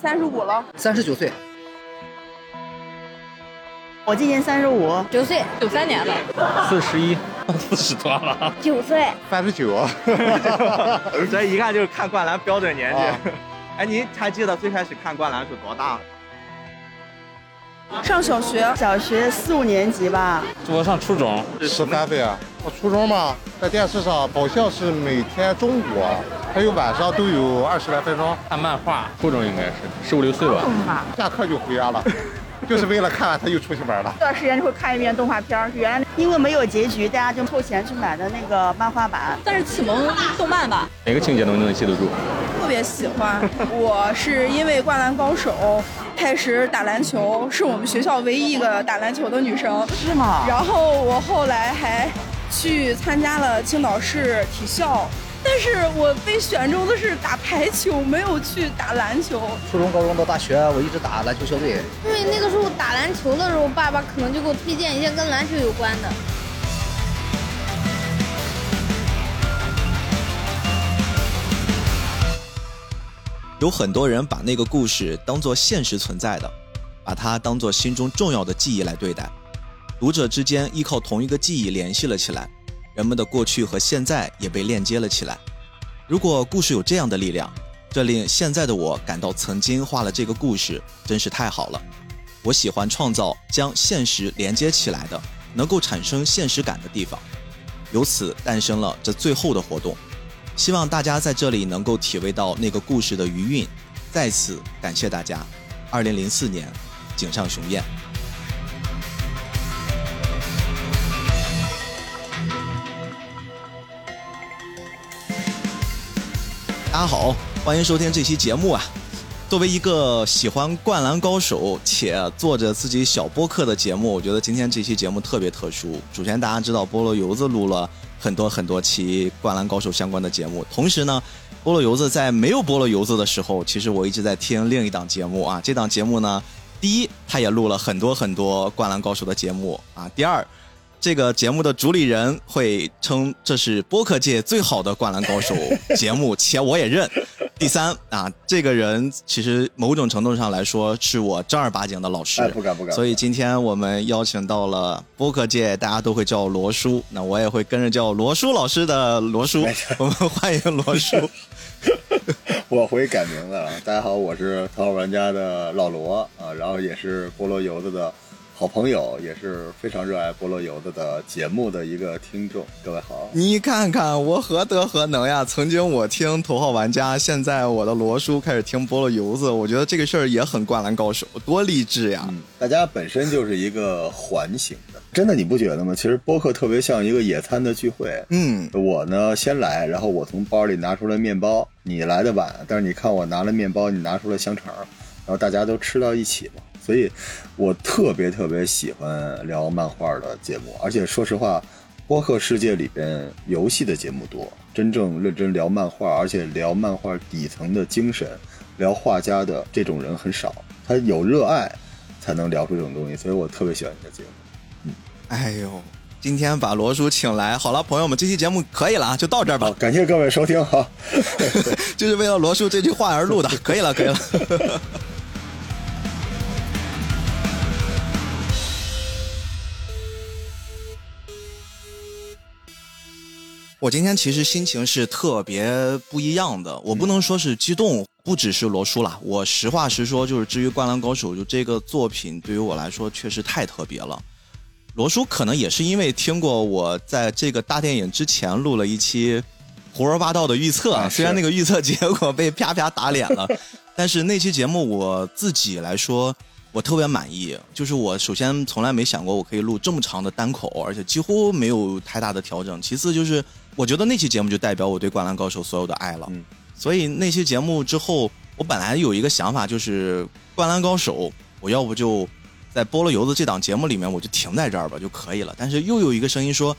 三十五了，三十九岁，我今年三十五，九岁，九三年的，四十一，四十多了，九岁，三十九。这一看就是看灌篮标准年纪。哎，您还记得最开始看灌篮是多大？上小学，小学四五年级吧。我上初中，十三岁啊。我初中嘛，在电视上好像是每天中午还有晚上都有二十来分钟看漫画。初中应该是十五六岁吧。下课就回家了，就是为了看完他又出去玩了。这段时间就会看一遍动画片，原来因为没有结局，大家就凑钱去买的那个漫画版。但是启蒙动漫吧。每个情节都能记得住。特别喜欢，我是因为《灌篮高手》开始打篮球，是我们学校唯一一个打篮球的女生。是吗？然后我后来还去参加了青岛市体校，但是我被选中的是打排球，没有去打篮球。初中、高中到大学，我一直打篮球校队。因为那个时候打篮球的时候，爸爸可能就给我推荐一些跟篮球有关的。有很多人把那个故事当作现实存在的，把它当作心中重要的记忆来对待。读者之间依靠同一个记忆联系了起来，人们的过去和现在也被链接了起来。如果故事有这样的力量，这令现在的我感到曾经画了这个故事真是太好了。我喜欢创造将现实连接起来的，能够产生现实感的地方，由此诞生了这最后的活动。希望大家在这里能够体味到那个故事的余韵。再次感谢大家。二零零四年，井上雄彦。大家好，欢迎收听这期节目啊！作为一个喜欢《灌篮高手》且做着自己小播客的节目，我觉得今天这期节目特别特殊。首先，大家知道菠萝油子录了很多很多期《灌篮高手》相关的节目，同时呢，菠萝油子在没有菠萝油子的时候，其实我一直在听另一档节目啊。这档节目呢，第一，他也录了很多很多《灌篮高手》的节目啊；第二，这个节目的主理人会称这是播客界最好的《灌篮高手》节目，且我也认。第三啊，这个人其实某种程度上来说是我正儿八经的老师，哎，不敢不敢。所以今天我们邀请到了播客界大家都会叫罗叔，那我也会跟着叫罗叔老师的罗叔，我们欢迎罗叔。我会改名字了，大家好，我是头号玩家的老罗啊，然后也是菠萝油子的好朋友，也是非常热爱菠萝油子的节目的一个听众。各位好，你看看我何德何能呀？曾经我听头号玩家，现在我的罗叔开始听菠萝油子，我觉得这个事儿也很灌篮高手，多励志呀！嗯，大家本身就是一个环形的，真的你不觉得吗？其实播客特别像一个野餐的聚会。嗯，我呢先来，然后我从包里拿出了面包，你来的晚，但是你看我拿了面包，你拿出了香肠，然后大家都吃到一起嘛。所以，我特别特别喜欢聊漫画的节目，而且说实话，播客世界里边游戏的节目多，真正认真聊漫画，而且聊漫画底层的精神，聊画家的这种人很少。他有热爱，才能聊出这种东西，所以我特别喜欢你的节目。嗯，哎呦，今天把罗叔请来，好了，朋友们，这期节目可以了啊，就到这儿吧。感谢各位收听，哈，就是为了罗叔这句话而录的，可以了，可以了。我今天其实心情是特别不一样的，我不能说是激动，不只是罗叔啦。我实话实说，就是至于《灌篮高手》就这个作品，对于我来说确实太特别了。罗叔可能也是因为听过我在这个大电影之前录了一期胡说八道的预测，虽然那个预测结果被啪啪打脸了，但是那期节目我自己来说。我特别满意，就是我首先从来没想过我可以录这么长的单口，而且几乎没有太大的调整。其次就是我觉得那期节目就代表我对《灌篮高手》所有的爱了。嗯，所以那期节目之后，我本来有一个想法，就是《灌篮高手》，我要不就在菠萝油子这档节目里面我就停在这儿吧就可以了。但是又有一个声音说，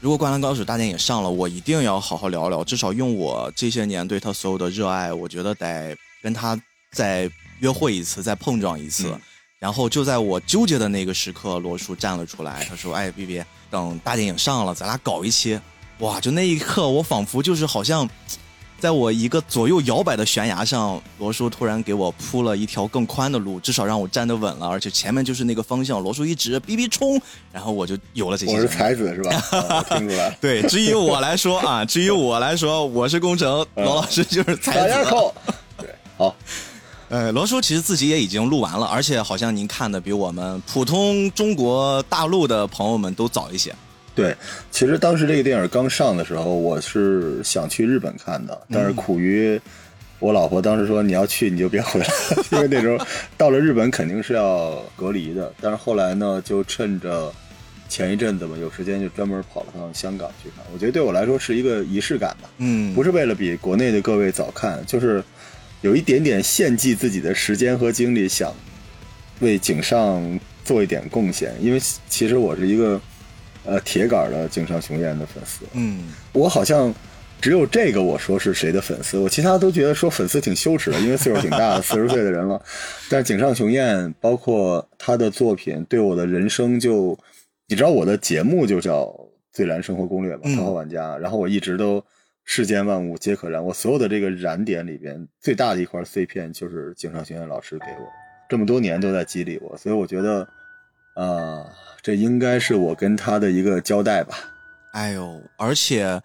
如果《灌篮高手》大电影上了，我一定要好好聊聊，至少用我这些年对他所有的热爱，我觉得得跟他再。约会一次，再碰撞一次，然后就在我纠结的那个时刻，罗叔站了出来，他说：“哎，B B，等大电影上了，咱俩搞一期。”哇，就那一刻，我仿佛就是好像在我一个左右摇摆的悬崖上，罗叔突然给我铺了一条更宽的路，至少让我站得稳了，而且前面就是那个方向。罗叔一指“哔哔冲”，然后我就有了这些。我是才子是吧？啊 我听出来了。对，至于我来说啊，至于我来说，我是工程，罗老师就是才子。口。对，好，呃，罗叔其实自己也已经录完了，而且好像您看的比我们普通中国大陆的朋友们都早一些。对，其实当时这个电影刚上的时候，我是想去日本看的，但是苦于我老婆当时说你要去你就别回来，因为那时候到了日本肯定是要隔离的。但是后来呢，就趁着前一阵子吧，有时间就专门跑了趟香港去看。我觉得对我来说是一个仪式感吧，嗯，不是为了比国内的各位早看，就是有一点点献祭自己的时间和精力，想为井上做一点贡献。因为其实我是一个呃铁杆的井上雄彦的粉丝，嗯，我好像只有这个我说是谁的粉丝，我其他都觉得说粉丝挺羞耻的，因为岁数挺大的，四十岁的人了。但是井上雄彦包括他的作品，对我的人生就，你知道我的节目就叫《最燃生活攻略》吧，嗯《头号玩家》，然后我一直都世间万物皆可燃，我所有的这个燃点里边最大的一块碎片就是井上雄彦老师给我，这么多年都在激励我，所以我觉得，呃、这应该是我跟他的一个交代吧。哎呦，而且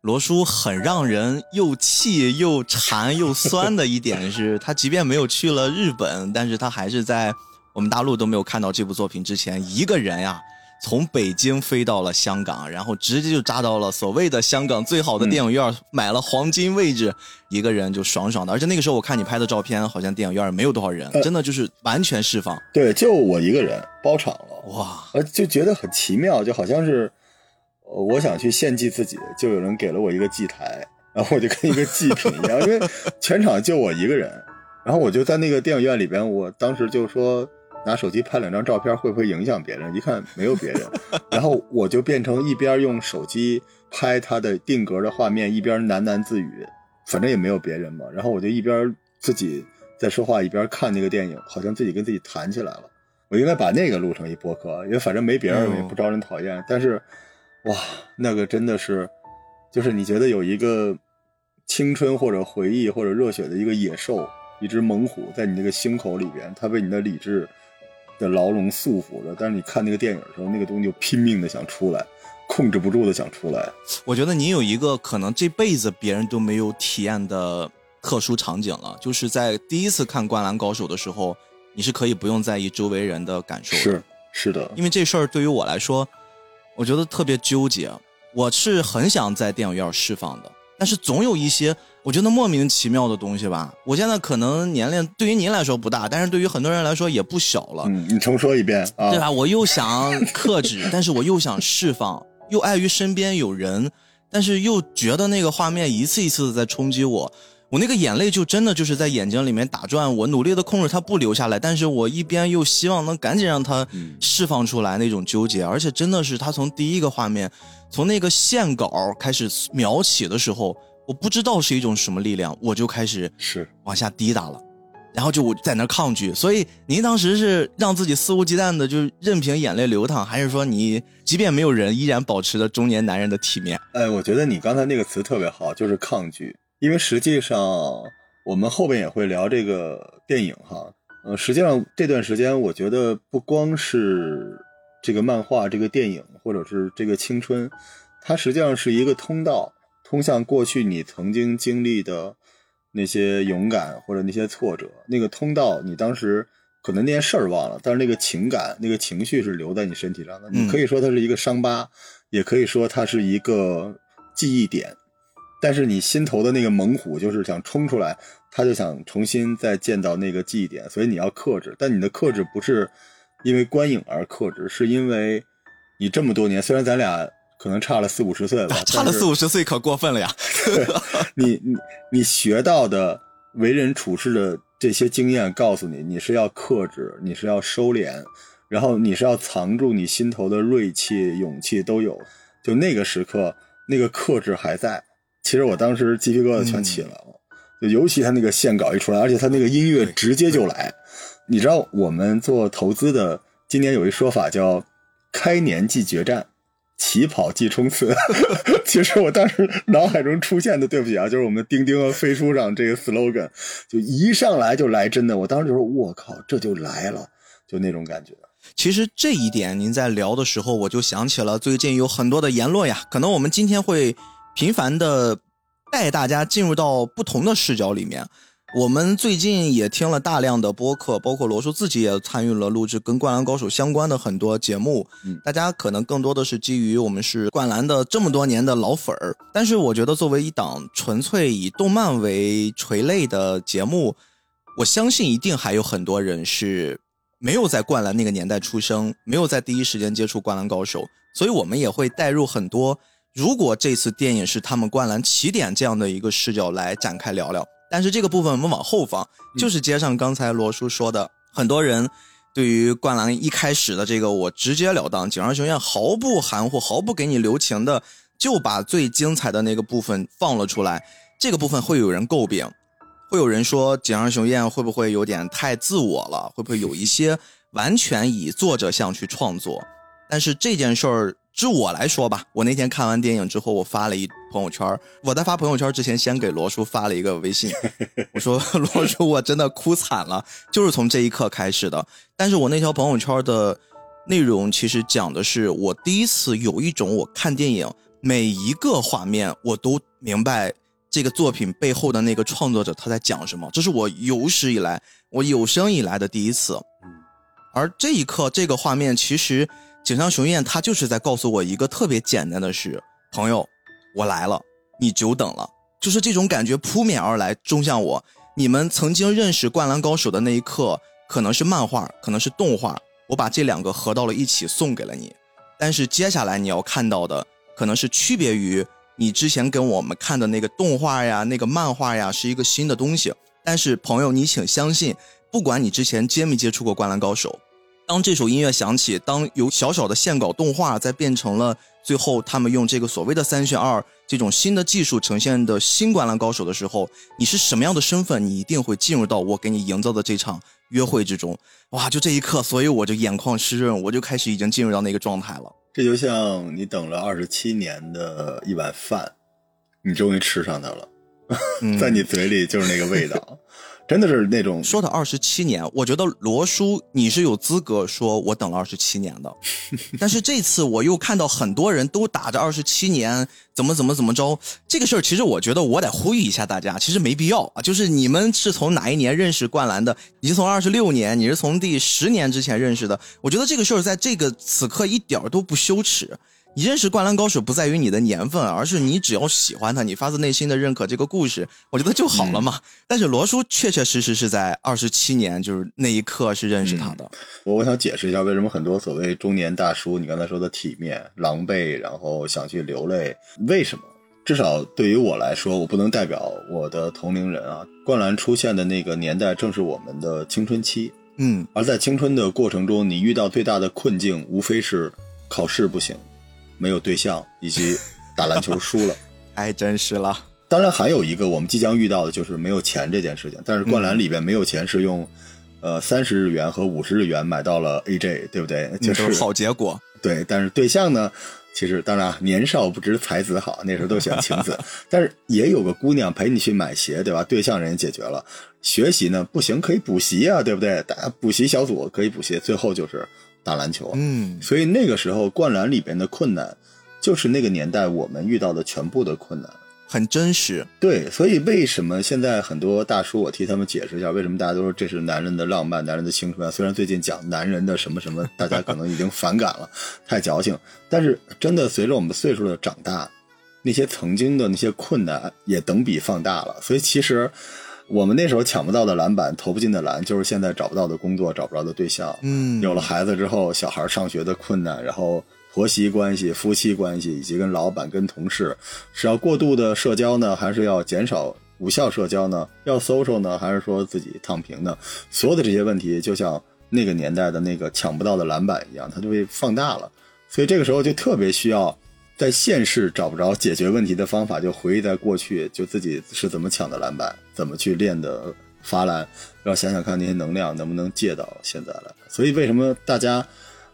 罗叔很让人又气又馋又酸的一点是，他即便没有去了日本，但是他还是在我们大陆都没有看到这部作品之前，一个人呀。从北京飞到了香港，然后直接就扎到了所谓的香港最好的电影院，买了黄金位置，一个人就爽爽的。而且那个时候我看你拍的照片，好像电影院没有多少人，真的就是完全释放。对，就我一个人包场了，哇，呃，就觉得很奇妙，就好像是，呃我想去献祭自己，就有人给了我一个祭台，然后我就跟一个祭品一样，因为全场就我一个人，然后我就在那个电影院里边，我当时就说拿手机拍两张照片会不会影响别人？一看没有别人，然后我就变成一边用手机拍他的定格的画面，一边喃喃自语，反正也没有别人嘛，然后我就一边自己在说话，一边看那个电影，好像自己跟自己谈起来了。我应该把那个录成一播客，因为反正没别人，嗯也不招人讨厌。但是，哇，那个真的是，就是你觉得有一个青春或者回忆或者热血的一个野兽，一只猛虎在你那个心口里边，它被你的理智的牢笼束缚着。但是你看那个电影的时候，那个东西就拼命的想出来，控制不住的想出来。我觉得您有一个可能这辈子别人都没有体验的特殊场景了，就是在第一次看《灌篮高手》的时候，你是可以不用在意周围人的感受的。是是的，因为这事儿对于我来说，我觉得特别纠结。我是很想在电影院释放的，但是总有一些我觉得莫名其妙的东西吧。我现在可能年龄对于您来说不大，但是对于很多人来说也不小了，嗯，你重说一遍啊，对吧？我又想克制，但是我又想释放，又碍于身边有人，但是又觉得那个画面一次一次的在冲击我。我那个眼泪就真的就是在眼睛里面打转，我努力的控制它不流下来，但是我一边又希望能赶紧让它嗯释放出来那种纠结，而且真的是他从第一个画面，从那个线稿开始描起的时候，我不知道是一种什么力量，我就开始是往下滴答了，然后就我在那抗拒。所以您当时是让自己肆无忌惮的就任凭眼泪流淌，还是说你即便没有人，依然保持着中年男人的体面？哎，我觉得你刚才那个词特别好，就是抗拒。因为实际上我们后边也会聊这个电影哈，呃，实际上这段时间我觉得不光是这个漫画、这个电影，或者是这个青春，它实际上是一个通道，通向过去你曾经经历的那些勇敢或者那些挫折。那个通道，你当时可能那件事儿忘了，但是那个情感、那个情绪是留在你身体上的。你嗯可以说它是一个伤疤，也可以说它是一个记忆点。但是你心头的那个猛虎就是想冲出来，他就想重新再见到那个记忆点，所以你要克制。但你的克制不是因为观影而克制，是因为你这么多年，虽然咱俩可能差了四五十岁吧，差了四五十岁可过分了呀！你你你学到的为人处事的这些经验，告诉你你是要克制，你是要收敛，然后你是要藏住你心头的锐气、勇气都有。就那个时刻，那个克制还在。其实我当时鸡皮疙瘩全起来了，就尤其他那个线稿一出来，而且他那个音乐直接就来。你知道我们做投资的，今年有一说法叫“开年即决战”。起跑即冲刺。其实我当时脑海中出现的，对不起啊，就是我们钉钉和飞书上这个 slogan，就一上来就来真的，我当时就说，我靠，这就来了，就那种感觉。其实这一点您在聊的时候，我就想起了最近有很多的言论呀。可能我们今天会频繁的带大家进入到不同的视角里面。我们最近也听了大量的播客，包括罗叔自己也参与了录制跟《灌篮高手》相关的很多节目。嗯，大家可能更多的是基于我们是灌篮的这么多年的老粉儿，但是我觉得作为一档纯粹以动漫为垂类的节目，我相信一定还有很多人是没有在灌篮那个年代出生，没有在第一时间接触《灌篮高手》，所以我们也会带入很多。如果这次电影是他们灌篮起点这样的一个视角来展开聊聊。但是这个部分我们往后放，就是接上刚才罗叔说的，很多人对于灌篮一开始的这个，我直截了当，井上雄彦毫不含糊、毫不给你留情的，就把最精彩的那个部分放了出来。这个部分会有人诟病，会有人说井上雄彦会不会有点太自我了？会不会有一些完全以作者像去创作？但是这件事儿。就我来说吧，我那天看完电影之后，我发了一朋友圈。我在发朋友圈之前，先给罗叔发了一个微信，我说：“ 罗叔，我真的哭惨了，就是从这一刻开始的。”但是我那条朋友圈的内容其实讲的是，我第一次有一种我看电影每一个画面我都明白这个作品背后的那个创作者他在讲什么，这是我有史以来我有生以来的第一次。而这一刻，这个画面其实。井上雄彦他就是在告诉我一个特别简单的事：朋友，我来了，你久等了。就是这种感觉扑面而来，冲向我。你们曾经认识《灌篮高手》的那一刻，可能是漫画，可能是动画，我把这两个合到了一起，送给了你。但是接下来你要看到的，可能是区别于你之前跟我们看的那个动画呀、那个漫画呀，是一个新的东西。但是朋友，你请相信，不管你之前接没接触过《灌篮高手》。当这首音乐响起，当由小小的线稿动画再变成了最后他们用这个所谓的三选二这种新的技术呈现的新灌篮高手的时候，你是什么样的身份？你一定会进入到我给你营造的这场约会之中。哇，就这一刻，所以我就眼眶湿润，我就开始已经进入到那个状态了。这就像你等了二十七年的一碗饭，你终于吃上它了，在你嘴里就是那个味道。真的是那种说的二十七年，我觉得罗叔你是有资格说我等了二十七年的，但是这次我又看到很多人都打着二十七年怎么怎么怎么着，这个事儿其实我觉得我得呼吁一下大家，其实没必要啊。就是你们是从哪一年认识灌篮的？你是从二十六年，你是从第十年之前认识的？我觉得这个事儿在这个此刻一点都不羞耻。你认识灌篮高手不在于你的年份，而是你只要喜欢他，你发自内心的认可这个故事，我觉得就好了嘛。但是罗叔确确实实是在二十七年，就是那一刻是认识他的。我我想解释一下，为什么很多所谓中年大叔，你刚才说的体面、狼狈，然后想去流泪，为什么？至少对于我来说，我不能代表我的同龄人啊。灌篮出现的那个年代，正是我们的青春期。嗯，而在青春的过程中，你遇到最大的困境，无非是考试不行。没有对象，以及打篮球输了，太真是了。当然还有一个我们即将遇到的，就是没有钱这件事情。但是灌篮里边没有钱是用，呃，三十日元和五十日元买到了 AJ，对不对？就是好结果。对，但是对象呢，其实当然年少不知才子好，那时候都喜欢晴子。但是也有个姑娘陪你去买鞋，对吧？对象人家解决了。学习呢不行，可以补习啊，对不对？大家补习小组可以补习，最后就是。打篮球，嗯，所以那个时候灌篮里边的困难，就是那个年代我们遇到的全部的困难，很真实。对，所以为什么现在很多大叔，我替他们解释一下，为什么大家都说这是男人的浪漫，男人的青春？虽然最近讲男人的什么什么，大家可能已经反感了，太矫情。但是真的随着我们岁数的长大，那些曾经的那些困难也等比放大了。所以其实。我们那时候抢不到的篮板，投不进的篮，就是现在找不到的工作，找不着的对象。嗯，有了孩子之后，小孩上学的困难，然后婆媳关系、夫妻关系，以及跟老板、跟同事，是要过度的社交呢，还是要减少无效社交呢？要 social 呢，还是说自己躺平呢？所有的这些问题，就像那个年代的那个抢不到的篮板一样，它就被放大了。所以这个时候就特别需要。在现世找不着解决问题的方法，就回忆在过去，就自己是怎么抢的篮板，怎么去练的罚篮，要想想看那些能量能不能借到现在来。所以为什么大家，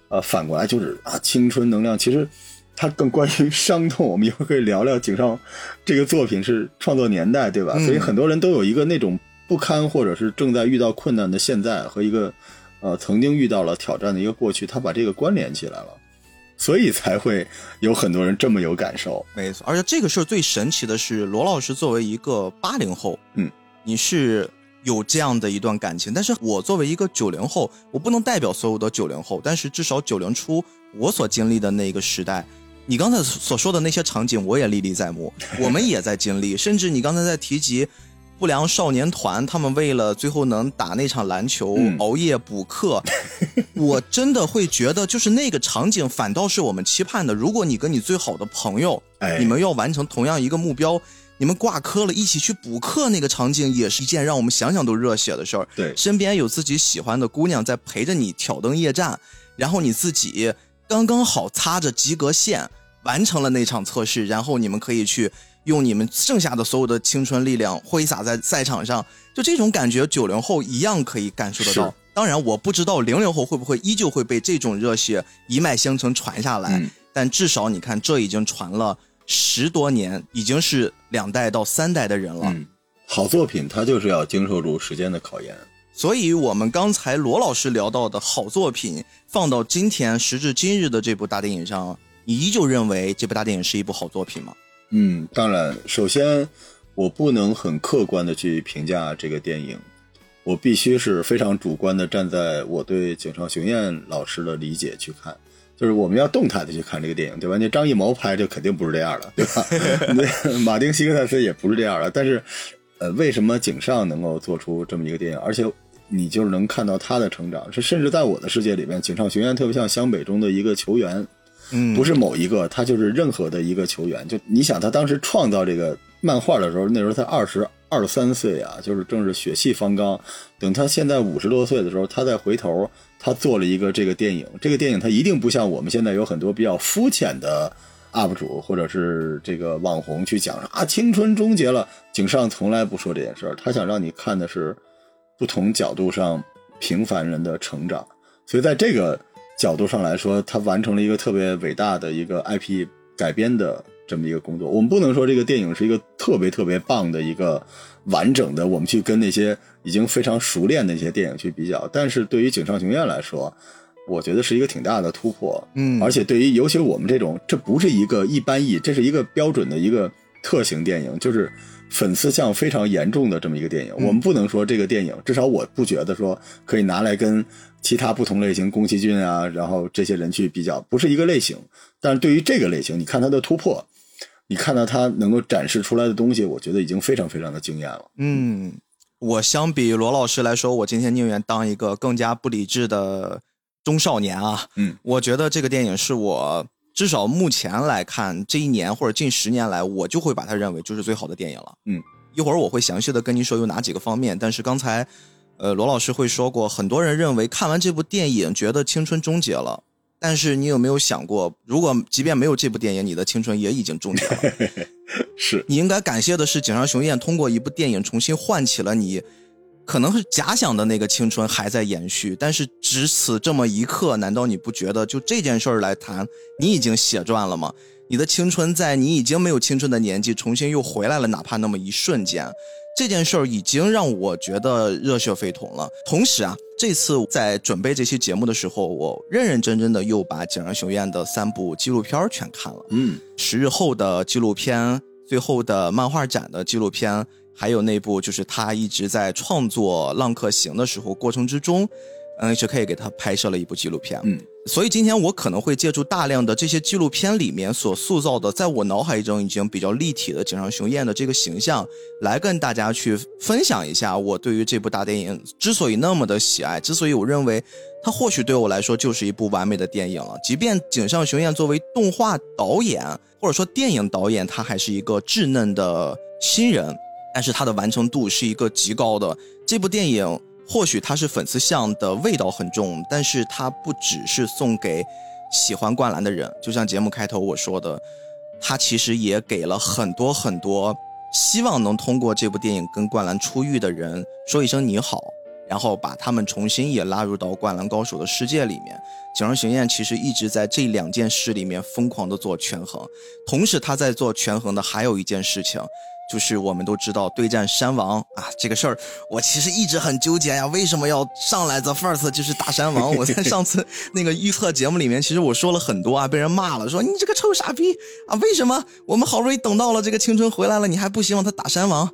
呃，反过来就是啊，青春能量，其实它更关于伤痛。我们一会儿可以聊聊井上这个作品是创作年代，对吧？嗯所以很多人都有一个那种不堪或者是正在遇到困难的现在和一个呃曾经遇到了挑战的一个过去，他把这个关联起来了，所以才会有很多人这么有感受。没错，而且这个事儿最神奇的是，罗老师作为一个八零后，嗯，你是有这样的一段感情，但是我作为一个九零后，我不能代表所有的九零后，但是至少九零初我所经历的那个时代。你刚才所说的那些场景，我也历历在目，我们也在经历。甚至你刚才在提及不良少年团，他们为了最后能打那场篮球，嗯熬夜补课，我真的会觉得，就是那个场景反倒是我们期盼的。如果你跟你最好的朋友，哎你们要完成同样一个目标，你们挂科了，一起去补课，那个场景也是一件让我们想想都热血的事儿。对身边有自己喜欢的姑娘在陪着你挑灯夜战，然后你自己刚刚好擦着及格线完成了那场测试，然后你们可以去用你们剩下的所有的青春力量挥洒在赛场上，就这种感觉，九零后一样可以感受得到。当然，我不知道零零后会不会依旧会被这种热血一脉相承传下来，嗯但至少你看，这已经传了十多年，已经是两代到三代的人了。嗯，好作品它就是要经受住时间的考验。所以，我们刚才罗老师聊到的好作品，放到今天时至今日的这部大电影上，你依旧认为这部大电影是一部好作品吗？嗯，当然，首先我不能很客观的去评价这个电影，我必须是非常主观的站在我对井上雄彦老师的理解去看，就是我们要动态的去看这个电影，对吧？那张艺谋拍就肯定不是这样的，对吧？那 马丁·西克塞斯也不是这样的，但是，呃，为什么井上能够做出这么一个电影，而且你就是能看到他的成长，是甚至在我的世界里面，井上雄彦特别像湘北中的一个球员，不是某一个，他就是任何的一个球员。就你想，他当时创造这个漫画的时候，那时候才二十二三岁啊，就是正是血气方刚。等他现在五十多岁的时候，他再回头，他做了一个这个电影。这个电影他一定不像我们现在有很多比较肤浅的 UP 主或者是这个网红去讲啊，青春终结了。井上从来不说这件事儿，他想让你看的是不同角度上平凡人的成长。所以在这个角度上来说，他完成了一个特别伟大的一个 IP 改编的这么一个工作。我们不能说这个电影是一个特别特别棒的一个完整的，我们去跟那些已经非常熟练的一些电影去比较。但是对于井上雄彦来说，我觉得是一个挺大的突破。嗯而且对于尤其我们这种，这不是一个一般意，这是一个标准的一个特型电影，就是粉丝向非常严重的这么一个电影。我们不能说这个电影，至少我不觉得说可以拿来跟其他不同类型宫崎骏啊，然后这些人去比较，不是一个类型。但是对于这个类型，你看他的突破，你看到他能够展示出来的东西，我觉得已经非常非常的惊艳了。嗯，我相比罗老师来说，我今天宁愿当一个更加不理智的中少年啊。嗯，我觉得这个电影是我至少目前来看，这一年或者近十年来，我就会把它认为就是最好的电影了。嗯，一会儿我会详细的跟您说有哪几个方面，但是刚才，呃，罗老师会说过，很多人认为看完这部电影觉得青春终结了。但是你有没有想过，如果即便没有这部电影，你的青春也已经终结了？是，你应该感谢的是井上雄彦通过一部电影重新唤起了你，可能是假想的那个青春还在延续，但是只此这么一刻，难道你不觉得就这件事儿来谈，你已经血赚了吗？你的青春在你已经没有青春的年纪重新又回来了，哪怕那么一瞬间，这件事儿已经让我觉得热血沸腾了。同时啊，这次在准备这期节目的时候，我认认真真的又把井上雄彦的三部纪录片儿全看了。嗯，十日后的纪录片，最后的漫画展的纪录片，还有那部就是他一直在创作《浪客行》的时候过程之中，NHK 给他拍摄了一部纪录片。嗯，所以今天我可能会借助大量的这些纪录片里面所塑造的，在我脑海中已经比较立体的井上雄彦的这个形象，来跟大家去分享一下我对于这部大电影之所以那么的喜爱，之所以我认为它或许对我来说就是一部完美的电影了。即便井上雄彦作为动画导演或者说电影导演，他还是一个稚嫩的新人，但是他的完成度是一个极高的。这部电影或许它是粉丝向的味道很重，但是它不只是送给喜欢灌篮的人，就像节目开头我说的，它其实也给了很多很多希望能通过这部电影跟灌篮出狱的人说一声你好，然后把他们重新也拉入到《灌篮高手》的世界里面。井上雄彦其实一直在这两件事里面疯狂的做权衡，同时他在做权衡的还有一件事情，就是我们都知道对战山王啊这个事儿，我其实一直很纠结呀，为什么要上来 the first 就是打山王？我在上次那个预测节目里面，其实我说了很多啊，被人骂了，说你这个臭傻逼啊，为什么我们好不容易等到了这个青春回来了，你还不希望他打山王？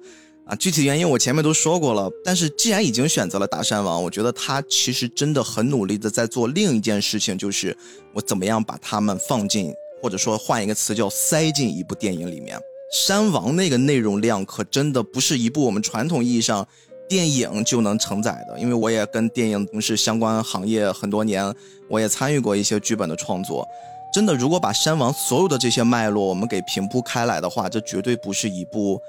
啊，具体原因我前面都说过了。但是既然已经选择了打山王，我觉得他其实真的很努力的在做另一件事情，就是我怎么样把他们放进，或者说换一个词叫塞进一部电影里面。山王那个内容量可真的不是一部我们传统意义上电影就能承载的。因为我也跟电影从事相关行业很多年，我也参与过一些剧本的创作。真的，如果把山王所有的这些脉络我们给平铺开来的话，这绝对不是一部。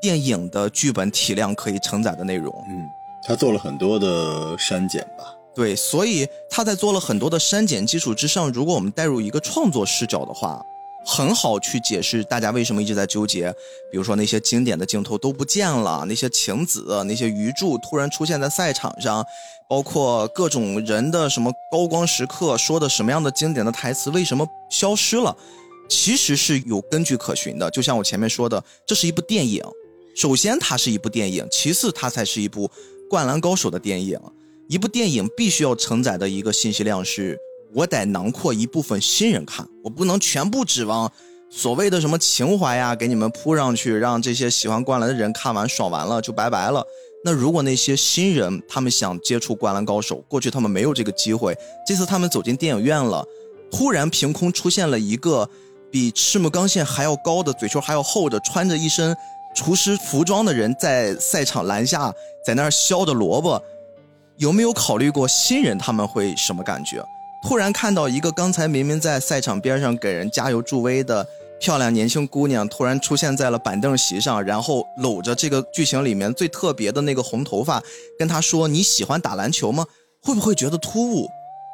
电影的剧本体量可以承载的内容，嗯，他做了很多的删减吧？对，所以他在做了很多的删减基础之上，如果我们带入一个创作视角的话，很好去解释大家为什么一直在纠结。比如说那些经典的镜头都不见了，那些晴子、那些鱼柱突然出现在赛场上，包括各种人的什么高光时刻说的什么样的经典的台词为什么消失了？其实是有根据可循的。就像我前面说的，这是一部电影。首先，它是一部电影；其次，它才是一部《灌篮高手》的电影。一部电影必须要承载的一个信息量是：我得囊括一部分新人看，我不能全部指望所谓的什么情怀呀给你们铺上去，让这些喜欢灌篮的人看完爽完了就拜拜了。那如果那些新人他们想接触《灌篮高手》，过去他们没有这个机会，这次他们走进电影院了，突然凭空出现了一个比赤木刚宪还要高的、嘴唇还要厚的、穿着一身。厨师服装的人在赛场篮下，在那儿削的萝卜，有没有考虑过新人他们会什么感觉？突然看到一个刚才明明在赛场边上给人加油助威的漂亮年轻姑娘，突然出现在了板凳席上，然后搂着这个剧情里面最特别的那个红头发，跟他说你喜欢打篮球吗？会不会觉得突兀？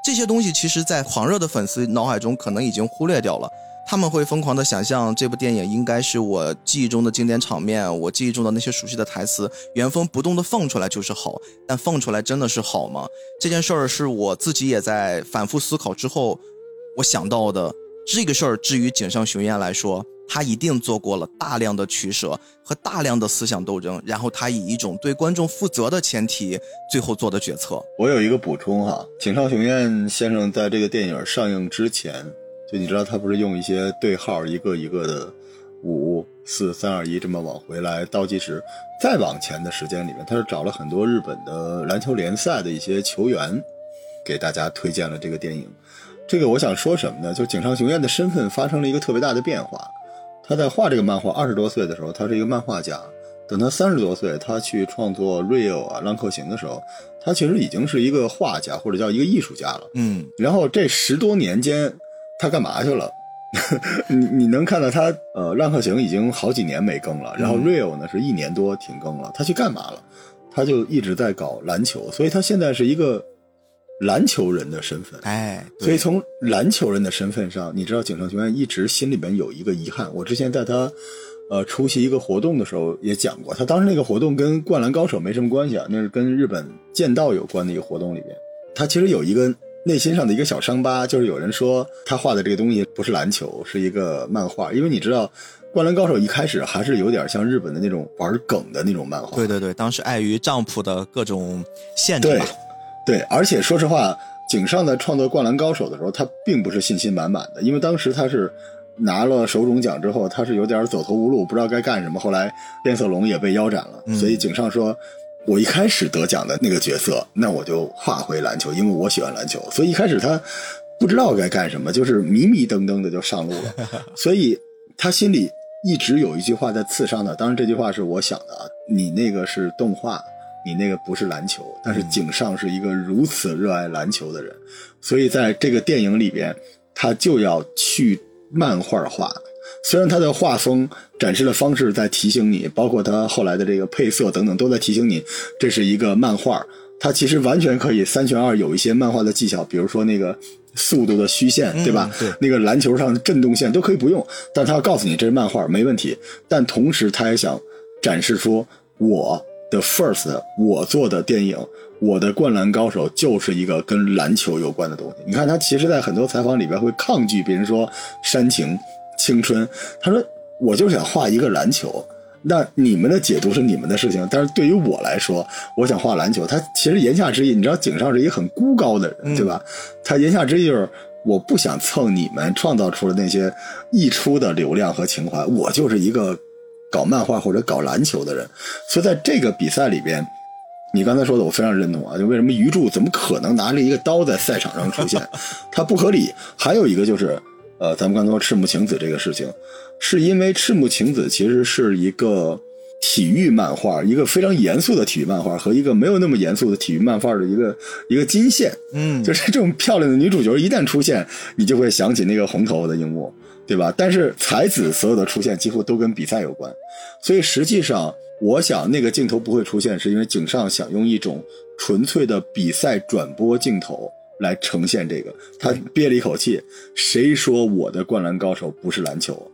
这些东西其实，在狂热的粉丝脑海中可能已经忽略掉了。他们会疯狂的想象这部电影应该是我记忆中的经典场面，我记忆中的那些熟悉的台词原封不动的放出来就是好，但放出来真的是好吗？这件事儿是我自己也在反复思考之后，我想到的这个事儿。至于井上雄彦来说，他一定做过了大量的取舍和大量的思想斗争，然后他以一种对观众负责的前提，最后做的决策。我有一个补充哈，井上雄彦先生在这个电影上映之前。就你知道他不是用一些对号一个一个的五四三二一这么往回来倒计时，再往前的时间里面，他是找了很多日本的篮球联赛的一些球员，给大家推荐了这个电影。这个我想说什么呢？就井上雄彦的身份发生了一个特别大的变化。他在画这个漫画二十多岁的时候，他是一个漫画家；等他三十多岁，他去创作《Real》啊《浪客行》的时候，他其实已经是一个画家或者叫一个艺术家了。嗯，然后这十多年间。他干嘛去了？你你能看到他呃，《浪客行》已经好几年没更了，然后《Real》呢是一年多停更了。他去干嘛了？他就一直在搞篮球，所以他现在是一个篮球人的身份。哎，所以从篮球人的身份上，你知道井上雄彦一直心里边有一个遗憾。我之前在他呃出席一个活动的时候也讲过，他当时那个活动跟《灌篮高手》没什么关系啊，那是跟日本剑道有关的一个活动里边，他其实有一个。内心上的一个小伤疤，就是有人说他画的这个东西不是篮球，是一个漫画。因为你知道，《灌篮高手》一开始还是有点像日本的那种玩梗的那种漫画。对对对，当时碍于丈夫的各种限制吧。对，而且说实话，井上在创作《灌篮高手》的时候，他并不是信心满满的，因为当时他是拿了手冢奖之后，他是有点走投无路，不知道该干什么。后来变色龙也被腰斩了，所以井上说。我一开始得奖的那个角色，那我就画回篮球，因为我喜欢篮球，所以一开始他不知道该干什么，就是迷迷瞪瞪的就上路了。所以他心里一直有一句话在刺伤他，当然这句话是我想的啊，你那个是动画，你那个不是篮球。但是井上是一个如此热爱篮球的人，所以在这个电影里边，他就要去漫画化。虽然他的画风展示的方式在提醒你，包括他后来的这个配色等等，都在提醒你这是一个漫画。他其实完全可以三选二，有一些漫画的技巧，比如说那个速度的虚线，对吧？对，那个篮球上的震动线都可以不用。但他要告诉你这是漫画，没问题。但同时他也想展示出我的 first，我做的电影，我的《灌篮高手》就是一个跟篮球有关的东西。你看他其实，在很多采访里边会抗拒别人说煽情、青春，他说我就想画一个篮球。那你们的解读是你们的事情，但是对于我来说，我想画篮球。他其实言下之意，你知道井上是一个很孤高的人，对吧？他言下之意就是我不想蹭你们创造出的那些溢出的流量和情怀，我就是一个搞漫画或者搞篮球的人。所以在这个比赛里边，你刚才说的我非常认同啊，就为什么鱼柱怎么可能拿着一个刀在赛场上出现，他不合理。还有一个就是，呃，咱们刚才说赤木晴子这个事情。是因为赤木晴子其实是一个体育漫画，一个非常严肃的体育漫画和一个没有那么严肃的体育漫画的一个一个金线，嗯，就是这种漂亮的女主角一旦出现，你就会想起那个红头发的樱木，对吧？但是才子所有的出现几乎都跟比赛有关，所以实际上我想那个镜头不会出现，是因为井上想用一种纯粹的比赛转播镜头来呈现这个。他憋了一口气，谁说我的灌篮高手不是篮球？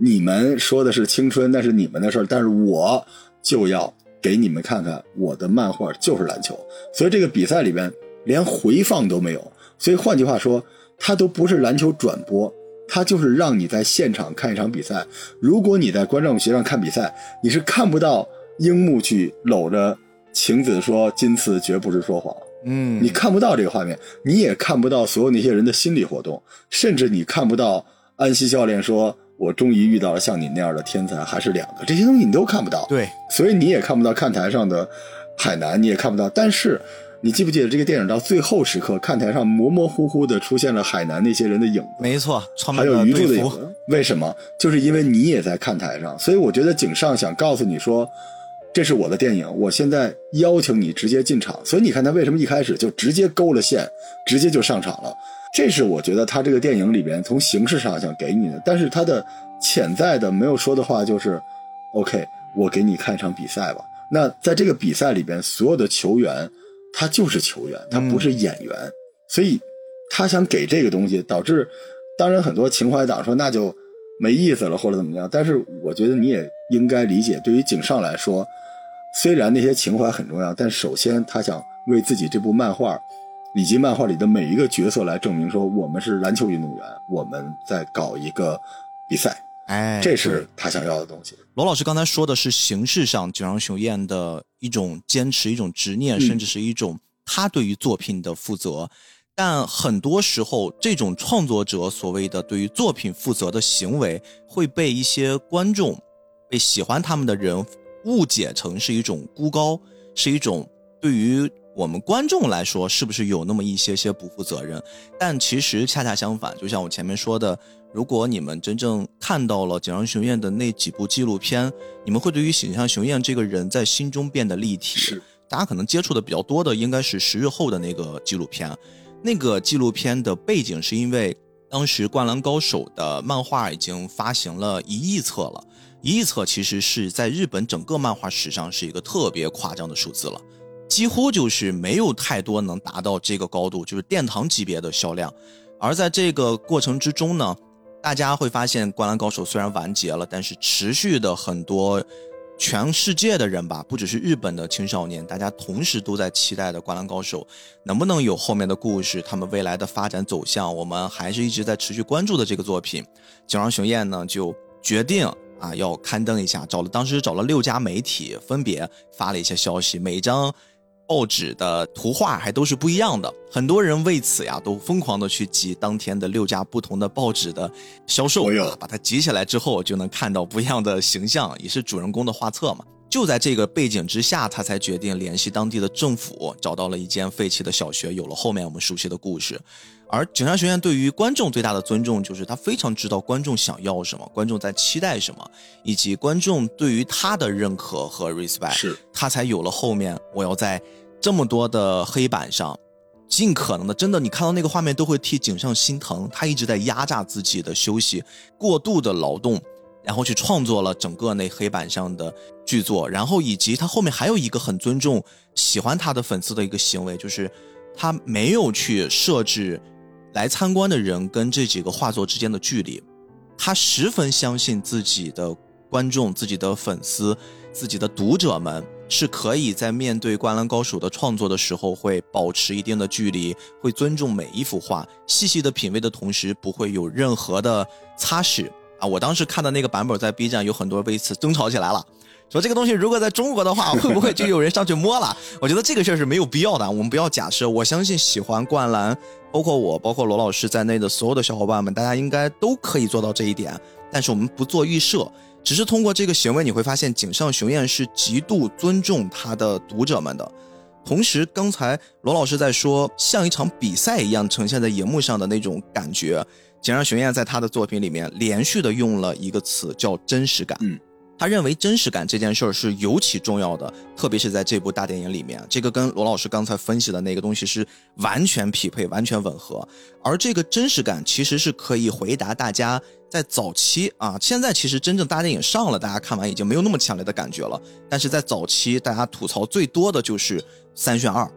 你们说的是青春，那是你们的事儿，但是我就要给你们看看我的漫画就是篮球。所以这个比赛里边连回放都没有，所以换句话说，它都不是篮球转播，它就是让你在现场看一场比赛。如果你在观众席上看比赛，你是看不到樱木去搂着晴子说“今次绝不是说谎”，嗯，你看不到这个画面，你也看不到所有那些人的心理活动，甚至你看不到安西教练说。我终于遇到了像你那样的天才，还是两个这些东西你都看不到，对，所以你也看不到看台上的海南，你也看不到。但是你记不记得这个电影到最后时刻，看台上模模糊糊的出现了海南那些人的影子？没错，还有鱼柱的影子。为什么？就是因为你也在看台上，所以我觉得井上想告诉你说，这是我的电影，我现在邀请你直接进场。所以你看他为什么一开始就直接勾了线，直接就上场了。这是我觉得他这个电影里边从形式上想给你的，但是他的潜在的没有说的话就是，OK，我给你看一场比赛吧。那在这个比赛里边，所有的球员他就是球员，他不是演员，所以他想给这个东西，导致当然很多情怀党说那就没意思了或者怎么样。但是我觉得你也应该理解，对于井上来说，虽然那些情怀很重要，但首先他想为自己这部漫画。以及漫画里的每一个角色来证明说，我们是篮球运动员，我们在搞一个比赛，哎，这是他想要的东西。罗老师刚才说的是形式上井上雄彦的一种坚持、一种执念，甚至是一种他对于作品的负责。但很多时候，这种创作者所谓的对于作品负责的行为，会被一些观众、被喜欢他们的人误解成是一种孤高，是一种对于。我们观众来说，是不是有那么一些些不负责任？但其实恰恰相反，就像我前面说的，如果你们真正看到了井上雄彦的那几部纪录片，你们会对于井上雄彦这个人在心中变得立体。是，大家可能接触的比较多的应该是十日后的那个纪录片。那个纪录片的背景是因为当时《灌篮高手》的漫画已经发行了一亿册了，一亿册其实是在日本整个漫画史上是一个特别夸张的数字了。几乎就是没有太多能达到这个高度，就是殿堂级别的销量。而在这个过程之中呢，大家会发现《灌篮高手》虽然完结了，但是持续的很多全世界的人吧，不只是日本的青少年，大家同时都在期待的《灌篮高手》能不能有后面的故事，他们未来的发展走向，我们还是一直在持续关注的这个作品。井上雄彦呢就决定啊要刊登一下，找了当时找了六家媒体，分别发了一些消息，每张。报纸的图画还都是不一样的，很多人为此呀都疯狂的去集当天的六家不同的报纸的销售，把它集起来之后就能看到不一样的形象，也是主人公的画册嘛。就在这个背景之下，他才决定联系当地的政府，找到了一间废弃的小学，有了后面我们熟悉的故事。而井上学院对于观众最大的尊重，就是他非常知道观众想要什么，观众在期待什么，以及观众对于他的认可和 respect，是他才有了后面我要在这么多的黑板上，尽可能的，真的你看到那个画面都会替井上心疼，他一直在压榨自己的休息，过度的劳动。然后去创作了整个那黑板上的剧作，然后以及他后面还有一个很尊重、喜欢他的粉丝的一个行为，就是他没有去设置来参观的人跟这几个画作之间的距离，他十分相信自己的观众、自己的粉丝、自己的读者们是可以在面对《灌篮高手》的创作的时候，会保持一定的距离，会尊重每一幅画，细细的品味的同时，不会有任何的擦拭啊！我当时看的那个版本，在 B 站有很多为此争吵起来了。说这个东西如果在中国的话，会不会就有人上去摸了？我觉得这个事儿是没有必要的，我们不要假设。我相信喜欢灌篮，包括我，包括罗老师在内的所有的小伙伴们，大家应该都可以做到这一点。但是我们不做预设，只是通过这个行为，你会发现井上雄彦是极度尊重他的读者们的。同时，刚才罗老师在说像一场比赛一样呈现在荧幕上的那种感觉，井上雄彦在他的作品里面连续的用了一个词叫真实感。嗯。他认为真实感这件事儿是尤其重要的，特别是在这部大电影里面，这个跟罗老师刚才分析的那个东西是完全匹配、完全吻合。而这个真实感其实是可以回答大家在早期啊，现在其实真正大电影上了，大家看完已经没有那么强烈的感觉了。但是在早期，大家吐槽最多的就是三选二。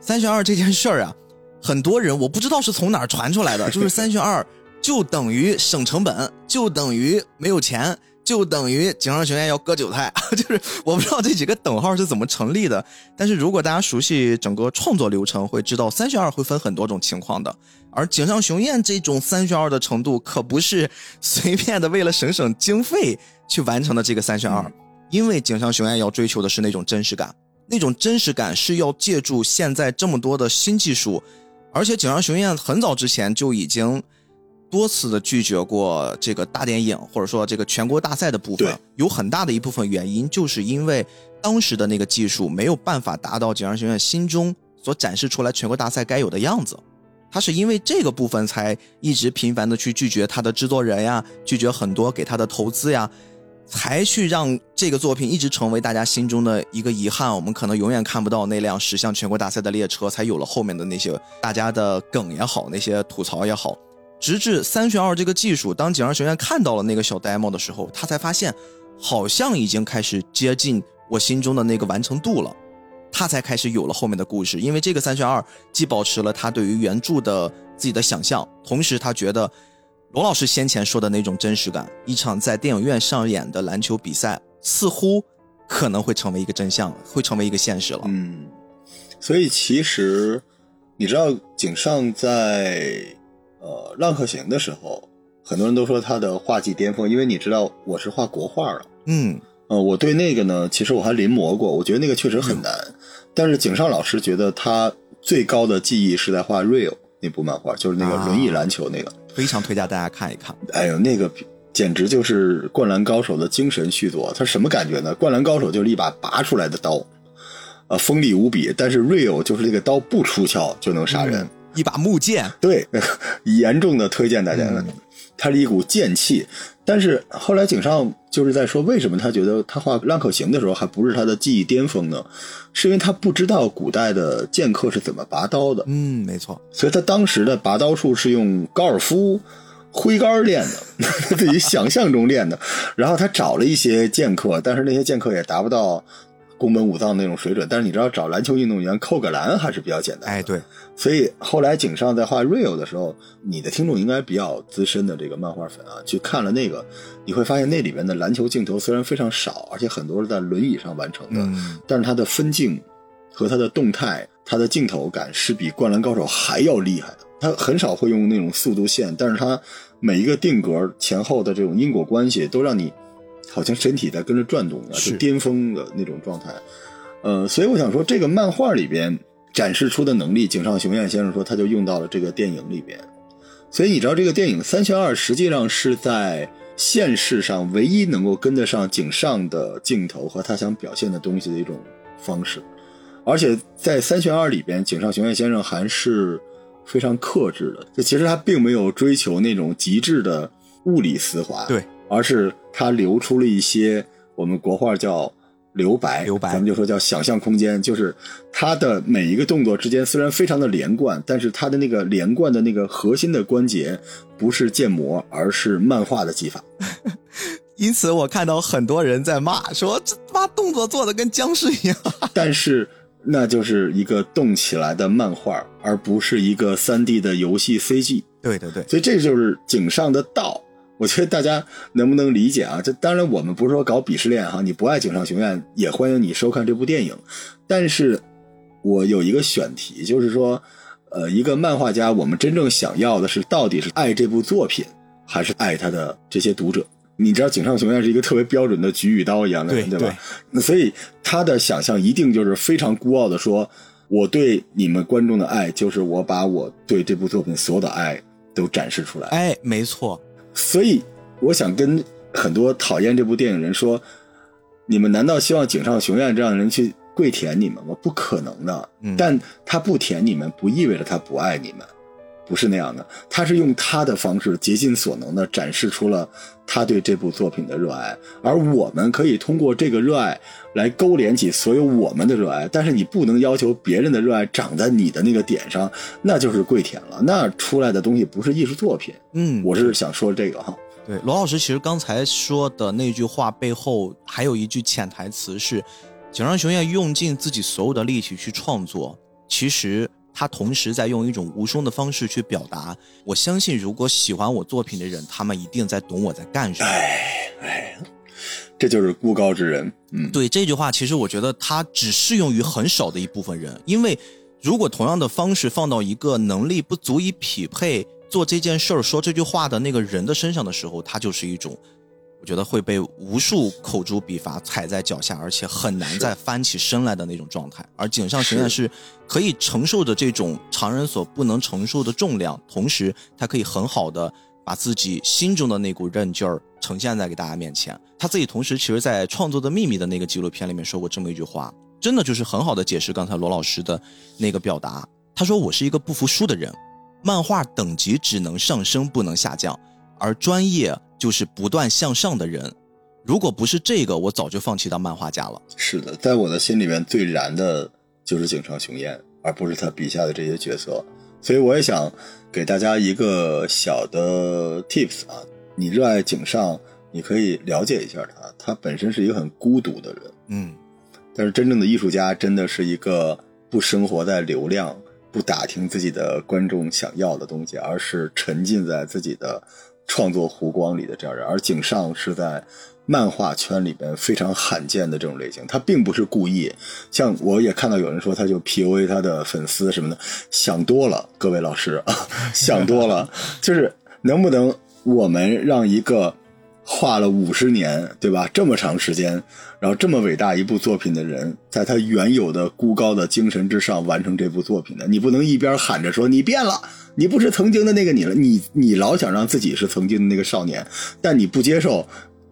三选二这件事儿啊，很多人我不知道是从哪儿传出来的，就是三选二就等于省成本，就等于没有钱。就等于井上雄彦要割韭菜，就是我不知道这几个等号是怎么成立的。但是如果大家熟悉整个创作流程，会知道三选二会分很多种情况的。而井上雄彦这种三选二的程度，可不是随便的为了省省经费去完成的这个三选二，因为井上雄彦要追求的是那种真实感，那种真实感是要借助现在这么多的新技术，而且井上雄彦很早之前就已经。多次的拒绝过这个大电影，或者说这个全国大赛的部分，有很大的一部分原因，就是因为当时的那个技术没有办法达到井上学院心中所展示出来全国大赛该有的样子。他是因为这个部分才一直频繁的去拒绝他的制作人呀，拒绝很多给他的投资呀，才去让这个作品一直成为大家心中的一个遗憾。我们可能永远看不到那辆驶向全国大赛的列车，才有了后面的那些大家的梗也好，那些吐槽也好。直至三选二这个技术，当井上学院看到了那个小 demo 的时候，他才发现，好像已经开始接近我心中的那个完成度了，他才开始有了后面的故事。因为这个三选二既保持了他对于原著的自己的想象，同时他觉得罗老师先前说的那种真实感，一场在电影院上演的篮球比赛似乎可能会成为一个真相，会成为一个现实了。嗯，所以其实你知道井上在。呃，浪客行的时候，很多人都说他的画技巅峰，因为你知道我是画国画的，嗯，呃，我对那个呢，其实我还临摹过，我觉得那个确实很难。但是井上老师觉得他最高的技艺是在画 Real 那部漫画，就是那个轮椅篮球那个，非常推荐大家看一看。哎呦，那个简直就是《灌篮高手》的精神续作。他什么感觉呢？《灌篮高手》就是一把拔出来的刀，呃，锋利无比。但是 Real 就是这个刀不出鞘就能杀人。一把木剑，对，严重的推荐大家了。它是一股剑气，但是后来井上就是在说，为什么他觉得他画《浪客行》的时候还不是他的技艺巅峰呢？是因为他不知道古代的剑客是怎么拔刀的。嗯，没错。所以他当时的拔刀术是用高尔夫挥杆练的，自己想象中练的。然后他找了一些剑客，但是那些剑客也达不到。宫本武藏那种水准，但是你知道找篮球运动员扣个篮还是比较简单。哎，对，所以后来井上在画 real 的时候，你的听众应该比较资深的这个漫画粉啊，去看了那个，你会发现那里面的篮球镜头虽然非常少，而且很多是在轮椅上完成的，但是它的分镜和它的动态、它的镜头感是比灌篮高手还要厉害的。他很少会用那种速度线，但是他每一个定格前后的这种因果关系都让你。好像身体在跟着转动的，是巅峰的那种状态。呃，所以我想说，这个漫画里边展示出的能力，井上雄彦先生说，他就用到了这个电影里边。所以你知道，这个电影三选二实际上是在现实上唯一能够跟得上井上的镜头和他想表现的东西的一种方式。而且在三选二里边，井上雄彦先生还是非常克制的。就其实他并没有追求那种极致的物理丝滑。对。而是他留出了一些我们国画叫留白，留白，咱们就说叫想象空间，就是他的每一个动作之间虽然非常的连贯，但是他的那个连贯的那个核心的关节不是建模，而是漫画的技法。因此，我看到很多人在骂说：“这妈动作做的跟僵尸一样。”但是那就是一个动起来的漫画，而不是一个三 D 的游戏 CG。对对对，所以这就是井上的道。我觉得大家能不能理解啊？这当然我们不是说搞鄙视链哈，你不爱井上雄彦也欢迎你收看这部电影，但是我有一个选题，就是说，呃，一个漫画家，我们真正想要的是到底是爱这部作品，还是爱他的这些读者？你知道井上雄彦是一个特别标准的举与刀一样的人，对吧？那所以他的想象一定就是非常孤傲的说，我对你们观众的爱，就是我把我对这部作品所有的爱都展示出来。哎，没错，所以我想跟很多讨厌这部电影人说，你们难道希望井上雄彦这样的人去跪舔你们吗？不可能的。嗯但他不舔你们，不意味着他不爱你们，不是那样的。他是用他的方式竭尽所能的展示出了他对这部作品的热爱，而我们可以通过这个热爱来勾连起所有我们的热爱。但是你不能要求别人的热爱长在你的那个点上，那就是跪舔了，那出来的东西不是艺术作品。嗯，我是想说这个哈。对，罗老师其实刚才说的那句话背后还有一句潜台词是，井上雄彦用尽自己所有的力气去创作，其实他同时在用一种无声的方式去表达。我相信，如果喜欢我作品的人，他们一定在懂我在干什么。哎哎，这就是孤高之人。嗯，对这句话，其实我觉得它只适用于很少的一部分人，因为如果同样的方式放到一个能力不足以匹配做这件事儿、说这句话的那个人的身上的时候，它就是一种，我觉得会被无数口诛笔伐踩在脚下，而且很难再翻起身来的那种状态。而井上雄彦是可以承受着这种常人所不能承受的重量，同时他可以很好的把自己心中的那股韧劲儿呈现在给大家面前。他自己同时其实，在《创作的秘密》的那个纪录片里面说过这么一句话，真的就是很好的解释刚才罗老师的那个表达。他说：“我是一个不服输的人，漫画等级只能上升不能下降，而专业就是不断向上的人。如果不是这个，我早就放弃当漫画家了。是的，在我的心里面最燃的就是井上雄彦，而不是他笔下的这些角色。所以我也想给大家一个小的 tips 啊，你热爱井上，你可以了解一下他，他本身是一个很孤独的人。嗯，但是真正的艺术家真的是一个不生活在流量、不打听自己的观众想要的东西，而是沉浸在自己的创作湖光里的这样人。而井上是在漫画圈里边非常罕见的这种类型，他并不是故意。像我也看到有人说他就 PUA 他的粉丝什么的，想多了，各位老师啊，想多了，就是能不能我们让一个画了五十年，对吧？这么长时间，然后这么伟大一部作品的人，在他原有的孤高的精神之上完成这部作品的，你不能一边喊着说你变了，你不是曾经的那个你了，你你老想让自己是曾经的那个少年，但你不接受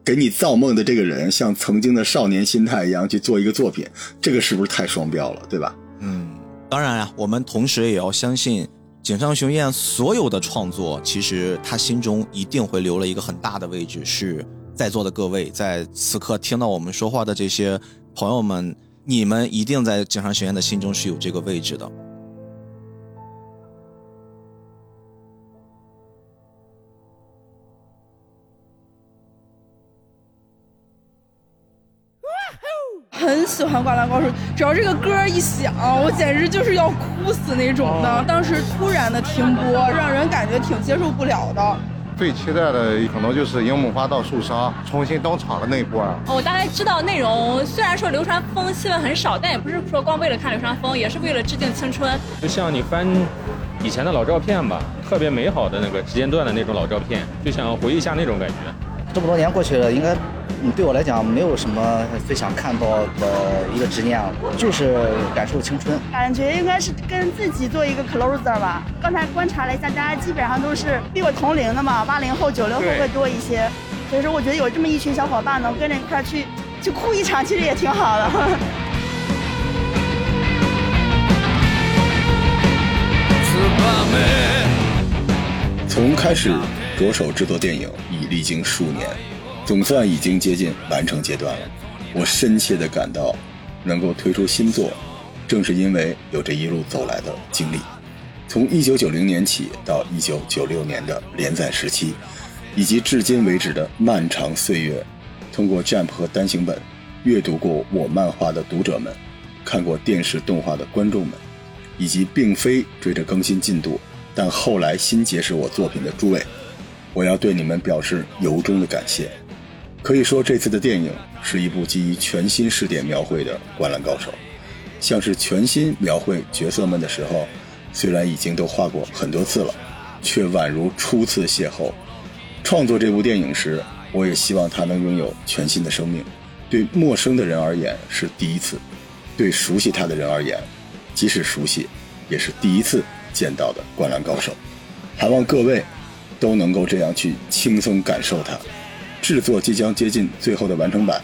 给你造梦的这个人像曾经的少年心态一样去做一个作品，这个是不是太双标了，对吧？嗯，当然呀，我们同时也要相信井上雄彦所有的创作，其实他心中一定会留了一个很大的位置，是在座的各位，在此刻听到我们说话的这些朋友们，你们一定在井上雄彦的心中是有这个位置的。很喜欢《灌篮高手》，只要这个歌一响，我简直就是要哭死那种的。当时突然的停播，让人感觉挺接受不了的。最期待的可能就是樱木花道受伤重新登场的那一波。我大概知道内容，虽然说流川枫戏份很少，但也不是说光为了看流川枫，也是为了致敬青春。就像你翻以前的老照片吧，特别美好的那个时间段的那种老照片，就想回忆一下那种感觉。这么多年过去了，应该嗯对我来讲没有什么最想看到的一个执念了，就是感受青春。感觉应该是跟自己做一个 closer 吧。刚才观察了一下，大家基本上都是比我同龄的嘛，八零后、九零后会多一些。所以说，我觉得有这么一群小伙伴能跟着一块去去哭一场，其实也挺好的。从开始着手制作电影已历经数年，总算已经接近完成阶段了。我深切地感到，能够推出新作，正是因为有这一路走来的经历。从1990年起到1996年的连载时期，以及至今为止的漫长岁月，通过 Jump 和单行本，阅读过我漫画的读者们，看过电视动画的观众们，以及并非追着更新进度。但后来新结识我作品的诸位，我要对你们表示由衷的感谢。可以说，这次的电影是一部基于全新视点描绘的《灌篮高手》，像是全新描绘角色们的时候，虽然已经都画过很多次了，却宛如初次邂逅。创作这部电影时，我也希望它能拥有全新的生命。对陌生的人而言是第一次，对熟悉他的人而言，即使熟悉，也是第一次见到的灌篮高手。还望各位都能够这样去轻松感受它。制作即将接近最后的完成版，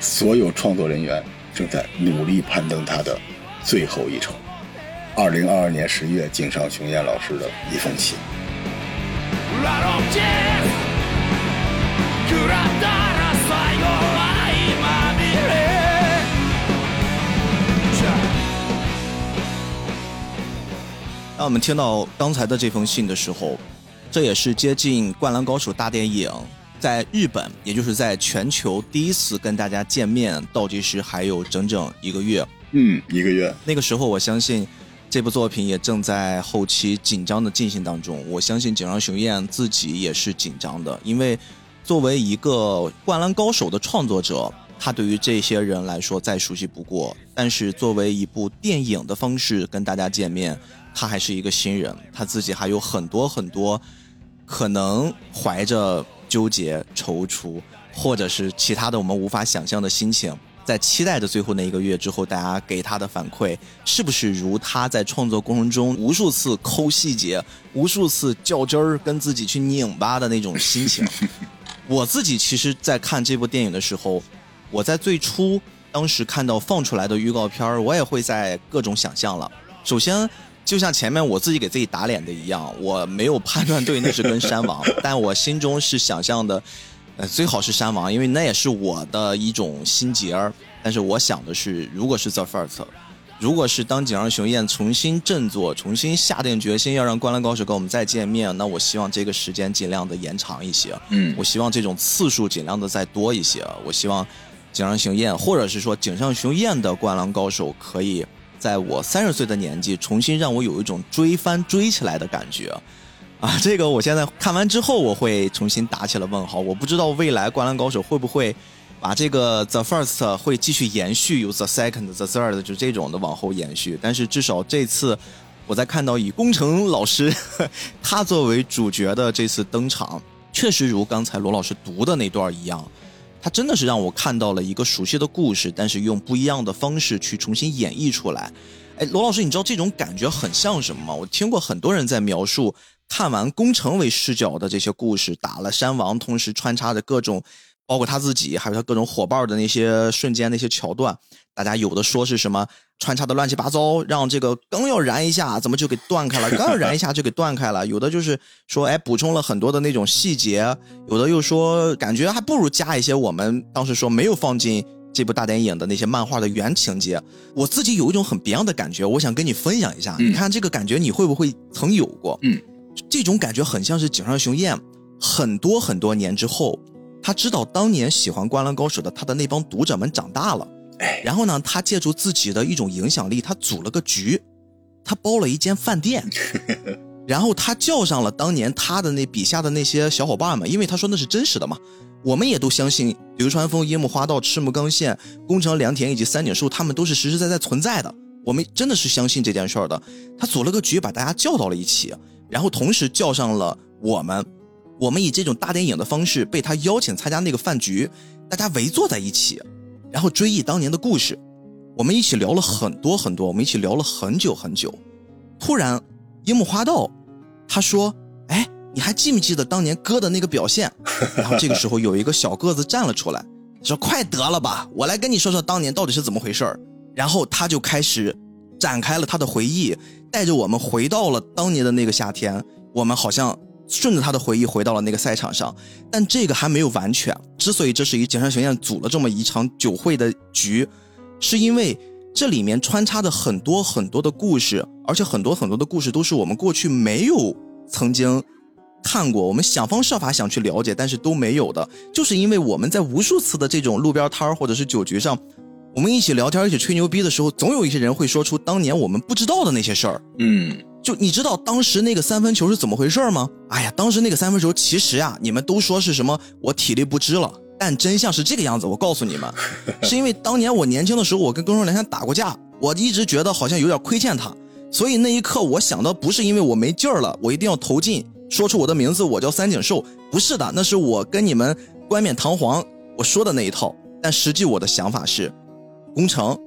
所有创作人员正在努力攀登它的最后一程。二零二二年十月，井上雄彦老师的一封信。当我们听到刚才的这封信的时候，这也是接近《灌篮高手》大电影在日本，也就是在全球第一次跟大家见面，倒计时还有整整一个月。嗯，一个月。那个时候，我相信这部作品也正在后期紧张的进行当中。我相信井上雄彦自己也是紧张的，因为作为一个《灌篮高手》的创作者，他对于这些人来说再熟悉不过。但是作为一部电影的方式跟大家见面。他还是一个新人，他自己还有很多很多可能怀着纠结、踌躇，或者是其他的我们无法想象的心情，在期待着最后那一个月之后，大家给他的反馈是不是如他在创作过程中无数次抠细节、无数次较真儿、跟自己去拧巴的那种心情。我自己其实，在看这部电影的时候，我在最初当时看到放出来的预告片儿我也会在各种想象了。首先。就像前面我自己给自己打脸的一样，我没有判断对那是跟山王，但我心中是想象的，呃，最好是山王，因为那也是我的一种心结儿。但是我想的是，如果是 The First，如果是当井上雄彦重新振作、重新下定决心要让灌篮高手跟我们再见面，那我希望这个时间尽量的延长一些。嗯，我希望这种次数尽量的再多一些。我希望井上雄彦，或者是说井上雄彦的灌篮高手可以。在我三十岁的年纪，重新让我有一种追番追起来的感觉，啊，这个我现在看完之后，我会重新打起了问号。我不知道未来《灌篮高手》会不会把这个 The First 会继续延续，有 The Second、The Third 就这种的往后延续。但是至少这次，我在看到以工程老师 他作为主角的这次登场，确实如刚才罗老师读的那段一样。他真的是让我看到了一个熟悉的故事，但是用不一样的方式去重新演绎出来。哎，罗老师，你知道这种感觉很像什么吗？我听过很多人在描述看完攻城为视角的这些故事，打了山王，同时穿插着各种。包括他自己，还有他各种伙伴的那些瞬间、那些桥段，大家有的说是什么穿插的乱七八糟，让这个刚要燃一下，怎么就给断开了？刚要燃一下就给断开了。有的就是说，哎，补充了很多的那种细节，有的又说感觉还不如加一些我们当时说没有放进这部大电影的那些漫画的原情节。我自己有一种很别样的感觉，我想跟你分享一下。你看这个感觉，你会不会曾有过？嗯，这种感觉很像是井上雄彦很多很多年之后。他知道当年喜欢《灌篮高手》的他的那帮读者们长大了，然后呢，他借助自己的一种影响力，他组了个局，他包了一间饭店，然后他叫上了当年他的那笔下的那些小伙伴们，因为他说那是真实的嘛，我们也都相信流川枫、樱木花道、赤木刚宪、宫城良田以及三井寿他们都是实实在在存在的，我们真的是相信这件事儿的。他组了个局，把大家叫到了一起，然后同时叫上了我们。我们以这种大电影的方式被他邀请参加那个饭局，大家围坐在一起，然后追忆当年的故事。我们一起聊了很多很多，我们一起聊了很久很久。突然，樱木花道他说：“哎，你还记不记得当年哥的那个表现？” 然后这个时候有一个小个子站了出来，说：“快得了吧，我来跟你说说当年到底是怎么回事然后他就开始展开了他的回忆，带着我们回到了当年的那个夏天。我们好像。顺着他的回忆回到了那个赛场上，但这个还没有完全。之所以这是以井上雄彦组了这么一场酒会的局，是因为这里面穿插着很多很多的故事，而且很多很多的故事都是我们过去没有曾经看过，我们想方设法想去了解，但是都没有的。就是因为我们在无数次的这种路边摊或者是酒局上，我们一起聊天、一起吹牛逼的时候，总有一些人会说出当年我们不知道的那些事儿。嗯。就你知道当时那个三分球是怎么回事吗？哎呀，当时那个三分球其实呀，你们都说是什么我体力不支了，但真相是这个样子。我告诉你们，是因为当年我年轻的时候，我跟更双连山打过架，我一直觉得好像有点亏欠他，所以那一刻我想的不是因为我没劲儿了，我一定要投进，说出我的名字，我叫三井寿，不是的，那是我跟你们冠冕堂皇我说的那一套。但实际我的想法是，工程，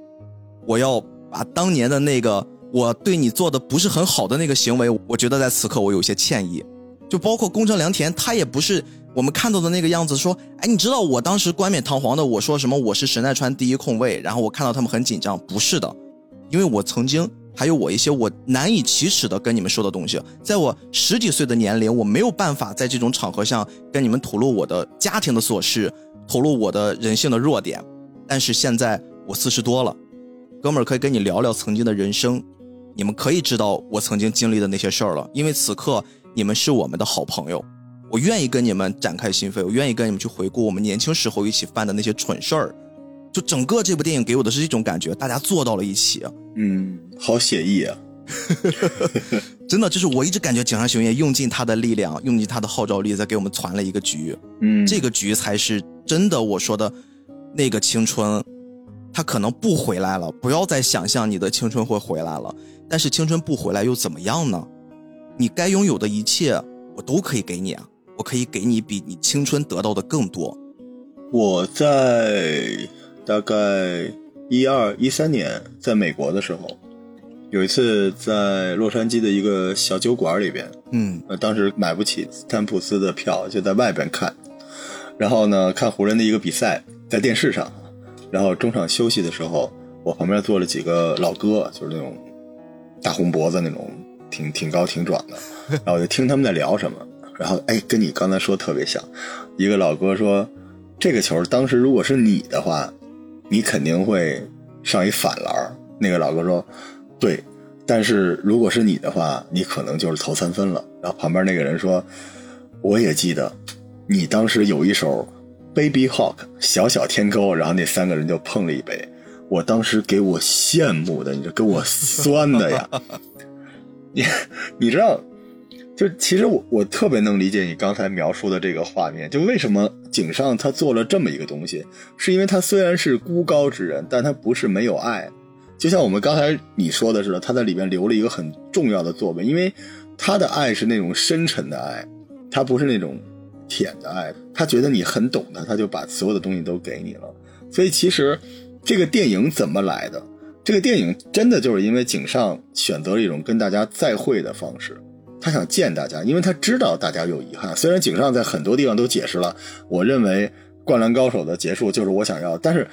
我要把当年的那个。我对你做的不是很好的那个行为，我觉得在此刻我有些歉意，就包括宫城良田，他也不是我们看到的那个样子。说，哎，你知道我当时冠冕堂皇的我说什么？我是神奈川第一控卫，然后我看到他们很紧张，不是的，因为我曾经还有我一些我难以启齿的跟你们说的东西，在我十几岁的年龄，我没有办法在这种场合上跟你们吐露我的家庭的琐事，吐露我的人性的弱点。但是现在我四十多了，哥们儿可以跟你聊聊曾经的人生。你们可以知道我曾经经历的那些事儿了，因为此刻你们是我们的好朋友，我愿意跟你们展开心扉，我愿意跟你们去回顾我们年轻时候一起犯的那些蠢事儿。就整个这部电影给我的是一种感觉，大家坐到了一起，嗯，好写意啊，真的就是我一直感觉井上雄彦用尽他的力量，用尽他的号召力，在给我们攒了一个局，嗯，这个局才是真的。我说的那个青春，他可能不回来了，不要再想象你的青春会回来了。但是青春不回来又怎么样呢？你该拥有的一切，我都可以给你啊！我可以给你比你青春得到的更多。我在大概一二一三年在美国的时候，有一次在洛杉矶的一个小酒馆里边，嗯，呃，当时买不起斯坦普斯的票，就在外边看。然后呢，看湖人的一个比赛，在电视上。然后中场休息的时候，我旁边坐了几个老哥，就是那种。大红脖子那种，挺挺高挺壮的，然后我就听他们在聊什么，然后哎，跟你刚才说特别像，一个老哥说，这个球当时如果是你的话，你肯定会上一反篮。那个老哥说，对，但是如果是你的话，你可能就是投三分了。然后旁边那个人说，我也记得，你当时有一手 Baby Hawk 小小天钩，然后那三个人就碰了一杯。我当时给我羡慕的，你这给我酸的呀！你你知道，就其实我我特别能理解你刚才描述的这个画面。就为什么井上他做了这么一个东西，是因为他虽然是孤高之人，但他不是没有爱。就像我们刚才你说的似的，他在里面留了一个很重要的座位，因为他的爱是那种深沉的爱，他不是那种舔的爱。他觉得你很懂他，他就把所有的东西都给你了。所以其实。这个电影怎么来的？这个电影真的就是因为井上选择了一种跟大家再会的方式，他想见大家，因为他知道大家有遗憾。虽然井上在很多地方都解释了，我认为《灌篮高手》的结束就是我想要，但是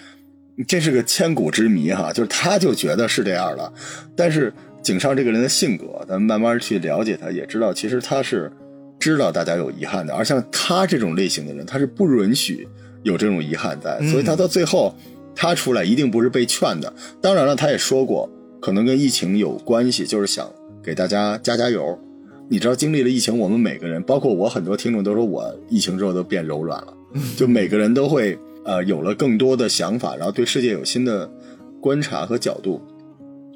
这是个千古之谜哈，就是他就觉得是这样的。但是井上这个人的性格，咱们慢慢去了解他，也知道其实他是知道大家有遗憾的，而像他这种类型的人，他是不允许有这种遗憾在，所以他到最后。他出来一定不是被劝的，当然了，他也说过，可能跟疫情有关系，就是想给大家加加油。你知道，经历了疫情，我们每个人，包括我，很多听众都说我疫情之后都变柔软了，就每个人都会呃有了更多的想法，然后对世界有新的观察和角度。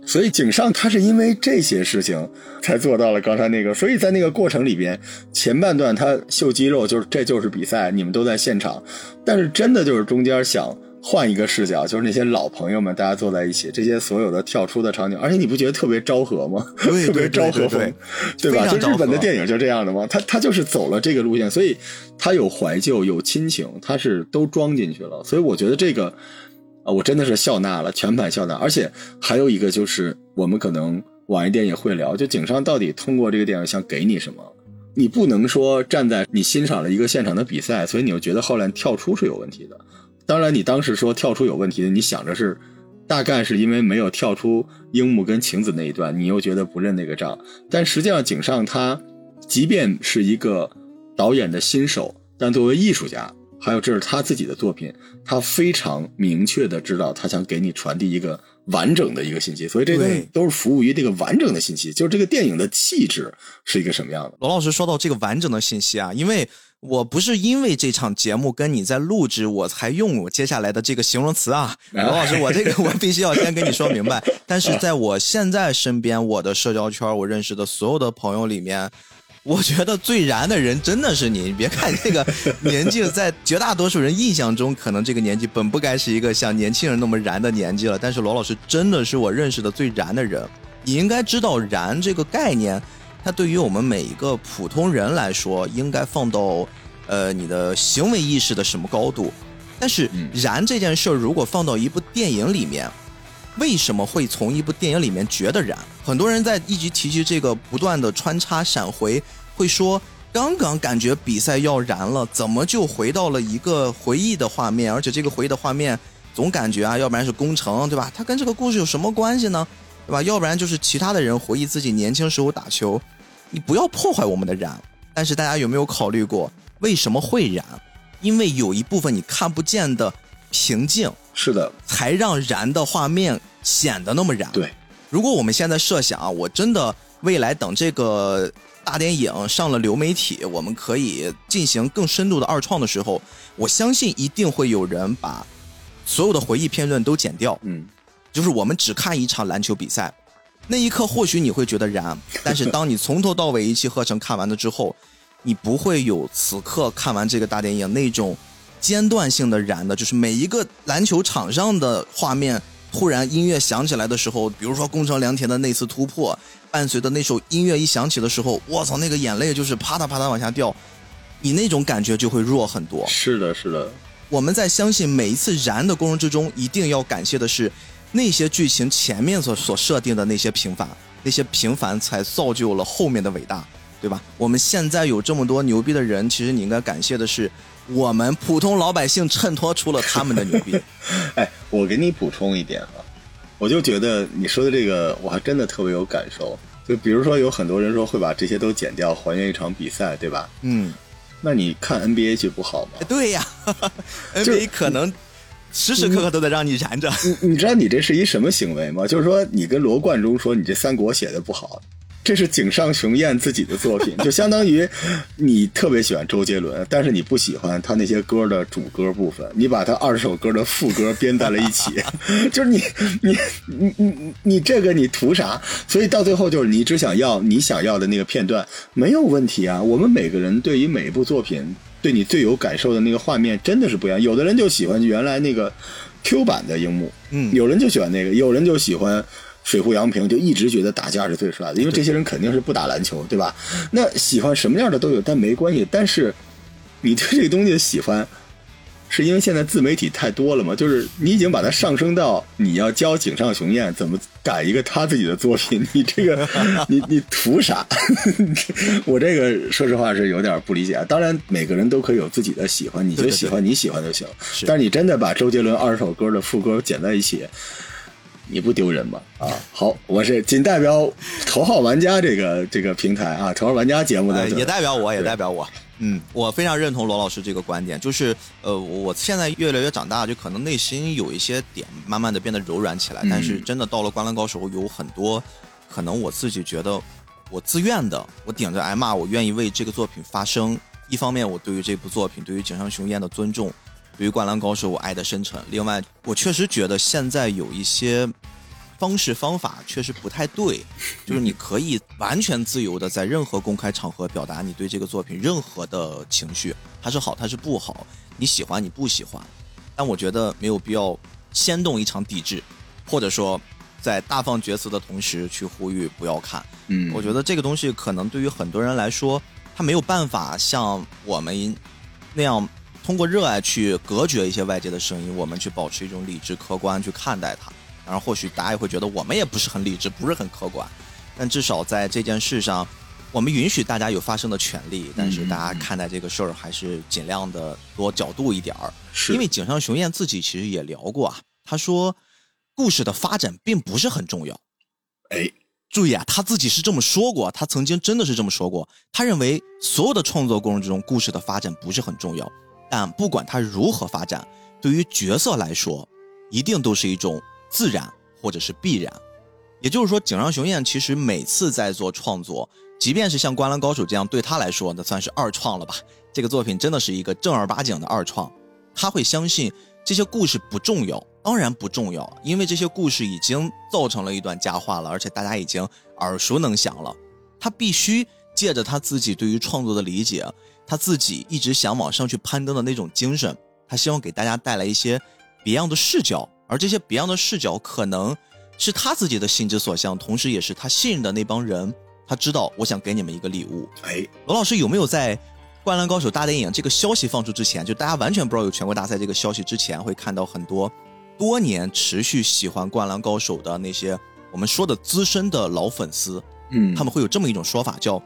所以井上他是因为这些事情才做到了刚才那个，所以在那个过程里边，前半段他秀肌肉，就是这就是比赛，你们都在现场，但是真的就是中间想。换一个视角，就是那些老朋友们，大家坐在一起，这些所有的跳出的场景，而且你不觉得特别昭和吗？特别昭和风，对吧？就日本的电影就这样的吗？他他就是走了这个路线，所以他有怀旧，有亲情，他是都装进去了。所以我觉得这个啊，我真的是笑纳了，全盘笑纳。而且还有一个就是，我们可能晚一点也会聊，就井上到底通过这个电影想给你什么？你不能说站在你欣赏了一个现场的比赛，所以你又觉得后来跳出是有问题的。当然，你当时说跳出有问题的，你想着是，大概是因为没有跳出樱木跟晴子那一段，你又觉得不认那个账。但实际上，井上他即便是一个导演的新手，但作为艺术家，还有这是他自己的作品，他非常明确的知道他想给你传递一个完整的一个信息，所以这东西都是服务于这个完整的信息，就是这个电影的气质是一个什么样的。罗老师说到这个完整的信息啊，因为我不是因为这场节目跟你在录制，我才用我接下来的这个形容词啊，罗老师，我这个 我必须要先跟你说明白。但是在我现在身边，我的社交圈，我认识的所有的朋友里面。我觉得最燃的人真的是你。你别看这个年纪，在绝大多数人印象中，可能这个年纪本不该是一个像年轻人那么燃的年纪了。但是罗老师真的是我认识的最燃的人。你应该知道“燃”这个概念，它对于我们每一个普通人来说，应该放到呃你的行为意识的什么高度。但是“燃”这件事儿，如果放到一部电影里面，为什么会从一部电影里面觉得燃？很多人在一直提及这个不断的穿插闪回，会说刚刚感觉比赛要燃了，怎么就回到了一个回忆的画面？而且这个回忆的画面总感觉啊，要不然是工程，对吧？它跟这个故事有什么关系呢？对吧？要不然就是其他的人回忆自己年轻时候打球。你不要破坏我们的燃。但是大家有没有考虑过为什么会燃？因为有一部分你看不见的平静，是的，才让燃的画面显得那么燃。对，如果我们现在设想啊，我真的未来等这个大电影上了流媒体，我们可以进行更深度的二创的时候，我相信一定会有人把所有的回忆片段都剪掉。嗯，就是我们只看一场篮球比赛，那一刻或许你会觉得燃，但是当你从头到尾一气呵成看完了之后，你不会有此刻看完这个大电影那种间断性的燃的，就是每一个篮球场上的画面突然音乐响起来的时候，比如说宫城良田的那次突破，伴随的那首音乐一响起的时候，我操，那个眼泪就是啪嗒啪嗒往下掉，你那种感觉就会弱很多。是的，是的。我们在相信每一次燃的过程之中，一定要感谢的是那些剧情前面所所设定的那些平凡，那些平凡才造就了后面的伟大，对吧？我们现在有这么多牛逼的人，其实你应该感谢的是我们普通老百姓衬托出了他们的牛逼。哎，我给你补充一点啊，我就觉得你说的这个，我还真的特别有感受。就比如说，有很多人说会把这些都剪掉，还原一场比赛，对吧？嗯，那你看 NBA 去不好吗？对呀，NBA 可能时时刻刻都在让你燃着。你你知道你这是一什么行为吗？就是说，你跟罗贯中说你这三国写的不好，这是井上雄彦自己的作品，就相当于你特别喜欢周杰伦，但是你不喜欢他那些歌的主歌部分，你把他二十首歌的副歌编在了一起，就是你你你你你这个你图啥？所以到最后就是你只想要你想要的那个片段，没有问题啊。我们每个人对于每一部作品。对你最有感受的那个画面真的是不一样，有的人就喜欢原来那个 Q 版的樱木，嗯，有人就喜欢那个，有人就喜欢水户洋平，就一直觉得打架是最帅的，因为这些人肯定是不打篮球，对吧？那喜欢什么样的都有，但没关系。但是你对这个东西的喜欢，是因为现在自媒体太多了嘛？就是你已经把它上升到你要教井上雄彦怎么改一个他自己的作品，你这个 你你图啥？我这个说实话是有点不理解。当然，每个人都可以有自己的喜欢，你就喜欢你喜欢就行。但是你真的把周杰伦二十首歌的副歌剪在一起。你不丢人吗？啊，好，我是仅代表头号玩家这个这个平台啊，头号玩家节目的、呃，也代表我，也代表我。嗯，我非常认同罗老师这个观点，就是呃，我现在越来越长大，就可能内心有一些点慢慢的变得柔软起来，嗯、但是真的到了《灌篮高手》，有很多可能我自己觉得我自愿的，我顶着挨骂，我愿意为这个作品发声。一方面，我对于这部作品，对于井上雄彦的尊重。对于《灌篮高手》，我爱的深沉。另外，我确实觉得现在有一些方式方法确实不太对，就是你可以完全自由的在任何公开场合表达你对这个作品任何的情绪，它是好，它是不好，你喜欢，你不喜欢。但我觉得没有必要掀动一场抵制，或者说在大放厥词的同时去呼吁不要看。嗯，我觉得这个东西可能对于很多人来说，他没有办法像我们那样。通过热爱去隔绝一些外界的声音，我们去保持一种理智客观去看待它。当然，或许大家也会觉得我们也不是很理智，不是很客观，但至少在这件事上，我们允许大家有发声的权利。但是大家看待这个事儿还是尽量的多角度一点儿。是因为井上雄彦自己其实也聊过啊，他说故事的发展并不是很重要。哎，注意啊，他自己是这么说过，他曾经真的是这么说过。他认为所有的创作过程之中，故事的发展不是很重要。但不管它如何发展，对于角色来说，一定都是一种自然或者是必然。也就是说，井上雄彦其实每次在做创作，即便是像《灌篮高手》这样，对他来说那算是二创了吧？这个作品真的是一个正儿八经的二创。他会相信这些故事不重要，当然不重要，因为这些故事已经造成了一段佳话了，而且大家已经耳熟能详了。他必须借着他自己对于创作的理解，他自己一直想往上去攀登的那种精神，他希望给大家带来一些别样的视角，而这些别样的视角可能是他自己的心之所向，同时也是他信任的那帮人。他知道，我想给你们一个礼物。哎，罗老师有没有在《灌篮高手》大电影这个消息放出之前，就大家完全不知道有全国大赛这个消息之前，会看到很多多年持续喜欢《灌篮高手》的那些我们说的资深的老粉丝，嗯他们会有这么一种说法，叫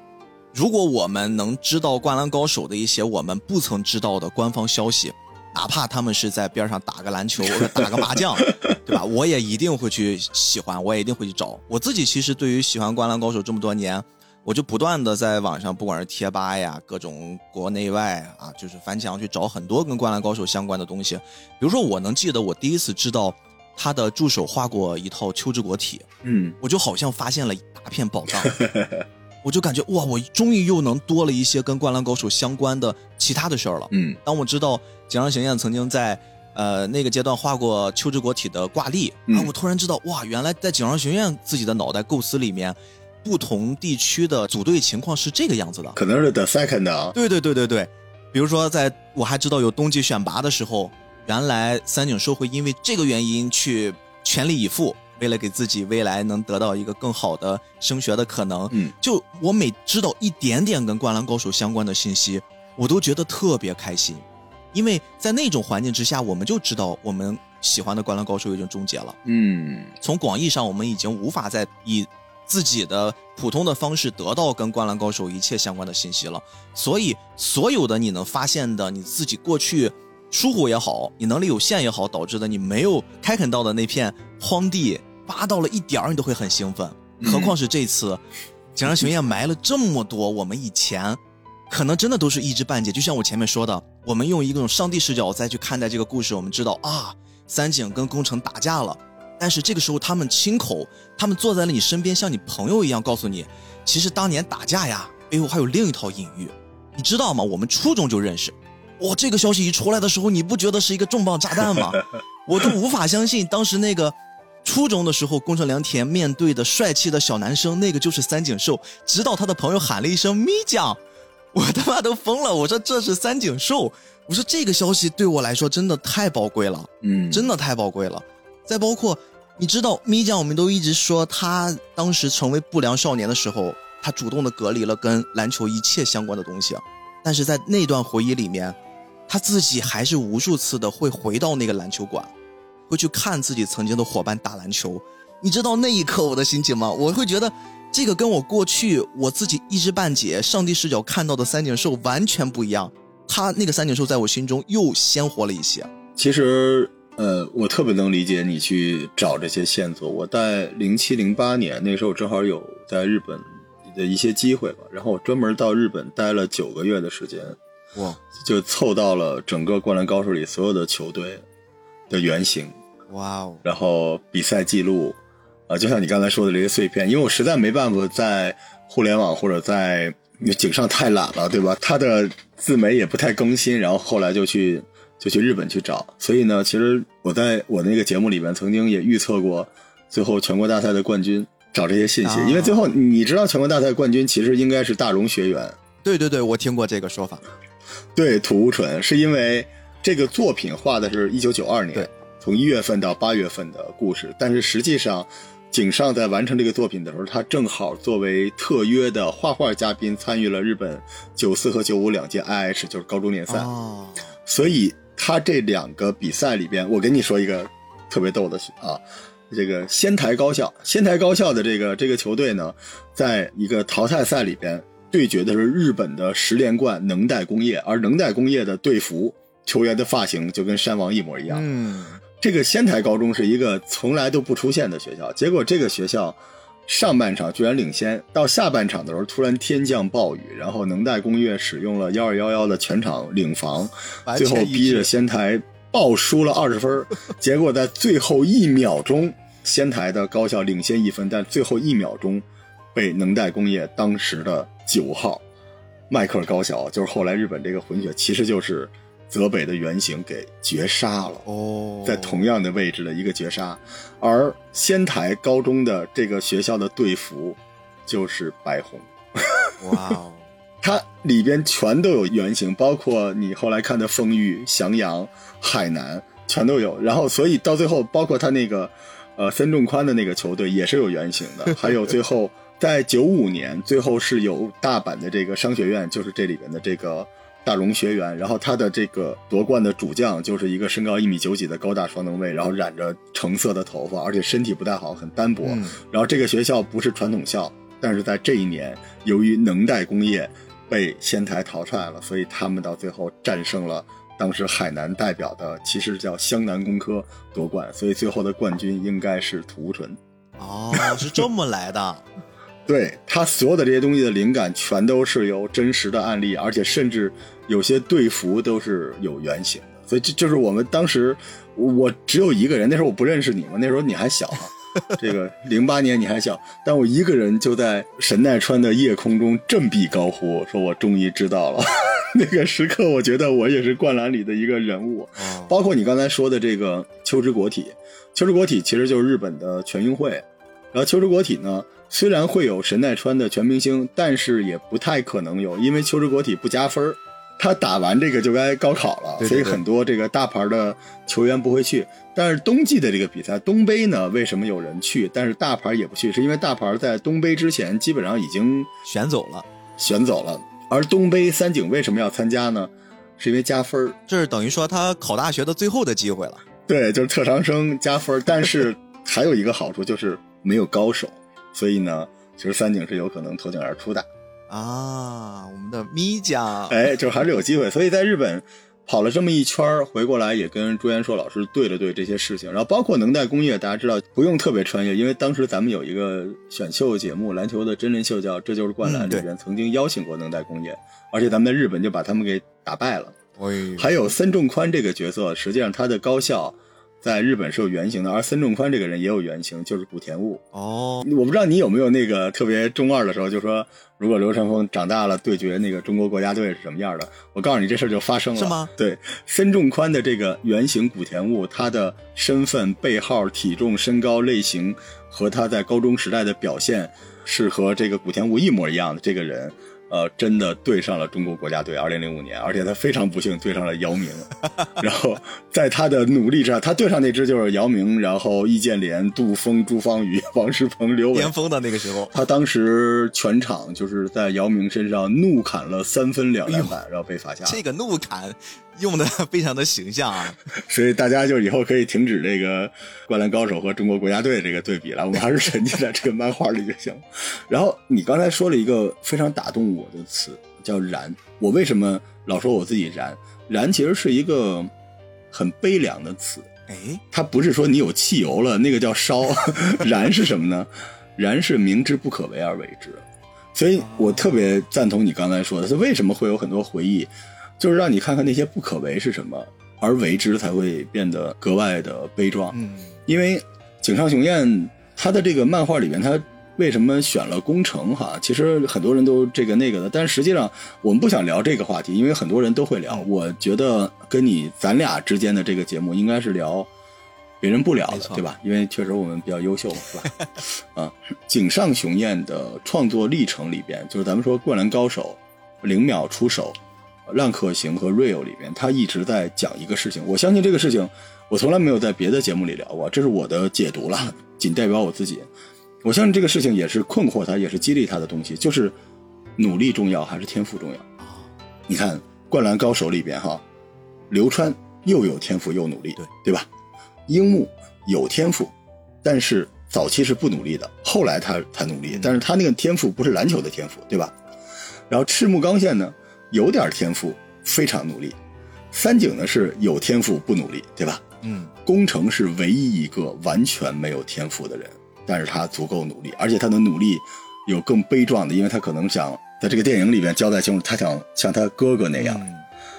如果我们能知道《灌篮高手》的一些我们不曾知道的官方消息，哪怕他们是在边上打个篮球 或者打个麻将，对吧？我也一定会去喜欢，我也一定会去找。我自己其实对于喜欢《灌篮高手》这么多年，我就不断的在网上，不管是贴吧呀，各种国内外啊，就是翻墙去找很多跟《灌篮高手》相关的东西。比如说，我能记得我第一次知道他的助手画过一套秋之国体，嗯，我就好像发现了一大片宝藏。我就感觉哇，我终于又能多了一些跟《灌篮高手》相关的其他的事儿了。嗯，当我知道井上学院曾经在呃那个阶段画过秋之国体的挂历，嗯啊，我突然知道哇，原来在井上学院自己的脑袋构思里面，不同地区的组队情况是这个样子的。可能是 The Second 啊。对对对对对，比如说在我还知道有冬季选拔的时候，原来三井寿会因为这个原因去全力以赴，为了给自己未来能得到一个更好的升学的可能。嗯，就我每知道一点点跟《灌篮高手》相关的信息，我都觉得特别开心，因为在那种环境之下，我们就知道我们喜欢的《灌篮高手》已经终结了。嗯，从广义上，我们已经无法再以自己的普通的方式得到跟《灌篮高手》一切相关的信息了。所以，所有的你能发现的，你自己过去疏忽也好，你能力有限也好，导致的你没有开垦到的那片荒地，挖到了一点儿，你都会很兴奋。何况是这次，井上雄彦埋了这么多，我们以前可能真的都是一知半解。就像我前面说的，我们用一种上帝视角再去看待这个故事，我们知道啊，三井跟工程打架了。但是这个时候，他们亲口，他们坐在了你身边，像你朋友一样告诉你，其实当年打架呀，背后还有另一套隐喻，你知道吗？我们初中就认识。哇，这个消息一出来的时候，你不觉得是一个重磅炸弹吗？我都无法相信，当时那个初中的时候，工程良田面对的帅气的小男生，那个就是三井寿。直到他的朋友喊了一声“咪酱”，我他妈都疯了。我说这是三井寿，我说这个消息对我来说真的太宝贵了，嗯，真的太宝贵了。再包括你知道咪酱，我们都一直说他当时成为不良少年的时候，他主动的隔离了跟篮球一切相关的东西，但是在那段回忆里面，他自己还是无数次的会回到那个篮球馆，会去看自己曾经的伙伴打篮球。你知道那一刻我的心情吗？我会觉得这个跟我过去我自己一知半解、上帝视角看到的三井寿完全不一样。他那个三井寿在我心中又鲜活了一些。其实，呃，我特别能理解你去找这些线索。我在零七零八年那时候正好有在日本的一些机会吧，然后我专门到日本待了九个月的时间，哇，就凑到了整个《灌篮高手》里所有的球队的原型，哇哦，然后比赛记录，啊、就像你刚才说的这些碎片，因为我实在没办法在互联网或者在井上太懒了，对吧？他的自媒也不太更新，然后后来就去就去日本去找，所以呢，其实我在我那个节目里面曾经也预测过最后全国大赛的冠军，找这些信息，啊因为最后你知道全国大赛冠军其实应该是大荣学员，对对对，我听过这个说法。对，土屋纯是因为这个作品画的是一九九二年对，从一月份到八月份的故事，但是实际上，井上在完成这个作品的时候，他正好作为特约的画画嘉宾参与了日本九四和九五两届 IH，就是高中联赛，哦，所以他这两个比赛里边，我跟你说一个特别逗的啊，这个仙台高校，仙台高校的这个这个球队呢，在一个淘汰赛里边对决的是日本的十连冠能代工业，而能代工业的队服球员的发型就跟山王一模一样。嗯，这个仙台高中是一个从来都不出现的学校，结果这个学校上半场居然领先，到下半场的时候突然天降暴雨，然后能代工业使用了幺二幺幺的全场领防，最后逼着仙台爆输了二十分，结果在最后一秒钟，仙台的高校领先一分，但最后一秒钟被能代工业当时的九号迈克尔高校，就是后来日本这个混血，其实就是泽北的原型给绝杀了。哦，在同样的位置的一个绝杀，而仙台高中的这个学校的队服就是白红。哇哦，它里边全都有原型，包括你后来看的丰裕、翔阳、海南全都有。然后，所以到最后，包括他那个呃森重宽的那个球队也是有原型的。还有最后在九五年，最后是有大阪的这个商学院，就是这里边的这个大龙学员。然后他的这个夺冠的主将就是一个身高一米九几的高大双能卫，然后染着橙色的头发，而且身体不太好，很单薄。嗯然后这个学校不是传统校，但是在这一年，由于能代工业被仙台淘汰了，所以他们到最后战胜了当时海南代表的，其实叫湘南工科夺冠，所以最后的冠军应该是土屋纯。哦，是这么来的。对他所有的这些东西的灵感，全都是由真实的案例，而且甚至有些队服都是有原型的。所以这就是我们当时，我只有一个人，那时候我不认识你嘛，那时候你还小啊。这个零八年你还小，但我一个人就在神奈川的夜空中振臂高呼，说我终于知道了。那个时刻，我觉得我也是灌篮里的一个人物。哦，包括你刚才说的这个秋之国体，秋之国体其实就是日本的全运会。然后秋之国体呢，虽然会有神奈川的全明星，但是也不太可能有，因为秋之国体不加分儿他打完这个就该高考了，对对对所以很多这个大牌的球员不会去。但是冬季的这个比赛，东杯呢，为什么有人去，但是大牌也不去？是因为大牌在东杯之前基本上已经选走了，选走了。而东杯三井为什么要参加呢？是因为加分儿。这是等于说他考大学的最后的机会了。对，就是特长生加分儿，但是还有一个好处就是没有高手，所以呢，其实三井是有可能脱颖而出的。啊，我们的咪酱，哎，就还是有机会。所以在日本跑了这么一圈儿，回过来也跟朱元硕老师对了对这些事情。然后包括能代工业，大家知道不用特别穿越，因为当时咱们有一个选秀节目，篮球的真人秀叫《这就是灌篮》，里边曾经邀请过能代工业，而且咱们在日本就把他们给打败了。哎，还有森重宽这个角色，实际上他的高校在日本是有原型的，而森重宽这个人也有原型，就是古田悟。哦，我不知道你有没有那个特别中二的时候，就说如果流川枫长大了对决那个中国国家队是什么样的？我告诉你，这事儿就发生了。是吗？对，森重宽的这个原型古田悟，他的身份、背号、体重、身高、类型和他在高中时代的表现是和这个古田悟一模一样的。这个人。呃，真的对上了中国国家队，二零零五年，而且他非常不幸对上了姚明，然后在他的努力之下，他对上那支就是姚明，然后易建联、杜锋、朱芳雨、王仕鹏、刘伟，巅峰的那个时候，他当时全场就是在姚明身上怒砍了三分两篮板，然后被罚下。这个怒砍用的非常的形象啊，所以大家就以后可以停止这个《灌篮高手》和中国国家队这个对比了，我们还是沉浸在这个漫画里就行。然后你刚才说了一个非常打动我的词，叫“燃”。我为什么老说我自己燃？燃其实是一个很悲凉的词。哎，它不是说你有汽油了，那个叫烧。燃是什么呢？燃是明知不可为而为之。所以我特别赞同你刚才说的，是为什么会有很多回忆，就是让你看看那些不可为是什么，而为之才会变得格外的悲壮。嗯，因为井上雄彦他的这个漫画里面，他为什么选了工程哈？其实很多人都这个那个的，但实际上我们不想聊这个话题，因为很多人都会聊。我觉得跟你咱俩之间的这个节目应该是聊别人不聊的，对吧？因为确实我们比较优秀嘛，是吧？啊，井上雄彦的创作历程里边，就是咱们说《灌篮高手》零秒出手。浪客行和 real 里面，他一直在讲一个事情。我相信这个事情，我从来没有在别的节目里聊过，这是我的解读了，仅代表我自己。我相信这个事情也是困惑他，也是激励他的东西，就是努力重要还是天赋重要？你看《灌篮高手》里边哈，流川又有天赋又努力，对对吧？樱木有天赋，但是早期是不努力的，后来他才努力，但是他那个天赋不是篮球的天赋，对吧？然后赤木刚宪呢？有点天赋，非常努力。三井呢是有天赋不努力，对吧？嗯，宫城是唯一一个完全没有天赋的人。但是他足够努力，而且他的努力有更悲壮的，因为他可能想在这个电影里边交代清楚，他想像他哥哥那样。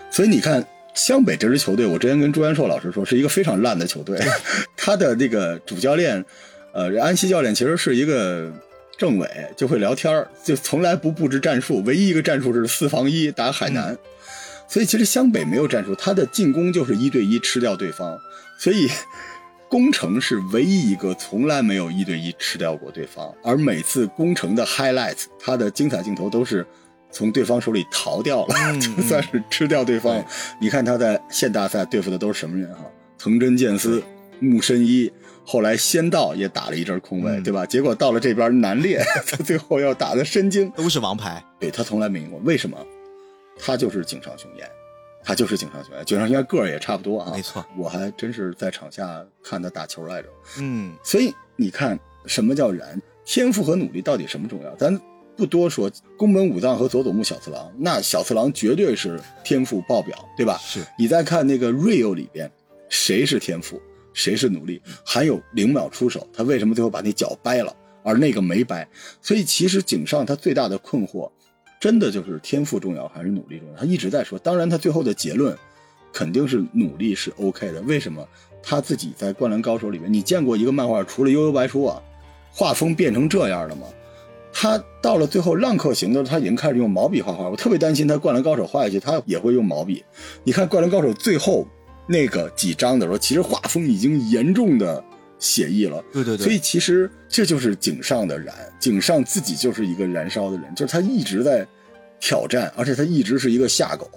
所以你看，湘北这支球队，我之前跟朱元硕老师说，是一个非常烂的球队。他的那个主教练，呃，安西教练其实是一个政委，就会聊天就从来不布置战术，唯一一个战术是四防一打海南。所以其实湘北没有战术，他的进攻就是一对一吃掉对方。所以。攻城是唯一一个从来没有一对一吃掉过对方，而每次攻城的 highlights，他的精彩镜头都是从对方手里逃掉了，就算是吃掉对方。你看他在县大赛对付的都是什么人哈？藤真剑司、木申一，后来仙道也打了一阵空位，对吧？结果到了这边南烈，他最后要打的申京都是王牌，对他从来没赢过，为什么？他就是井上雄彦。他就是井上雄彦，井上雄彦个儿也差不多啊。没错，我还真是在场下看他打球来着。嗯，所以你看，什么叫燃？天赋和努力到底什么重要？咱不多说。宫本武藏和佐佐木小次郎，那小次郎绝对是天赋爆表，对吧？是。你再看那个 Rio 里边，谁是天赋，谁是努力？还有零秒出手，他为什么最后把那脚掰了，而那个没掰？所以其实井上他最大的困惑。真的就是天赋重要还是努力重要？他一直在说，当然他最后的结论肯定是努力是 OK 的。为什么？他自己在《灌篮高手》里面，你见过一个漫画除了悠悠白书啊，画风变成这样的吗？他到了最后浪客行的时候，他已经开始用毛笔画画。我特别担心他《灌篮高手》画下去，他也会用毛笔。你看《灌篮高手》最后那个几章的时候，其实画风已经严重的。写意了，对对对，所以其实这就是井上的燃，井上自己就是一个燃烧的人，就是他一直在挑战，而且他一直是一个下狗，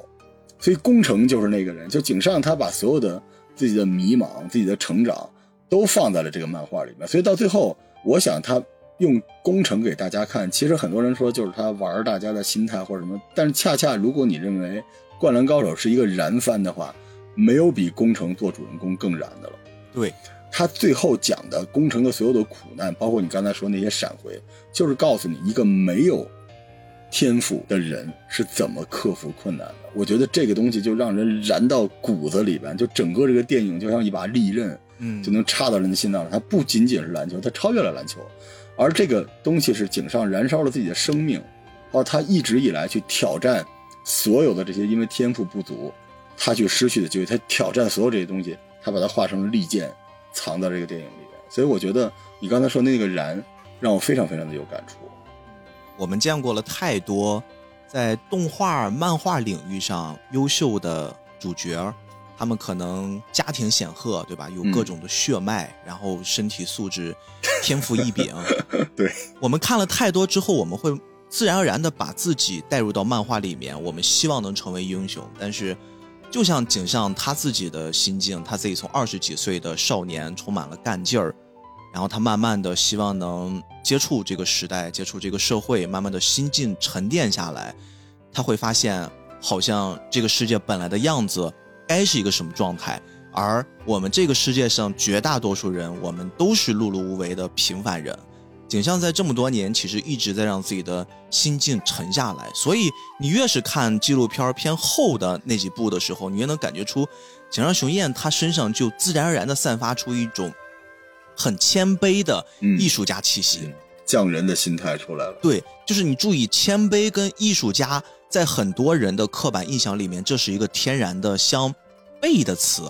所以工程就是那个人，就井上他把所有的自己的迷茫、自己的成长都放在了这个漫画里面，所以到最后，我想他用工程给大家看，其实很多人说就是他玩大家的心态或者什么，但是恰恰如果你认为《灌篮高手》是一个燃番的话，没有比工程做主人公更燃的了，对。他最后讲的工程的所有的苦难，包括你刚才说那些闪回，就是告诉你一个没有天赋的人是怎么克服困难的。我觉得这个东西就让人燃到骨子里边，就整个这个电影就像一把利刃，嗯，就能插到人的心脏上。它不仅仅是篮球，它超越了篮球，而这个东西是井上燃烧了自己的生命，而他一直以来去挑战所有的这些因为天赋不足他去失去的机会，他挑战所有这些东西，他把它化成了利剑。藏在这个电影里面，所以我觉得你刚才说那个燃，让我非常非常的有感触。我们见过了太多在动画、漫画领域上优秀的主角，他们可能家庭显赫，对吧？有各种的血脉，然后身体素质天赋异禀。对，我们看了太多之后，我们会自然而然的把自己带入到漫画里面，我们希望能成为英雄，但是。就像井上他自己的心境，他自己从二十几岁的少年充满了干劲儿，然后他慢慢的希望能接触这个时代，接触这个社会，慢慢的心境沉淀下来，他会发现好像这个世界本来的样子该是一个什么状态，而我们这个世界上绝大多数人，我们都是碌碌无为的平凡人。景象在这么多年，其实一直在让自己的心境沉下来。所以你越是看纪录片偏后的那几部的时候，你越能感觉出井上雄彦他身上就自然而然的散发出一种很谦卑的艺术家气息，匠人的心态出来了。对，就是你注意，谦卑跟艺术家在很多人的刻板印象里面，这是一个天然的相悖的词。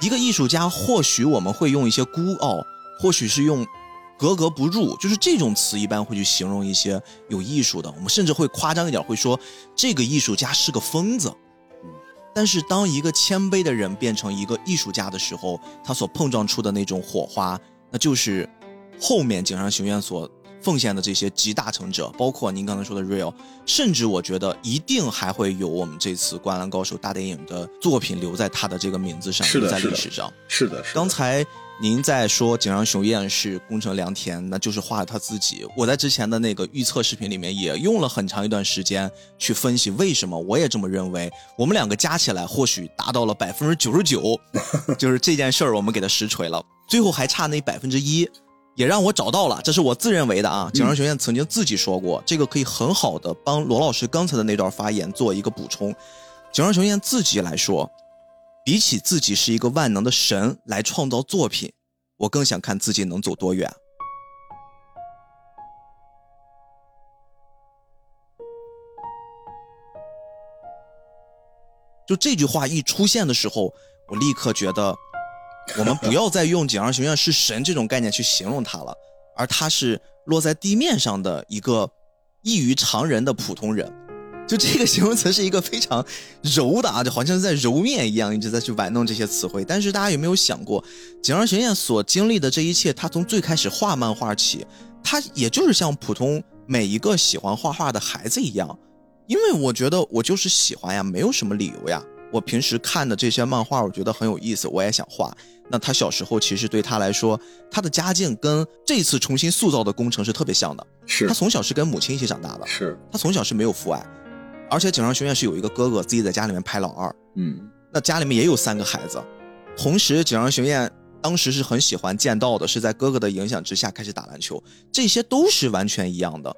一个艺术家，或许我们会用一些孤傲，或许是用。格格不入，就是这种词一般会去形容一些有艺术的。我们甚至会夸张一点，会说这个艺术家是个疯子。但是当一个谦卑的人变成一个艺术家的时候，他所碰撞出的那种火花，那就是后面井上雄彦所奉献的这些集大成者，包括您刚才说的 Real，甚至我觉得一定还会有我们这次《灌篮高手》大电影的作品留在他的这个名字上，留在历史上。是的，是的。刚才。您在说井上雄彦是宫城良田，那就是画了他自己。我在之前的那个预测视频里面也用了很长一段时间去分析为什么，我也这么认为。我们两个加起来或许达到了 百分之九十九，就是这件事儿我们给他实锤了。最后还差那百分之一，也让我找到了，这是我自认为的啊。井上雄彦曾经自己说过，这个可以很好的帮罗老师刚才的那段发言做一个补充。井上雄彦自己来说。比起自己是一个万能的神来创造作品我更想看自己能走多远。就这句话一出现的时候我立刻觉得我们不要再用井上神院是神这种概念去形容他了而他是落在地面上的一个异于常人的普通人。就这个形容词是一个非常柔的啊，就好像是在揉面一样，一直在去玩弄这些词汇。但是大家有没有想过，井上雄彦所经历的这一切，他从最开始画漫画起，他也就是像普通每一个喜欢画画的孩子一样。因为我觉得我就是喜欢呀，没有什么理由呀。我平时看的这些漫画，我觉得很有意思，我也想画。那他小时候其实对他来说，他的家境跟这次重新塑造的工程是特别像的。是他从小是跟母亲一起长大的，是他从小是没有父爱。而且井上雄彦是有一个哥哥，自己在家里面排老二，嗯，那家里面也有三个孩子。同时，井上雄彦当时是很喜欢剑道的，是在哥哥的影响之下开始打篮球，这些都是完全一样的。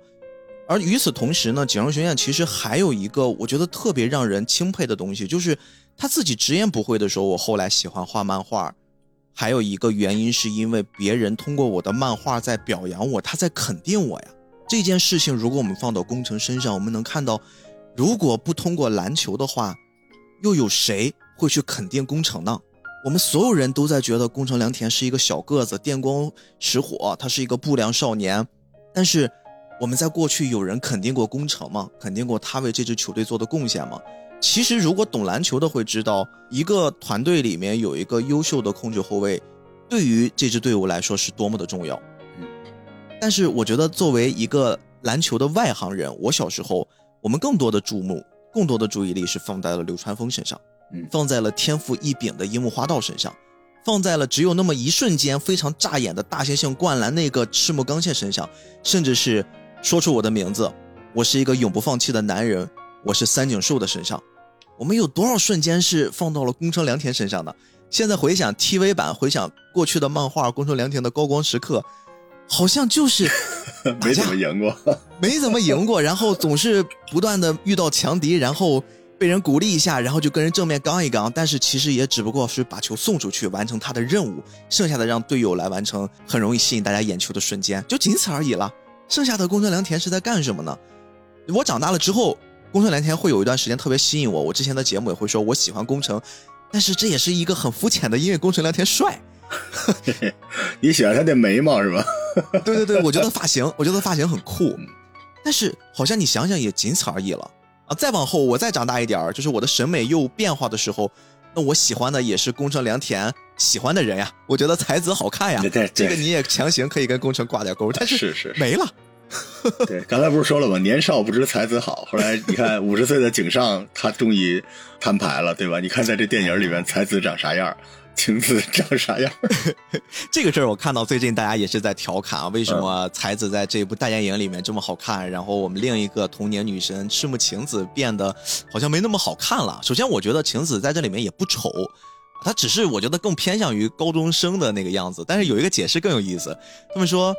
而与此同时呢，井上雄彦其实还有一个我觉得特别让人钦佩的东西，就是他自己直言不讳的说：“我后来喜欢画漫画，还有一个原因是因为别人通过我的漫画在表扬我，他在肯定我呀。”这件事情如果我们放到工程身上，我们能看到。如果不通过篮球的话，又有谁会去肯定工程呢？我们所有人都在觉得工程良田是一个小个子，电光石火，他是一个不良少年。但是我们在过去有人肯定过工程吗？肯定过他为这支球队做的贡献吗？其实，如果懂篮球的会知道，一个团队里面有一个优秀的控制后卫，对于这支队伍来说是多么的重要。嗯但是，我觉得作为一个篮球的外行人，我小时候。我们更多的注目，更多的注意力是放在了流川枫身上，嗯，放在了天赋异禀的樱木花道身上，放在了只有那么一瞬间非常扎眼的大猩猩灌篮那个赤木刚宪身上，甚至是说出我的名字，我是一个永不放弃的男人，我是三井寿的身上。我们有多少瞬间是放到了宫城良田身上的？现在回想 TV 版，回想过去的漫画宫城良田的高光时刻。好像就是 没怎么赢过，没怎么赢过，然后总是不断的遇到强敌，然后被人鼓励一下，然后就跟人正面刚一刚，但是其实也只不过是把球送出去，完成他的任务，剩下的让队友来完成，很容易吸引大家眼球的瞬间，就仅此而已了。剩下的宫城良田是在干什么呢？我长大了之后，宫城良田会有一段时间特别吸引我，我之前的节目也会说我喜欢宫城，但是这也是一个很肤浅的，因为宫城良田帅。你喜欢他的眉毛是吧？对对对，我觉得发型，我觉得发型很酷，但是好像你想想也仅此而已了啊！再往后，我再长大一点就是我的审美又变化的时候，那我喜欢的也是宫城良田喜欢的人呀，我觉得才子好看呀，对，这个你也强行可以跟宫城挂点钩，但是是是没了。对，刚才不是说了吗？年少不知才子好，后来你看五十岁的井上，他终于摊牌了，对吧？你看在这电影里面，才子长啥样？晴子长啥样？这个事儿我看到最近大家也是在调侃啊，为什么才子在这部大电影里面这么好看，然后我们另一个童年女神赤木晴子变得好像没那么好看了。首先，我觉得晴子在这里面也不丑，她只是我觉得更偏向于高中生的那个样子。但是有一个解释更有意思，他们说，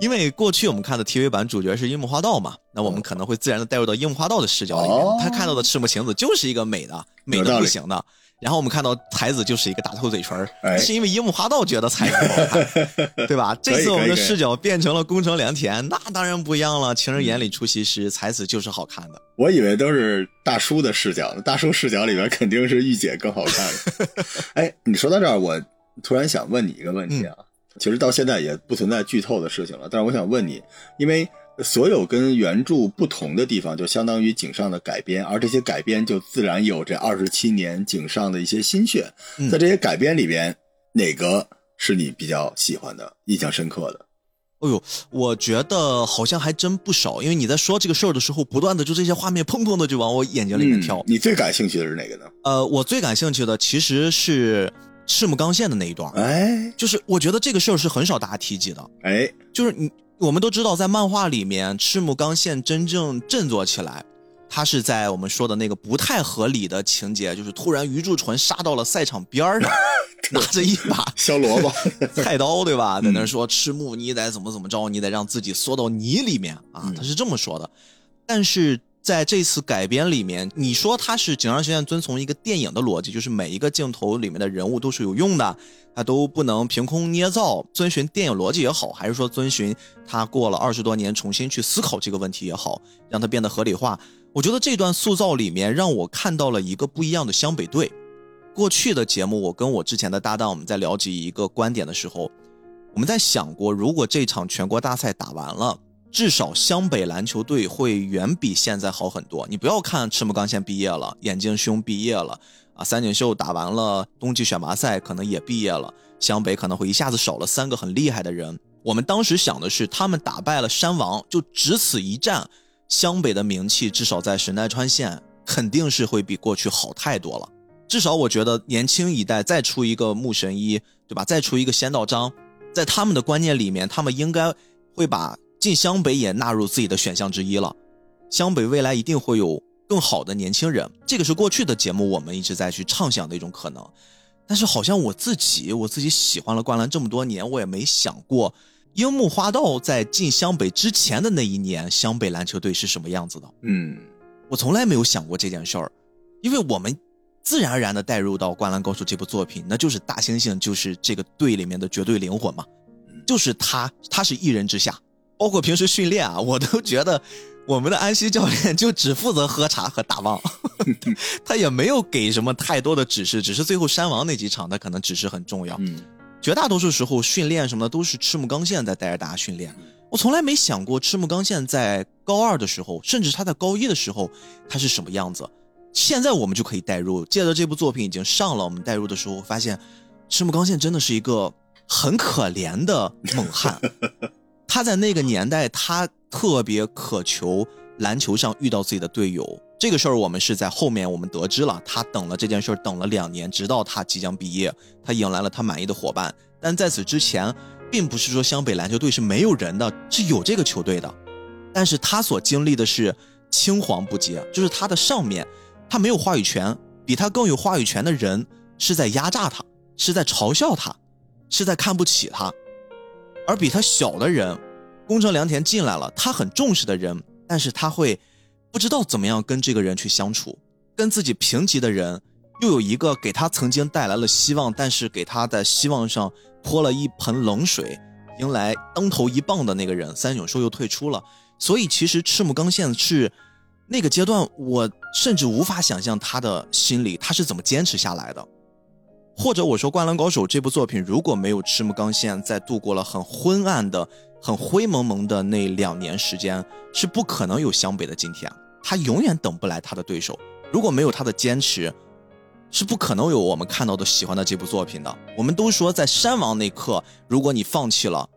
因为过去我们看的 TV 版主角是樱木花道嘛，那我们可能会自然的带入到樱木花道的视角里面，他看到的赤木晴子就是一个美的，美的不行的。然后我们看到才子就是一个大头嘴唇儿是因为樱木花道觉得才子好看，对吧？这次我们的视角变成了宫城良田，那当然不一样了。情人眼里出西施，才子就是好看的。我以为都是大叔的视角，大叔视角里边肯定是御姐更好看。哎，你说到这儿，我突然想问你一个问题啊，其实到现在也不存在剧透的事情了，但是我想问你，因为。所有跟原著不同的地方，就相当于井上的改编，而这些改编就自然有这二十七年井上的一些心血。在这些改编里边，哪个是你比较喜欢的、印象深刻的？哎呦，我觉得好像还真不少，因为你在说这个事儿的时候，不断的就这些画面砰砰的就往我眼睛里面跳。你最感兴趣的是哪个呢？呃，我最感兴趣的其实是赤木刚宪的那一段。哎，就是我觉得这个事儿是很少大家提及的。哎，就是你。我们都知道，在漫画里面，赤木刚宪真正振作起来，他是在我们说的那个不太合理的情节，就是突然鱼柱纯杀到了赛场边上，拿着一把削萝卜 菜刀，对吧？在那说赤木，你得怎么怎么着，你得让自己缩到泥里面啊，他是这么说的。但是。在这次改编里面，你说他是井上学院遵从一个电影的逻辑，就是每一个镜头里面的人物都是有用的，他都不能凭空捏造，遵循电影逻辑也好，还是说遵循他过了二十多年重新去思考这个问题也好，让它变得合理化。我觉得这段塑造里面让我看到了一个不一样的湘北队。过去的节目，我跟我之前的搭档我们在了解一个观点的时候，我们在想过，如果这场全国大赛打完了，至少湘北篮球队会远比现在好很多。你不要看赤木刚宪毕业了，眼镜兄毕业了，啊，三井秀打完了冬季选拔赛可能也毕业了，湘北可能会一下子少了三个很厉害的人。我们当时想的是，他们打败了山王，就只此一战，湘北的名气至少在神奈川县肯定是会比过去好太多了。至少我觉得年轻一代再出一个木神一，对吧？再出一个仙道章，在他们的观念里面，他们应该会把进湘北也纳入自己的选项之一了。湘北未来一定会有更好的年轻人，这个是过去的节目我们一直在去畅想的一种可能。但是好像我自己，我自己喜欢了灌篮这么多年，我也没想过樱木花道在进湘北之前的那一年，湘北篮球队是什么样子的。嗯，我从来没有想过这件事儿，因为我们。自然而然的带入到《灌篮高手》这部作品，那就是大猩猩就是这个队里面的绝对灵魂嘛，就是他，他是一人之下。包括平时训练啊，我都觉得我们的安西教练 就只负责喝茶和打棒，他也没有给什么太多的指示，只是最后山王那几场他可能指示很重要。嗯，绝大多数时候训练什么的都是赤木刚宪在带着大家训练。我从来没想过赤木刚宪在高二的时候，甚至他在高一的时候他是什么样子。现在我们就可以代入，借着这部作品已经上了，我们代入的时候发现，赤木刚宪真的是一个很可怜的猛汉。他在那个年代，他特别渴求篮球上遇到自己的队友。这个事儿我们是在后面我们得知了，他等了这件事儿等了两年，直到他即将毕业，他迎来了他满意的伙伴。但在此之前，并不是说湘北篮球队是没有人的，是有这个球队的。但是他所经历的是青黄不接，就是他的上面。他没有话语权，比他更有话语权的人是在压榨他，是在嘲笑他，是在看不起他。而比他小的人，宫城良田进来了，他很重视的人，但是他会不知道怎么样跟这个人去相处。跟自己平级的人，又有一个给他曾经带来了希望，但是给他的希望上泼了一盆冷水，迎来当头一棒的那个人，三井寿又退出了。所以其实赤木刚宪是。那个阶段，我甚至无法想象他的心里他是怎么坚持下来的，或者我说《灌篮高手》这部作品如果没有赤木刚宪在度过了很昏暗的、很灰蒙蒙的那两年时间，是不可能有湘北的今天。他永远等不来他的对手。如果没有他的坚持，是不可能有我们看到的喜欢的这部作品的。我们都说在山王那刻，如果你放弃了，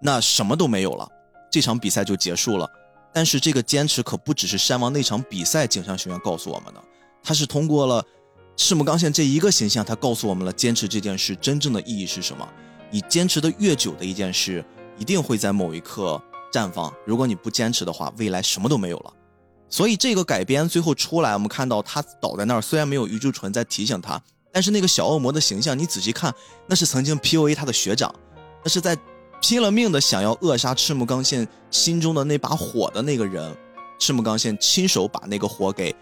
那什么都没有了，这场比赛就结束了。但是这个坚持可不只是山王那场比赛景象学院告诉我们的，他是通过了赤木刚宪这一个形象，他告诉我们了坚持这件事真正的意义是什么。你坚持的越久的一件事，一定会在某一刻绽放。如果你不坚持的话，未来什么都没有了。所以这个改编最后出来，我们看到他倒在那儿，虽然没有余柱纯在提醒他，但是那个小恶魔的形象，你仔细看，那是曾经 PUA 他的学长，那是在。拼了命的想要扼杀赤木刚宪心中的那把火的那个人，赤木刚宪亲手把那个火给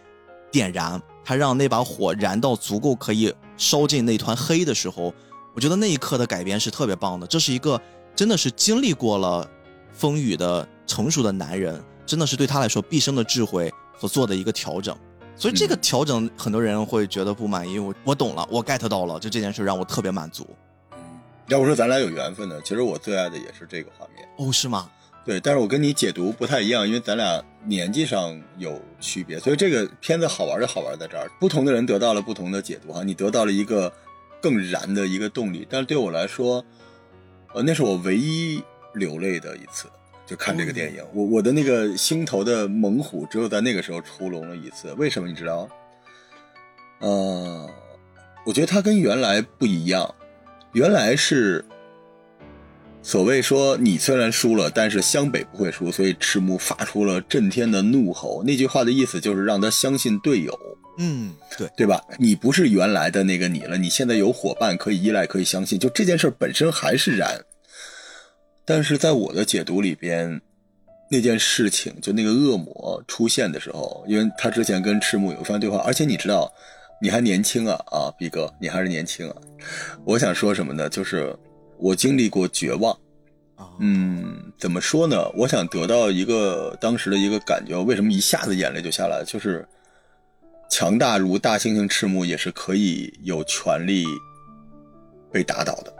点燃，他让那把火燃到足够可以烧尽那团黑的时候，我觉得那一刻的改编是特别棒的。这是一个真的是经历过了风雨的成熟的男人，真的是对他来说毕生的智慧所做的一个调整。所以这个调整很多人会觉得不满意，我我懂了，我 get 到了，就这件事让我特别满足。要不说咱俩有缘分呢，其实我最爱的也是这个画面哦，是吗？对，但是我跟你解读不太一样，因为咱俩年纪上有区别，所以这个片子好玩就好玩在这儿，不同的人得到了不同的解读哈，你得到了一个更燃的一个动力，但是对我来说，呃，那是我唯一流泪的一次，就看这个电影，我我的那个心头的猛虎只有在那个时候出笼了一次，为什么你知道？呃，我觉得它跟原来不一样。原来是所谓说你虽然输了，但是湘北不会输，所以赤木发出了震天的怒吼。那句话的意思就是让他相信队友，嗯，对对吧？你不是原来的那个你了，你现在有伙伴可以依赖，可以相信。就这件事本身还是燃，但是在我的解读里边，那件事情就那个恶魔出现的时候，因为他之前跟赤木有一番对话，而且你知道。你还年轻啊啊，毕哥，你还是年轻啊！我想说什么呢？就是我经历过绝望，嗯，怎么说呢？我想得到一个当时的一个感觉，为什么一下子眼泪就下来？就是强大如大猩猩赤木也是可以有权利被打倒的。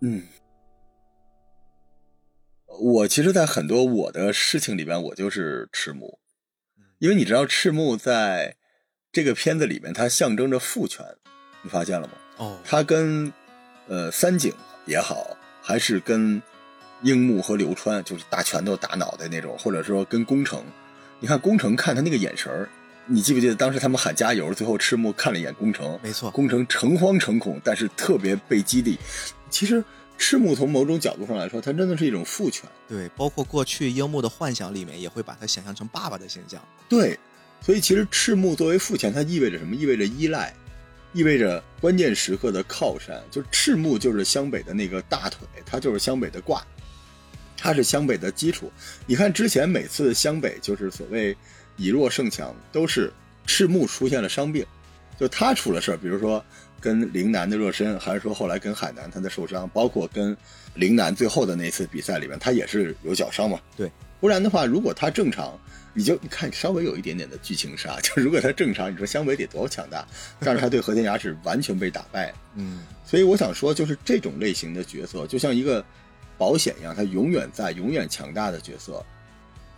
嗯，我其实，在很多我的事情里边，我就是赤木，因为你知道，赤木在这个片子里面，它象征着父权，你发现了吗？哦，他跟呃三井也好，还是跟樱木和流川，就是打拳头打脑袋那种，或者说跟宫城，你看宫城看他那个眼神儿，你记不记得当时他们喊加油，最后赤木看了一眼宫城，没错，宫城诚惶诚恐，但是特别被激励。其实赤木从某种角度上来说，他真的是一种父权。对，包括过去樱木的幻想里面，也会把他想象成爸爸的形象。对，所以其实赤木作为父亲，它意味着什么？意味着依赖。意味着关键时刻的靠山，就赤木，就是湘北的那个大腿，他就是湘北的挂，他是湘北的基础。你看之前每次湘北就是所谓以弱胜强，都是赤木出现了伤病，就他出了事儿，比如说跟陵南的热身，还是说后来跟海南他的受伤，包括跟陵南最后的那次比赛里面，他也是有脚伤嘛。对，不然的话，如果他正常。你就你看稍微有一点点的剧情杀，就如果他正常，你说湘北得多强大，但是他对和田牙齿完全被打败，嗯，所以我想说，就是这种类型的角色，就像一个保险一样，他永远在，永远强大的角色，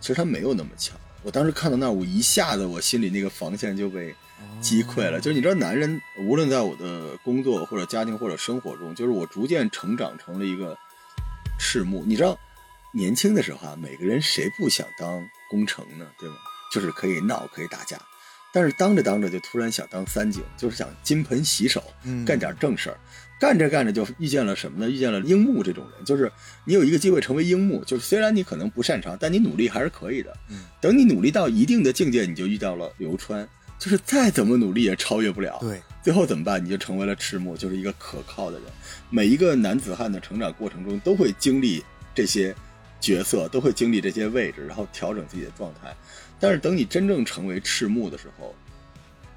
其实他没有那么强。我当时看到那儿，我一下子我心里那个防线就被击溃了。就是你知道，男人无论在我的工作或者家庭或者生活中，就是我逐渐成长成了一个赤木。你知道，年轻的时候啊，每个人谁不想当？攻城呢，对吗？就是可以闹，可以打架，但是当着当着就突然想当三井，就是想金盆洗手，干点正事儿。干着干着就遇见了什么呢？遇见了樱木这种人，就是你有一个机会成为樱木，就是虽然你可能不擅长，但你努力还是可以的。等你努力到一定的境界，你就遇到了流川，就是再怎么努力也超越不了。对，最后怎么办？你就成为了赤木，就是一个可靠的人。每一个男子汉的成长过程中都会经历这些。角色都会经历这些位置，然后调整自己的状态。但是等你真正成为赤木的时候，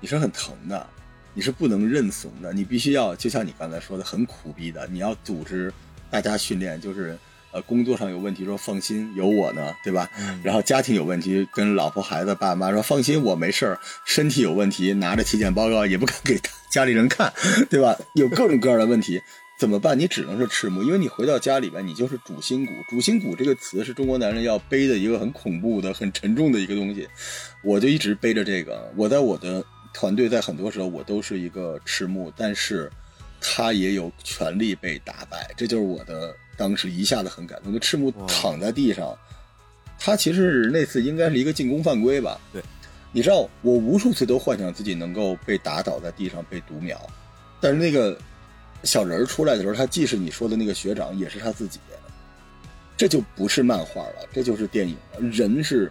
你是很疼的，你是不能认怂的。你必须要，就像你刚才说的，很苦逼的。你要组织大家训练，就是呃，工作上有问题说放心，有我呢，对吧？然后家庭有问题，跟老婆孩子爸妈说放心，我没事儿。身体有问题，拿着体检报告也不敢给 家里人看，对吧？有各种各样的问题。怎么办？你只能是赤木，因为你回到家里边，你就是主心骨。主心骨这个词是中国男人要背的一个很恐怖的、很沉重的一个东西。我就一直背着这个。我在我的团队，在很多时候我都是一个赤木，但是他也有权利被打败。这就是我的当时一下子很感动。就赤木躺在地上，他其实那次应该是一个进攻犯规吧？对，你知道，我无数次都幻想自己能够被打倒在地上被读秒，但是那个。小人儿出来的时候，他既是你说的那个学长，也是他自己。这就不是漫画了，这就是电影了。人是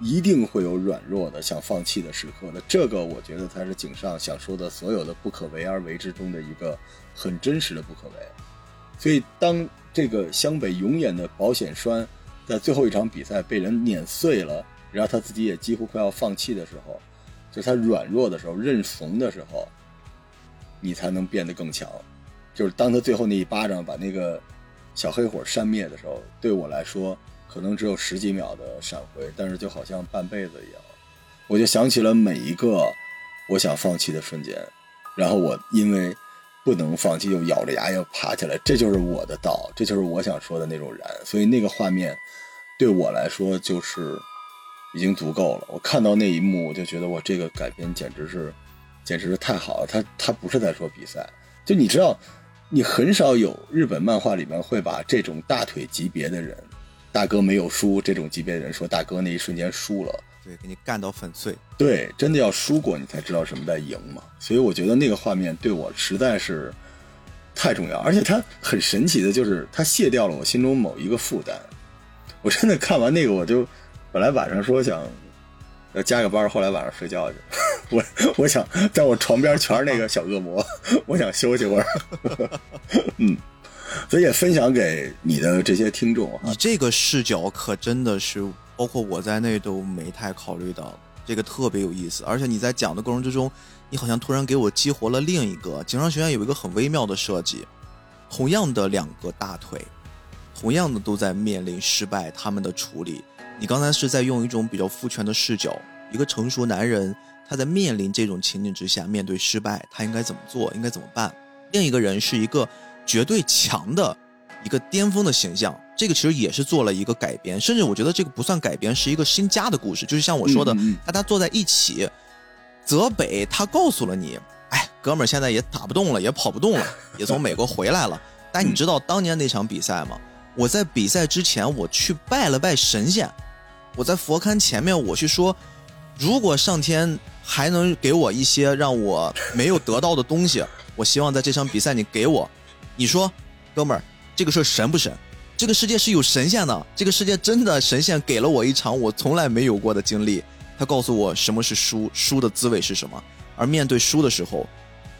一定会有软弱的、想放弃的时刻的。这个我觉得才是井上想说的所有的不可为而为之中的一个很真实的不可为。所以，当这个湘北永远的保险栓在最后一场比赛被人碾碎了，然后他自己也几乎快要放弃的时候，就他软弱的时候、认怂的时候，你才能变得更强。就是当他最后那一巴掌把那个小黑火扇灭的时候，对我来说可能只有十几秒的闪回，但是就好像半辈子一样。我就想起了每一个我想放弃的瞬间，然后我因为不能放弃，又咬着牙要爬起来。这就是我的道，这就是我想说的那种燃。所以那个画面对我来说就是已经足够了。我看到那一幕，我就觉得我这个改编简直是简直是太好了。他他不是在说比赛，就你知道。你很少有日本漫画里面会把这种大腿级别的人，大哥没有输这种级别的人说大哥那一瞬间输了，对，给你干到粉碎。对，真的要输过你才知道什么在赢嘛。所以我觉得那个画面对我实在是太重要，而且它很神奇的就是它卸掉了我心中某一个负担。我真的看完那个我就本来晚上说想。要加个班，后来晚上睡觉去。我我想在我床边全是那个小恶魔，我想休息会儿。嗯，所以也分享给你的这些听众。你这个视角可真的是，包括我在内都没太考虑到。这个特别有意思。而且你在讲的过程之中，你好像突然给我激活了另一个警察学院有一个很微妙的设计，同样的两个大腿，同样的都在面临失败，他们的处理。你刚才是在用一种比较父权的视角，一个成熟男人他在面临这种情景之下，面对失败，他应该怎么做，应该怎么办？另一个人是一个绝对强的一个巅峰的形象，这个其实也是做了一个改编，甚至我觉得这个不算改编，是一个新加的故事，就是像我说的，大家坐在一起，泽北他告诉了你，哎，哥们儿现在也打不动了，也跑不动了，也从美国回来了，但你知道当年那场比赛吗？我在比赛之前我去拜了拜神仙，我在佛龛前面我去说，如果上天还能给我一些让我没有得到的东西，我希望在这场比赛你给我，你说，哥们儿，这个事儿神不神？这个世界是有神仙的，这个世界真的神仙给了我一场我从来没有过的经历，他告诉我什么是输，输的滋味是什么。而面对输的时候，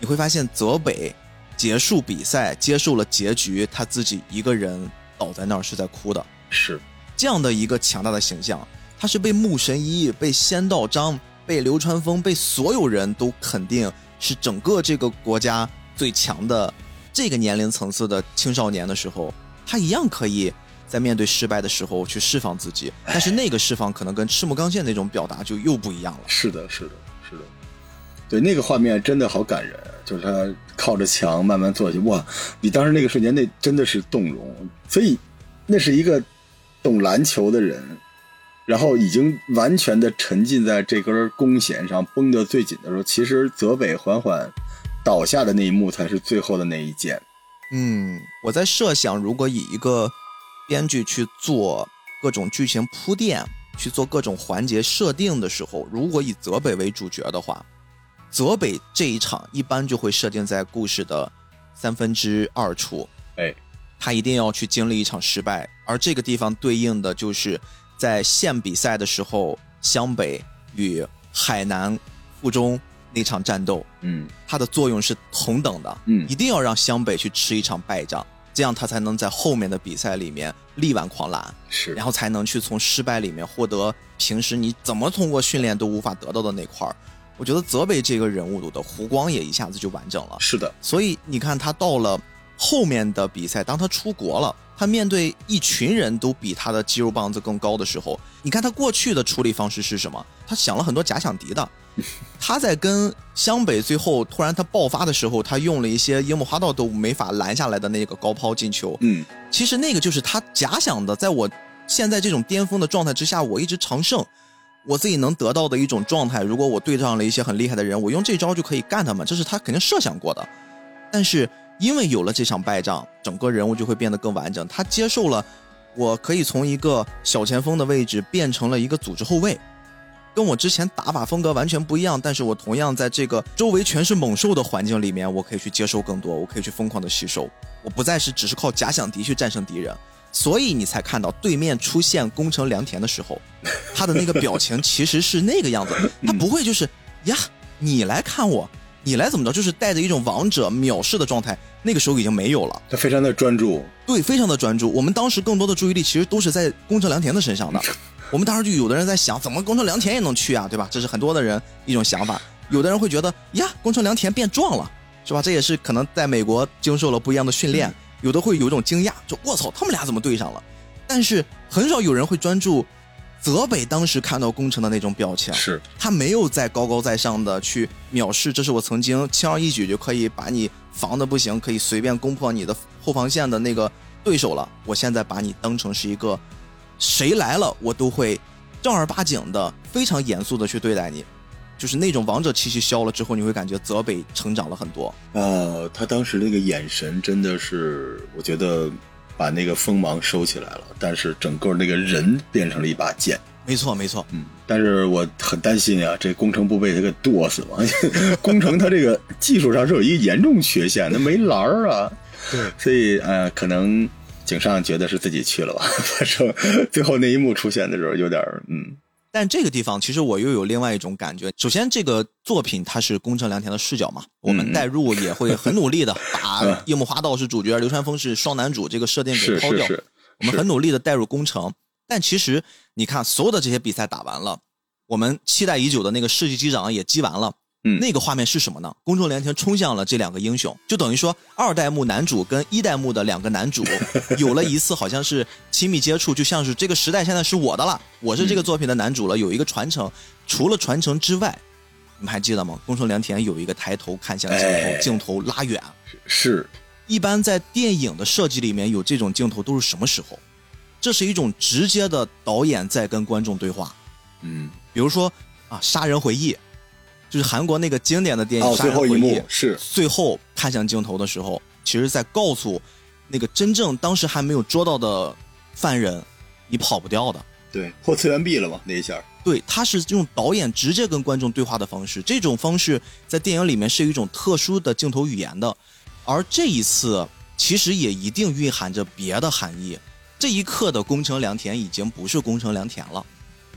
你会发现泽北结束比赛，接受了结局，他自己一个人倒在那儿是在哭的。是这样的一个强大的形象，他是被木神一、被仙道章、被流川枫、被所有人都肯定是整个这个国家最强的这个年龄层次的青少年的时候，他一样可以在面对失败的时候去释放自己，但是那个释放可能跟赤木刚宪那种表达就又不一样了。是的，是的，是的，对，那个画面真的好感人，就是他靠着墙慢慢坐下去，哇！你当时那个瞬间，那真的是动容，所以那是一个懂篮球的人，然后已经完全的沉浸在这根弓弦上绷得最紧的时候，其实泽北缓缓倒下的那一幕才是最后的那一剑。嗯，我在设想，如果以一个编剧去做各种剧情铺垫，去做各种环节设定的时候，如果以泽北为主角的话，泽北这一场一般就会设定在故事的三分之二处。哎，他一定要去经历一场失败，而这个地方对应的就是在县比赛的时候，湘北与海南附中那场战斗。嗯，它的作用是同等的。嗯，一定要让湘北去吃一场败仗，这样他才能在后面的比赛里面力挽狂澜。是，然后才能去从失败里面获得平时你怎么通过训练都无法得到的那块儿。我觉得泽北这个人物的弧光也一下子就完整了。是的，所以你看他到了后面的比赛，当他出国了，他面对一群人都比他的肌肉棒子更高的时候，你看他过去的处理方式是什么？他想了很多假想敌的。他在跟湘北最后突然他爆发的时候，他用了一些樱木花道都没法拦下来的那个高抛进球。嗯，其实那个就是他假想的，在我现在这种巅峰的状态之下，我一直常胜，我自己能得到的一种状态。如果我对上了一些很厉害的人，我用这招就可以干他们，这是他肯定设想过的。但是因为有了这场败仗，整个人物就会变得更完整。他接受了，我可以从一个小前锋的位置变成了一个组织后卫。跟我之前打法风格完全不一样，但是我同样在这个周围全是猛兽的环境里面，我可以去接受更多，我可以去疯狂的吸收，我不再是只是靠假想敌去战胜敌人，所以你才看到对面出现攻城良田的时候，他的那个表情其实是那个样子，他不会就是呀，你来看我，你来怎么着，就是带着一种王者藐视的状态，那个时候已经没有了，他非常的专注，对，非常的专注。我们当时更多的注意力其实都是在攻城良田的身上的。我们当时就有的人在想，怎么攻城良田也能去啊，对吧？这是很多的人一种想法。有的人会觉得呀，攻城良田变壮了，是吧？这也是可能在美国经受了不一样的训练。有的会有一种惊讶，就我操，他们俩怎么对上了？但是很少有人会专注泽北当时看到攻城的那种表情，是他没有在高高在上的去藐视，这是我曾经轻而易举就可以把你防的不行，可以随便攻破你的后防线的那个对手了。我现在把你当成是一个。谁来了，我都会正儿八经的、非常严肃的去对待你，就是那种王者气息消了之后，你会感觉泽北成长了很多。呃，他当时那个眼神真的是，我觉得把那个锋芒收起来了，但是整个那个人变成了一把剑。没错，没错，嗯。但是我很担心啊，这工程不被他给剁死吗？工程他这个技术上是有一个严重缺陷，他没篮儿啊。对，所以呃，可能。井上觉得是自己去了吧，反正最后那一幕出现的时候有点嗯。但这个地方其实我又有另外一种感觉。首先，这个作品它是宫城良田的视角嘛，我们代入也会很努力的把 樱木花道是主角，流川枫是双男主这个设定给抛掉。我们很努力的代入宫城，但其实你看，所有的这些比赛打完了，我们期待已久的那个世纪机长也击完了。嗯那个画面是什么呢？宫城良田冲向了这两个英雄，就等于说二代目男主跟一代目的两个男主 有了一次好像是亲密接触，就像是这个时代现在是我的了，我是这个作品的男主了，有一个传承。除了传承之外，你们还记得吗？宫城良田有一个抬头看向镜头，哎镜头拉远。是一般在电影的设计里面有这种镜头都是什么时候？这是一种直接的导演在跟观众对话。嗯，比如说啊，《杀人回忆》，就是韩国那个经典的电影哦《杀人回忆最后一幕》是最后看向镜头的时候，其实在告诉那个真正当时还没有捉到的犯人，你跑不掉的。对，破次元壁了嘛那一下。对，他是用导演直接跟观众对话的方式，这种方式在电影里面是有一种特殊的镜头语言的，而这一次其实也一定蕴含着别的含义。这一刻的宫城良田已经不是宫城良田了，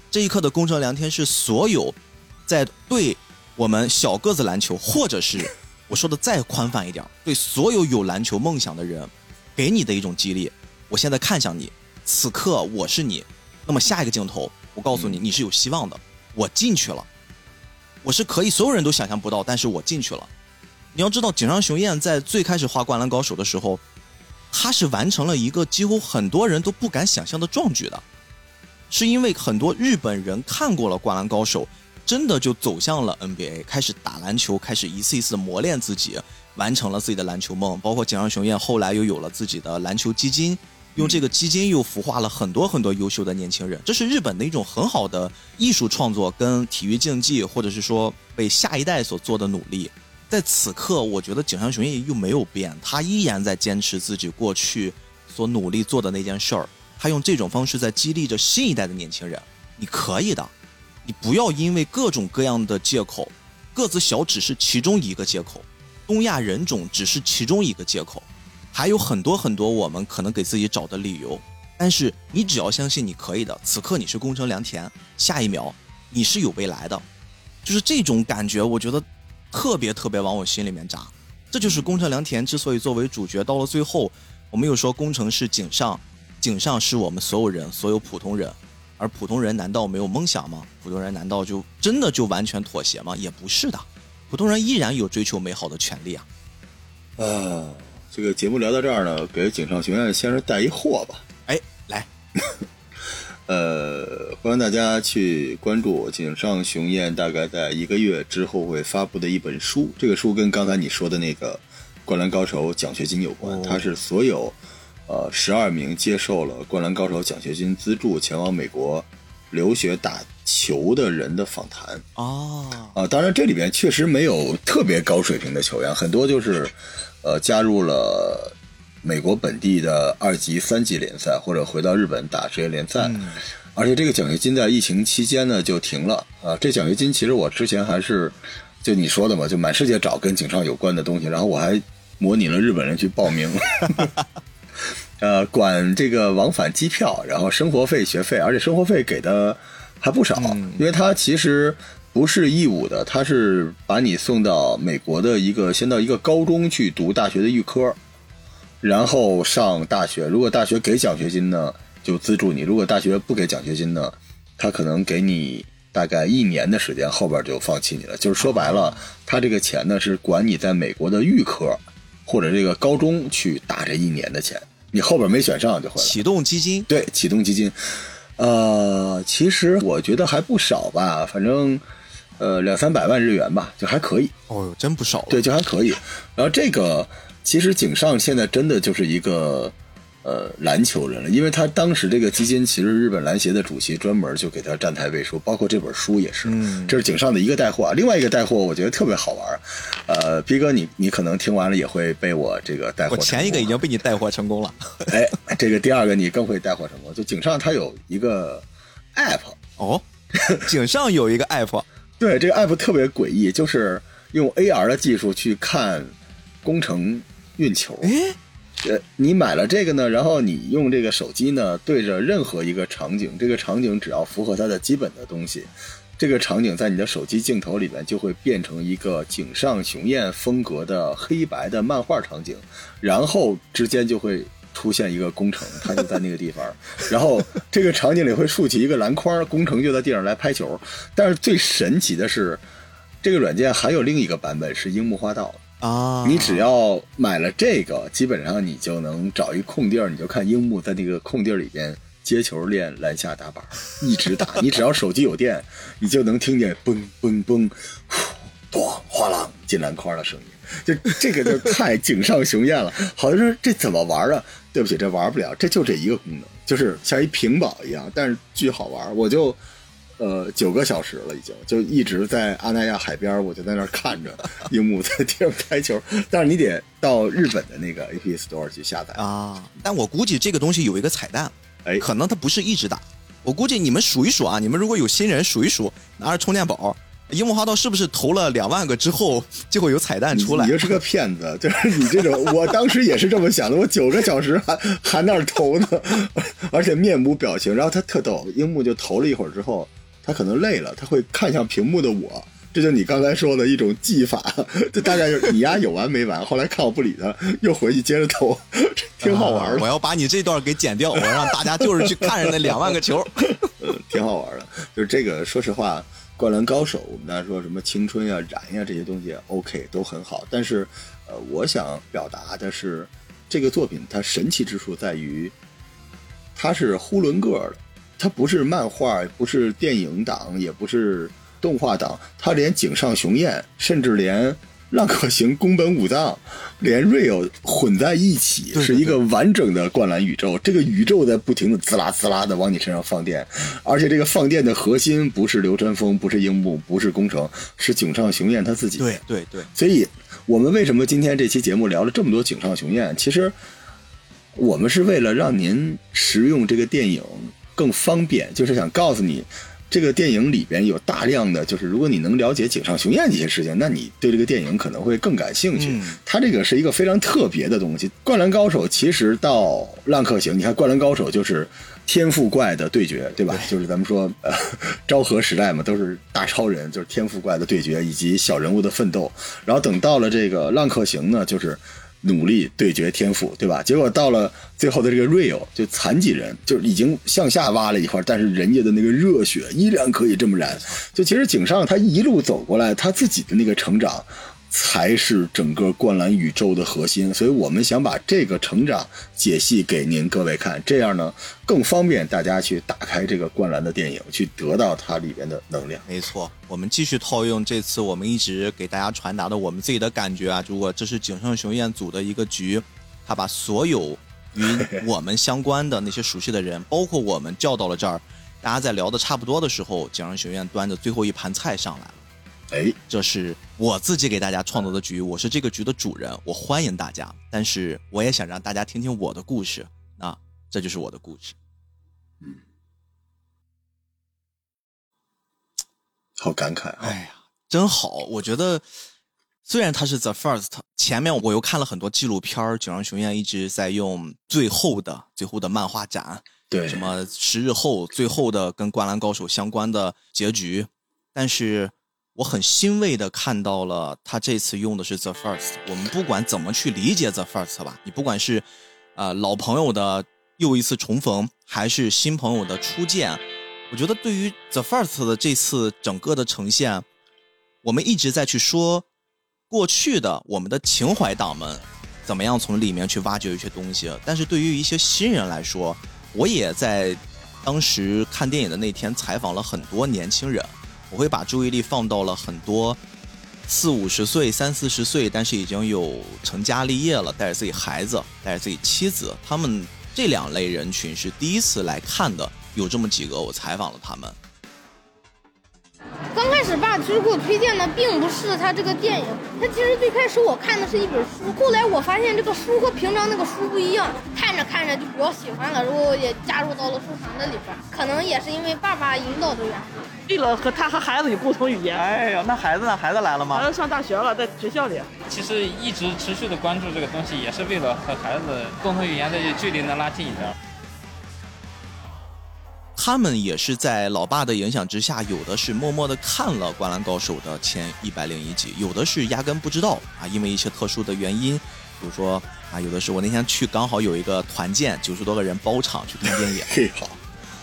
这一刻的宫城良田是所有在对我们小个子篮球，或者是我说的再宽泛一点，对所有有篮球梦想的人，给你的一种激励。我现在看向你，此刻我是你，那么下一个镜头，我告诉你，你是有希望的。我进去了，我是可以所有人都想象不到，但是我进去了。你要知道，井上雄彦在最开始画《灌篮高手》的时候，他是完成了一个几乎很多人都不敢想象的壮举的，是因为很多日本人看过了《灌篮高手》，真的就走向了 NBA，开始打篮球，开始一次一次磨练自己，完成了自己的篮球梦。包括井上雄彦后来又有了自己的篮球基金，用这个基金又孵化了很多很多优秀的年轻人。这是日本的一种很好的艺术创作跟体育竞技，或者是说为下一代所做的努力。在此刻，我觉得井上雄彦又没有变，他依然在坚持自己过去所努力做的那件事儿。他用这种方式在激励着新一代的年轻人。你可以的，你不要因为各种各样的借口，个子小只是其中一个借口，东亚人种只是其中一个借口，还有很多很多我们可能给自己找的理由。但是你只要相信你可以的，此刻你是宫城良田，下一秒你是有未来的，就是这种感觉，我觉得特别特别往我心里面扎。这就是宫城良田之所以作为主角，到了最后，我们又说宫城是井上，井上是我们所有人，所有普通人。而普通人难道没有梦想吗？普通人难道就真的就完全妥协吗？也不是的，普通人依然有追求美好的权利啊。呃，这个节目聊到这儿呢，给井上学院先生带一货吧。哎，来，呃，欢迎大家去关注井上雄彦，大概在一个月之后会发布的一本书。这个书跟刚才你说的那个《灌篮高手》奖学金有关，它是所有呃十二名接受了《灌篮高手》奖学金资助前往美国留学打球的人的访谈。哦，啊，当然这里边确实没有特别高水平的球员，很多就是，呃，加入了美国本地的二级、三级联赛，或者回到日本打职业联赛。而且这个奖学金在疫情期间呢就停了啊。这奖学金其实我之前还是就你说的嘛，就满世界找跟井上有关的东西，然后我还模拟了日本人去报名。呃，管这个往返机票，然后生活费、学费，而且生活费给的还不少，因为它其实不是义务的，它是把你送到美国的一个先到一个高中去读大学的预科，然后上大学。如果大学给奖学金呢，就资助你；如果大学不给奖学金呢，他可能给你大概一年的时间，后边就放弃你了。就是说白了，他这个钱呢是管你在美国的预科或者这个高中去打这一年的钱。你后边没选上就回来。启动基金，对，启动基金，呃，其实我觉得还不少吧，反正呃两三百万日元吧，就还可以。哦哟，真不少。对，就还可以。然后这个其实井上现在真的就是一个呃篮球人了，因为他当时这个基金其实日本篮协的主席专门就给他站台背书，包括这本书也是。嗯，这是井上的一个带货，另外一个带货我觉得特别好玩。呃，逼哥你你可能听完了也会被我这个带货。我前一个已经被你带货成功了。哎，这个第二个你更会带货成功。就井上他有一个 app 哦，井上有一个 app，对，这个 app 特别诡异，就是用 AR 的技术去看工程运球。哎，呃，你买了这个呢，然后你用这个手机呢对着任何一个场景，这个场景只要符合它的基本的东西，这个场景在你的手机镜头里面就会变成一个井上雄彦风格的黑白的漫画场景，然后之间就会出现一个工程，他就在那个地方，然后这个场景里会竖起一个篮筐，工程就在地上来拍球。但是最神奇的是，这个软件还有另一个版本是樱木花道啊，你只要买了这个，基本上你就能找一空地儿，你就看樱木在那个空地儿里边接球练篮下打板，一直打。你只要手机有电，你就能听见嘣嘣嘣，呼，咣哗啷进篮筐的声音。就这个就太井上雄彦了，好像说这怎么玩啊？对不起，这玩不了，这就这一个功能，就是像一屏保一样，但是巨好玩。我就呃九个小时了，已经就一直在阿那亚海边，我就在那儿看着 樱木在地上拍球。但是你得到日本的那个 App Store 去下载啊。但我估计这个东西有一个彩蛋，哎，可能它不是一直打。我估计你们数一数啊，你们如果有新人数一数，拿着充电宝。樱木花道是不是投了两万个之后就会有彩蛋出来？你就是个骗子，就是你这种，我当时也是这么想的。我九个小时还还那儿投呢，而且面无表情。然后他特逗，樱木就投了一会儿之后，他可能累了，他会看向屏幕的我。这就你刚才说的一种技法，就大概就是你丫有完没完？后来看我不理他，又回去接着投，挺好玩的。我要把你这段给剪掉，我让大家就是去看着那两万个球，嗯，挺好玩的。就是这个，说实话。灌篮高手，我们大家说什么青春呀、燃呀这些东西，OK 都很好。但是，呃，我想表达的是，这个作品它神奇之处在于，它是呼伦个的，它不是漫画，不是电影党，也不是动画党，它连井上雄彦，甚至连。浪客行、宫本武藏，连 real 混在一起，是一个完整的灌篮宇宙。这个宇宙在不停的滋啦滋啦的往你身上放电，而且这个放电的核心不是流川枫，不是樱木，不是宫城，是井上雄彦他自己。对对对。所以，我们为什么今天这期节目聊了这么多井上雄彦？其实，我们是为了让您食用这个电影更方便，就是想告诉你。这个电影里边有大量的，就是如果你能了解井上雄彦这些事情，那你对这个电影可能会更感兴趣。它这个是一个非常特别的东西。灌篮高手其实到浪客行，你看灌篮高手就是天赋怪的对决，对吧？就是咱们说呃 昭和时代嘛，都是大超人，就是天赋怪的对决以及小人物的奋斗。然后等到了这个浪客行呢，就是。努力对决天赋，对吧？结果到了最后的这个瑞欧就残疾人，就已经向下挖了一块，但是人家的那个热血依然可以这么燃。就其实井上他一路走过来，他自己的那个成长。才是整个灌篮宇宙的核心，所以我们想把这个成长解析给您各位看，这样呢更方便大家去打开这个灌篮的电影，去得到它里边的能量。没错，我们继续套用这次我们一直给大家传达的我们自己的感觉啊，如果这是井上雄彦组的一个局，他把所有与我们相关的那些熟悉的人，包括我们叫到了这儿，大家在聊的差不多的时候，井上雄彦端着最后一盘菜上来了。哎，这是我自己给大家创造的局，我是这个局的主人，我欢迎大家，但是我也想让大家听听我的故事，啊，这就是我的故事。嗯，好感慨啊！哎呀，真好，我觉得虽然他是 the first，前面我又看了很多纪录片井上雄彦一直在用最后的最后的漫画展，对，什么十日后最后的跟灌篮高手相关的结局，但是。我很欣慰的看到了他这次用的是 the first。我们不管怎么去理解 the first 吧，你不管是，呃老朋友的又一次重逢，还是新朋友的初见，我觉得对于 the first 的这次整个的呈现，我们一直在去说过去的我们的情怀党们怎么样从里面去挖掘一些东西，但是对于一些新人来说，我也在当时看电影的那天采访了很多年轻人。我会把注意力放到了很多四五十岁、三四十岁，但是已经有成家立业了，带着自己孩子、带着自己妻子，他们这两类人群是第一次来看的，有这么几个，我采访了他们。刚开始爸其实给我推荐的并不是他这个电影，他其实最开始我看的是一本书，后来我发现这个书和平常那个书不一样，看着看着就比较喜欢了，然后也加入到了收藏的里边。可能也是因为爸爸引导的缘故。为了和他和孩子有共同语言。哎呀，那孩子呢？孩子来了吗？孩子上大学了，在学校里。其实一直持续的关注这个东西，也是为了和孩子共同语言的距离能拉近一点。他们也是在老爸的影响之下，有的是默默的看了《灌篮高手》的前一百零一集，有的是压根不知道啊，因为一些特殊的原因，比如说啊，有的是我那天去刚好有一个团建，九十多个人包场去看电影，嘿好，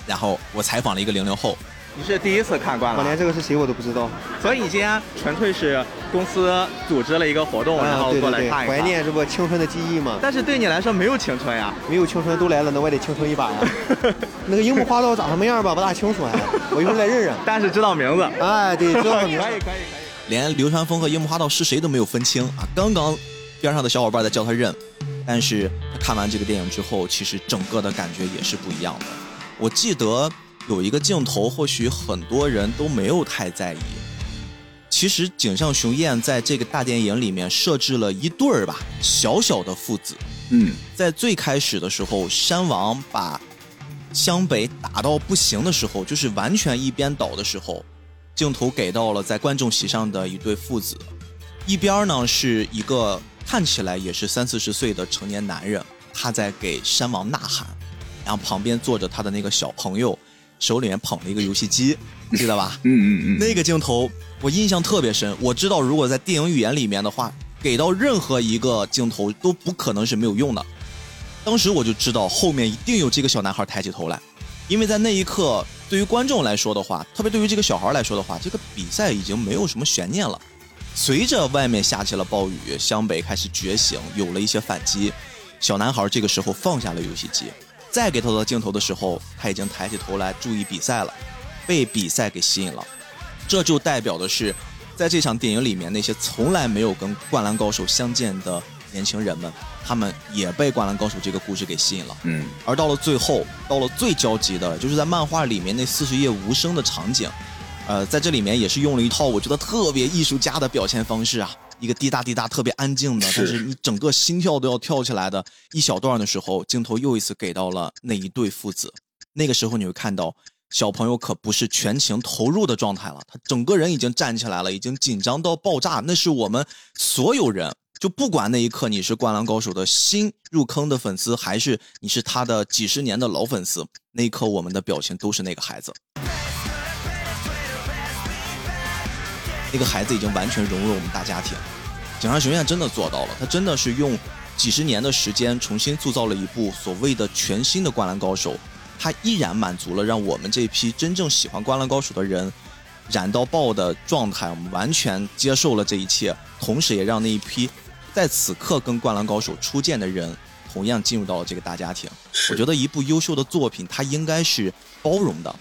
然后我采访了一个零零后，你是第一次看惯了？我连这个是谁我都不知道。所以你今天纯粹是公司组织了一个活动，然后过来看一看。怀念这不青春的记忆吗？但是对你来说没有青春呀，没有青春都来了，那我也得青春一把呀。那个樱木花道长什么样吧，不大清楚还，我一会儿再认认。但是知道名字。哎，对，知道名字。可以可以可以。连流川枫和樱木花道是谁都没有分清啊！刚刚边上的小伙伴在叫他认，但是他看完这个电影之后，其实整个的感觉也是不一样的。我记得有一个镜头，或许很多人都没有太在意。其实井上雄彦在这个大电影里面设置了一对儿吧，小小的父子。嗯，在最开始的时候，山王把湘北打到不行的时候，就是完全一边倒的时候，镜头给到了在观众席上的一对父子，一边呢是一个看起来也是三四十岁的成年男人，他在给山王呐喊，然后旁边坐着他的那个小朋友，手里面捧了一个游戏机，记得吧？嗯嗯嗯，那个镜头我印象特别深。我知道如果在电影语言里面的话，给到任何一个镜头都不可能是没有用的。当时我就知道后面一定有这个小男孩抬起头来，因为在那一刻，对于观众来说的话，特别对于这个小孩来说的话，这个比赛已经没有什么悬念了。随着外面下起了暴雨，湘北开始觉醒，有了一些反击。小男孩这个时候放下了游戏机，再给他的镜头的时候，他已经抬起头来注意比赛了，被比赛给吸引了。这就代表的是，在这场电影里面，那些从来没有跟《灌篮高手》相见的年轻人们，他们也被《灌篮高手》这个故事给吸引了。嗯，而到了最后，到了最焦急的，就是在漫画里面那四十页无声的场景，呃，在这里面也是用了一套我觉得特别艺术家的表现方式啊，一个滴答滴答特别安静的，但是你整个心跳都要跳起来的一小段的时候，镜头又一次给到了那一对父子。那个时候你会看到。小朋友可不是全情投入的状态了，他整个人已经站起来了，已经紧张到爆炸。那是我们所有人，就不管那一刻你是《灌篮高手》的新入坑的粉丝，还是你是他的几十年的老粉丝，那一刻我们的表情都是那个孩子。那个孩子已经完全融入了我们大家庭。井上雄彦真的做到了，他真的是用几十年的时间重新塑造了一部所谓的全新的《灌篮高手》。他依然满足了让我们这批真正喜欢《灌篮高手》的人燃到爆的状态，我们完全接受了这一切，同时也让那一批在此刻跟《灌篮高手》初见的人同样进入到了这个大家庭。我觉得一部优秀的作品，它应该是包容的，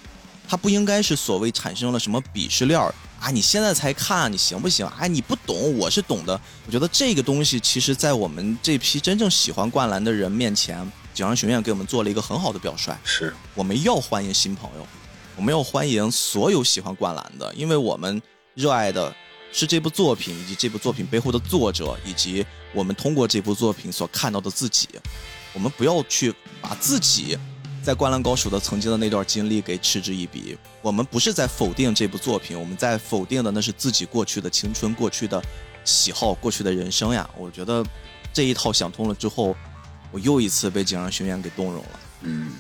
它不应该是所谓产生了什么鄙视链儿啊！你现在才看，你行不行？哎，你不懂，我是懂的。我觉得这个东西，其实在我们这批真正喜欢灌篮的人面前。井上雄彦给我们做了一个很好的表率，是我们要欢迎新朋友，我们要欢迎所有喜欢灌篮的，因为我们热爱的是这部作品以及这部作品背后的作者，以及我们通过这部作品所看到的自己。我们不要去把自己在《灌篮高手》的曾经的那段经历给嗤之以鼻。我们不是在否定这部作品，我们在否定的那是自己过去的青春、过去的喜好、过去的人生呀。我觉得这一套想通了之后。我又一次被井上雄彦给动容了。嗯，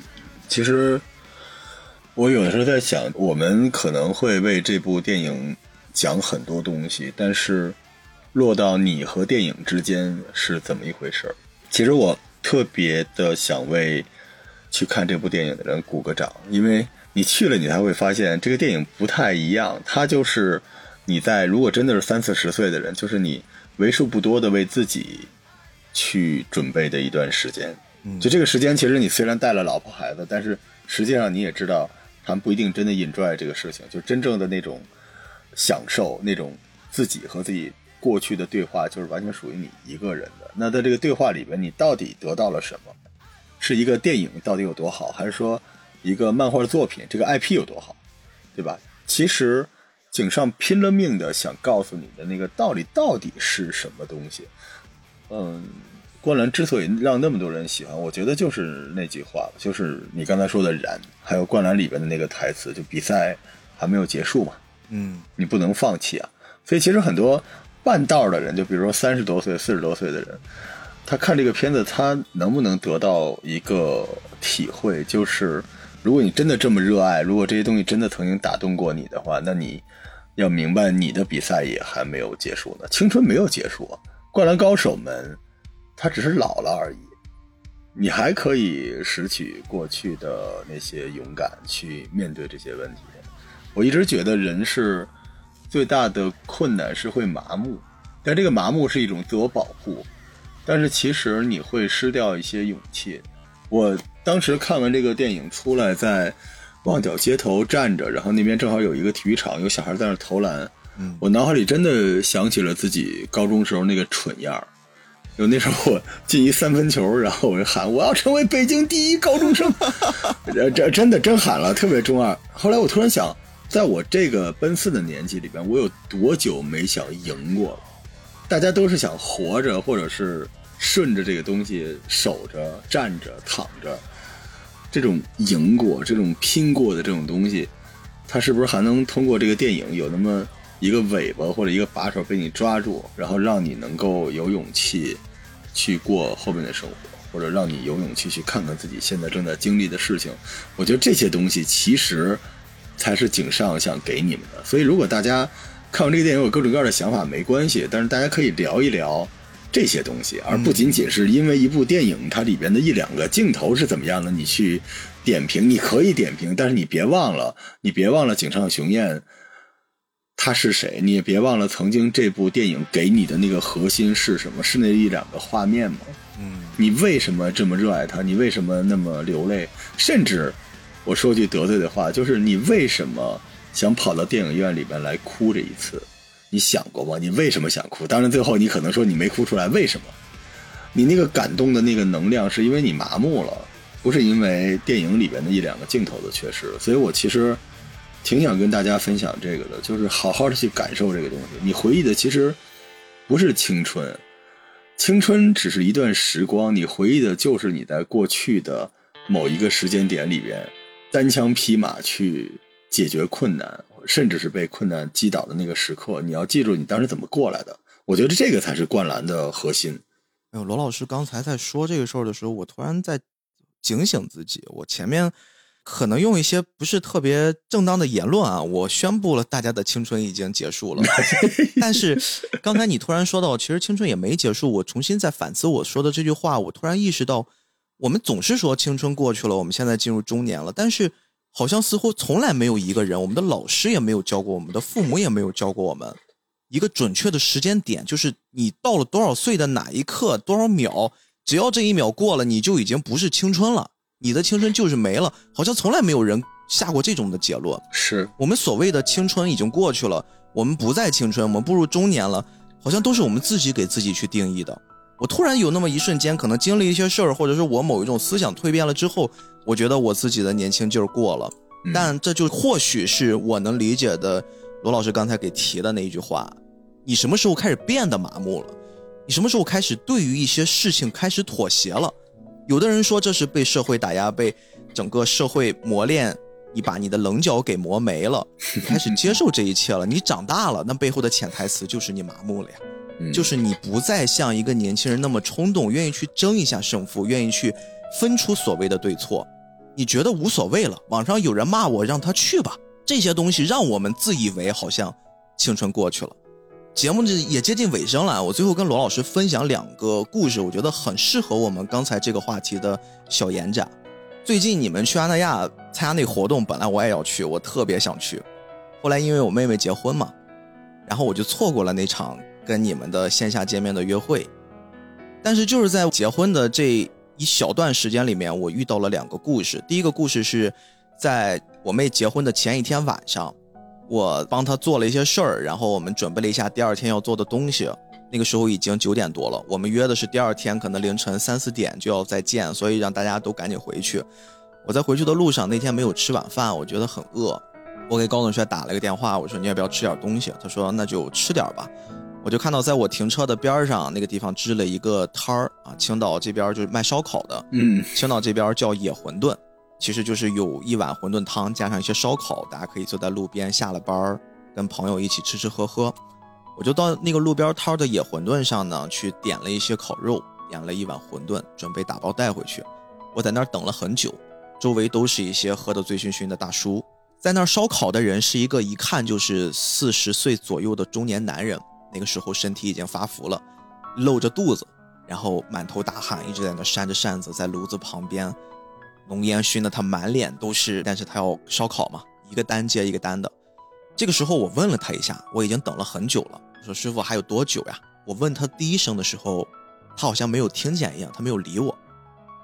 其实我有的时候在想，我们可能会为这部电影讲很多东西，但是落到你和电影之间是怎么一回事儿？其实我特别的想为去看这部电影的人鼓个掌，因为你去了，你才会发现这个电影不太一样。它就是你在如果真的是三四十岁的人，就是你为数不多的为自己。去准备的一段时间，就这个时间，其实你虽然带了老婆孩子，但是实际上你也知道，他们不一定真的 enjoy 这个事情，就真正的那种享受，那种自己和自己过去的对话，就是完全属于你一个人的。那在这个对话里边，你到底得到了什么？是一个电影到底有多好，还是说一个漫画作品这个 IP 有多好，对吧？其实井上拼了命的想告诉你的那个道理到底是什么东西？嗯，灌篮之所以让那么多人喜欢，我觉得就是那句话，就是你刚才说的燃，还有灌篮里边的那个台词，就比赛还没有结束嘛，嗯，你不能放弃啊。所以其实很多半道的人，就比如说三十多岁、四十多岁的人，他看这个片子，他能不能得到一个体会，就是如果你真的这么热爱，如果这些东西真的曾经打动过你的话，那你要明白，你的比赛也还没有结束呢，青春没有结束啊。灌篮高手们，他只是老了而已。你还可以拾取过去的那些勇敢，去面对这些问题。我一直觉得人是最大的困难是会麻木，但这个麻木是一种自我保护。但是其实你会失掉一些勇气。我当时看完这个电影出来，在旺角街头站着，然后那边正好有一个体育场，有小孩在那投篮。嗯我脑海里真的想起了自己高中时候那个蠢样儿。有那时候我进一三分球，然后我就喊我要成为北京第一高中生，这这真的真喊了，特别中二。后来我突然想，在我这个奔四的年纪里边，我有多久没想赢过了？大家都是想活着，或者是顺着这个东西守着、站着、躺着，这种赢过、这种拼过的这种东西，它是不是还能通过这个电影有那么？一个尾巴或者一个把手被你抓住，然后让你能够有勇气去过后面的生活，或者让你有勇气去看看自己现在正在经历的事情。我觉得这些东西其实才是井上想给你们的。所以，如果大家看完这个电影有各种各样的想法，没关系，但是大家可以聊一聊这些东西，而不仅仅是因为一部电影它里边的一两个镜头是怎么样的，你去点评。你可以点评，但是你别忘了，你别忘了井上雄彦。他是谁？你也别忘了曾经这部电影给你的那个核心是什么？是那一两个画面吗？嗯，你为什么这么热爱他？你为什么那么流泪？甚至我说句得罪的话，就是你为什么想跑到电影院里边来哭这一次？你想过吗？你为什么想哭？当然，最后你可能说你没哭出来，为什么？你那个感动的那个能量，是因为你麻木了，不是因为电影里边的一两个镜头的缺失。所以我其实。挺想跟大家分享这个的，就是好好的去感受这个东西。你回忆的其实不是青春，青春只是一段时光，你回忆的就是你在过去的某一个时间点里边单枪匹马去解决困难，甚至是被困难击倒的那个时刻。你要记住你当时怎么过来的。我觉得这个才是灌篮的核心。哎呦，罗老师刚才在说这个事儿的时候，我突然在警醒自己，我前面。可能用一些不是特别正当的言论啊，我宣布了大家的青春已经结束了。但是刚才你突然说到，其实青春也没结束。我重新在反思我说的这句话，我突然意识到，我们总是说青春过去了，我们现在进入中年了，但是好像似乎从来没有一个人，我们的老师也没有教过，我们的父母也没有教过我们一个准确的时间点，就是你到了多少岁的哪一刻，多少秒，只要这一秒过了，你就已经不是青春了。你的青春就是没了，好像从来没有人下过这种的结论。是我们所谓的青春已经过去了，我们不再青春，我们步入中年了，好像都是我们自己给自己去定义的。我突然有那么一瞬间，可能经历一些事儿，或者是我某一种思想蜕变了之后，我觉得我自己的年轻劲儿过了。但这就或许是我能理解的，罗老师刚才给提的那一句话：你什么时候开始变得麻木了？你什么时候开始对于一些事情开始妥协了？有的人说这是被社会打压，被整个社会磨练，你把你的棱角给磨没了，你 开始接受这一切了，你长大了，那背后的潜台词就是你麻木了呀，就是你不再像一个年轻人那么冲动，愿意去争一下胜负，愿意去分出所谓的对错，你觉得无所谓了。网上有人骂我，让他去吧，这些东西让我们自以为好像青春过去了。节目这也接近尾声了，我最后跟罗老师分享两个故事，我觉得很适合我们刚才这个话题的小演讲。最近你们去阿那亚参加那活动，本来我也要去，我特别想去，后来因为我妹妹结婚嘛，然后我就错过了那场跟你们的线下见面的约会。但是就是在结婚的这一小段时间里面，我遇到了两个故事。第一个故事是在我妹结婚的前一天晚上。我帮她做了一些事儿，然后我们准备了一下第二天要做的东西。那个时候已经九点多了，我们约的是第二天可能凌晨三四点就要再见，所以让大家都赶紧回去。我在回去的路上那天没有吃晚饭，我觉得很饿。我给高同学打了个电话，我说你要不要吃点东西？他说那就吃点吧。我就看到在我停车的边上那个地方支了一个摊儿啊，青岛这边就是卖烧烤的，嗯，青岛这边叫野馄饨。其实就是有一碗馄饨汤，加上一些烧烤，大家可以坐在路边，下了班儿跟朋友一起吃吃喝喝。我就到那个路边摊的野馄饨上呢，去点了一些烤肉，点了一碗馄饨，准备打包带回去。我在那儿等了很久，周围都是一些喝得醉醺醺的大叔。在那儿烧烤的人是一个一看就是四十岁左右的中年男人，那个时候身体已经发福了，露着肚子。然后满头大汗，一直在那扇着扇子，在炉子旁边，浓烟熏得他满脸都是。但是他要烧烤嘛，一个单接一个单的。这个时候我问了他一下，我已经等了很久了，我说师傅还有多久呀？我问他第一声的时候，他好像没有听见一样，他没有理我。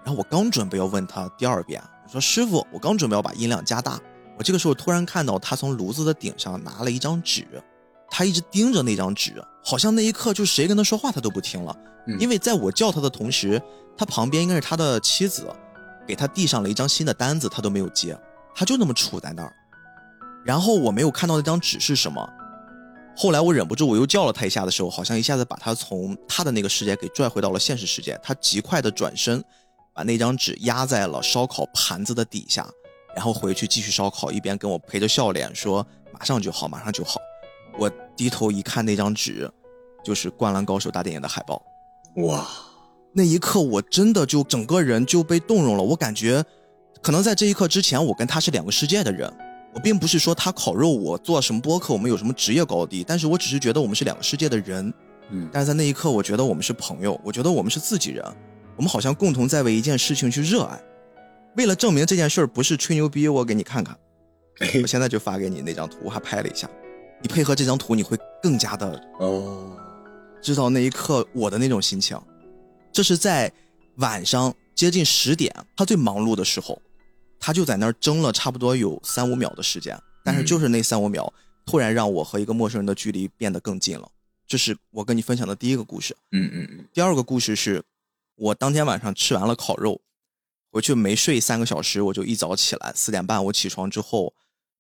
然后我刚准备要问他第二遍，我说师傅，我刚准备要把音量加大，我这个时候突然看到他从炉子的顶上拿了一张纸，他一直盯着那张纸，好像那一刻就谁跟他说话他都不听了。因为在我叫他的同时，他旁边应该是他的妻子，给他递上了一张新的单子，他都没有接，他就那么杵在那儿。然后我没有看到那张纸是什么，后来我忍不住我又叫了他一下的时候，好像一下子把他从他的那个世界给拽回到了现实世界。他极快的转身，把那张纸压在了烧烤盘子的底下，然后回去继续烧烤，一边跟我陪着笑脸说马上就好，马上就好。我低头一看那张纸，就是《灌篮高手》大电影的海报。哇，那一刻我真的就整个人就被动容了。我感觉，可能在这一刻之前，我跟他是两个世界的人。我并不是说他烤肉，我做什么播客，我们有什么职业高低，但是我只是觉得我们是两个世界的人。嗯，但是在那一刻，我觉得我们是朋友，我觉得我们是自己人，我们好像共同在为一件事情去热爱。为了证明这件事儿不是吹牛逼，我给你看看，我现在就发给你那张图，我还拍了一下。你配合这张图，你会更加的哦，知道那一刻我的那种心情。这是在晚上接近十点，他最忙碌的时候。他就在那儿争了差不多有三五秒的时间，但是就是那三五秒，突然让我和一个陌生人的距离变得更近了。这是我跟你分享的第一个故事。嗯嗯嗯。第二个故事是，我当天晚上吃完了烤肉，回去没睡三个小时，我就一早起来，四点半我起床之后，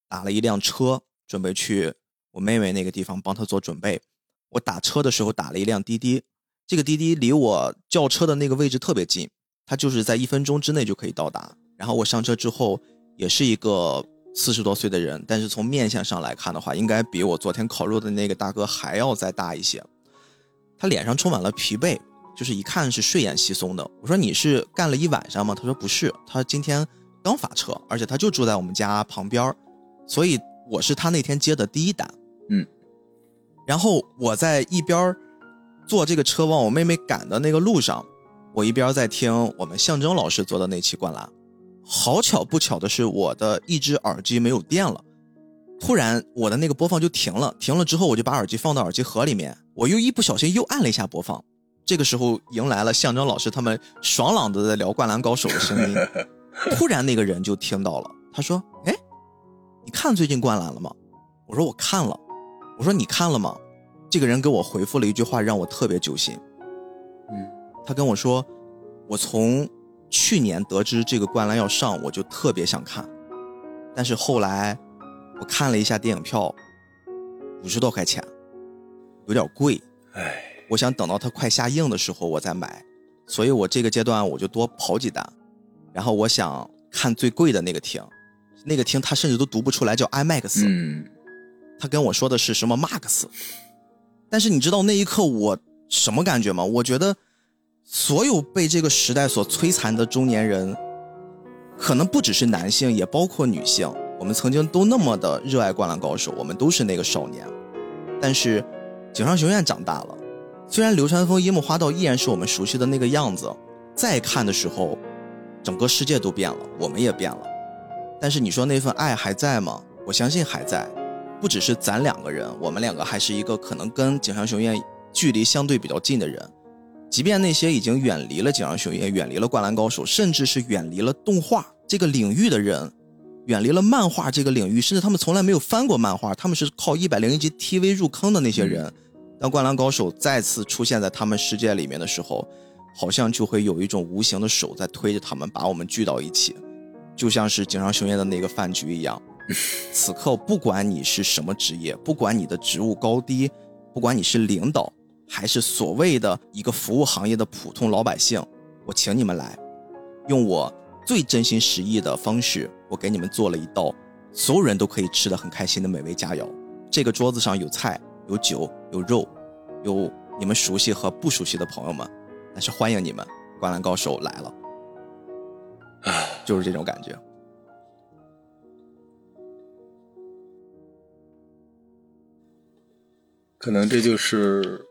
打了一辆车，准备去我妹妹那个地方帮她做准备。我打车的时候打了一辆滴滴，这个滴滴离我叫车的那个位置特别近，它就是在一分钟之内就可以到达。然后我上车之后，也是一个四十多岁的人，但是从面相上来看的话，应该比我昨天烤肉的那个大哥还要再大一些。他脸上充满了疲惫，就是一看是睡眼惺忪的。我说你是干了一晚上吗？他说不是，他今天刚发车，而且他就住在我们家旁边所以我是他那天接的第一单。嗯，然后我在一边坐这个车往我妹妹赶的那个路上，我一边在听我们象征老师做的那期灌篮。好巧不巧的是，我的一只耳机没有电了，突然我的那个播放就停了。停了之后，我就把耳机放到耳机盒里面，我又一不小心又按了一下播放。这个时候迎来了象征老师他们爽朗的在聊《灌篮高手》的声音。突然那个人就听到了，他说：“哎，你看最近《灌篮》了吗？”我说：“我看了。”我说：“你看了吗？”这个人给我回复了一句话，让我特别揪心。嗯，他跟我说：“我从。”去年得知这个《灌篮》要上，我就特别想看，但是后来我看了一下电影票，五十多块钱，有点贵。哎，我想等到它快下映的时候我再买，所以我这个阶段我就多跑几单，然后我想看最贵的那个厅，那个厅他甚至都读不出来叫 IMAX，嗯，他跟我说的是什么 Max，但是你知道那一刻我什么感觉吗？我觉得。所有被这个时代所摧残的中年人，可能不只是男性，也包括女性。我们曾经都那么的热爱《灌篮高手》，我们都是那个少年。但是，井上雄彦长大了，虽然流川枫、樱木花道依然是我们熟悉的那个样子，再看的时候，整个世界都变了，我们也变了。但是你说那份爱还在吗？我相信还在。不只是咱两个人，我们两个还是一个可能跟井上雄彦距离相对比较近的人。即便那些已经远离了《井上雄彦》、远离了《灌篮高手》，甚至是远离了动画这个领域的人，远离了漫画这个领域，甚至他们从来没有翻过漫画，他们是靠一百零一集 TV 入坑的那些人，当《灌篮高手》再次出现在他们世界里面的时候，好像就会有一种无形的手在推着他们，把我们聚到一起，就像是井上雄彦的那个饭局一样。此刻，不管你是什么职业，不管你的职务高低，不管你是领导。还是所谓的一个服务行业的普通老百姓，我请你们来，用我最真心实意的方式，我给你们做了一道所有人都可以吃的很开心的美味佳肴。这个桌子上有菜、有酒、有肉，有你们熟悉和不熟悉的朋友们，但是欢迎你们，灌篮高手来了，就是这种感觉。可能这就是。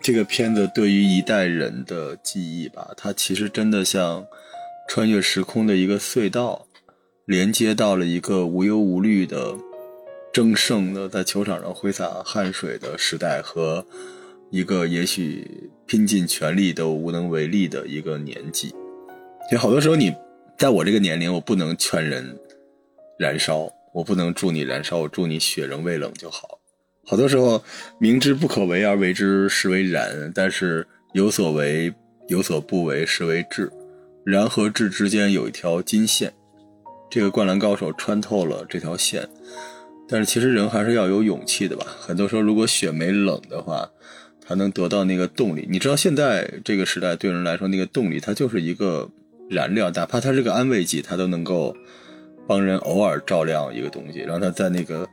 这个片子对于一代人的记忆吧，它其实真的像穿越时空的一个隧道，连接到了一个无忧无虑的、争胜的在球场上挥洒汗水的时代和一个也许拼尽全力都无能为力的一个年纪。就好多时候，你在我这个年龄，我不能劝人燃烧，我不能祝你燃烧，我祝你血仍未冷就好。好多时候，明知不可为而为之，是为然；但是有所为，有所不为，是为智。然和智之间有一条金线，这个灌篮高手穿透了这条线。但是其实人还是要有勇气的吧？很多时候，如果雪没冷的话，他能得到那个动力。你知道，现在这个时代对人来说，那个动力它就是一个燃料，哪怕它是个安慰剂，它都能够帮人偶尔照亮一个东西，让他在那个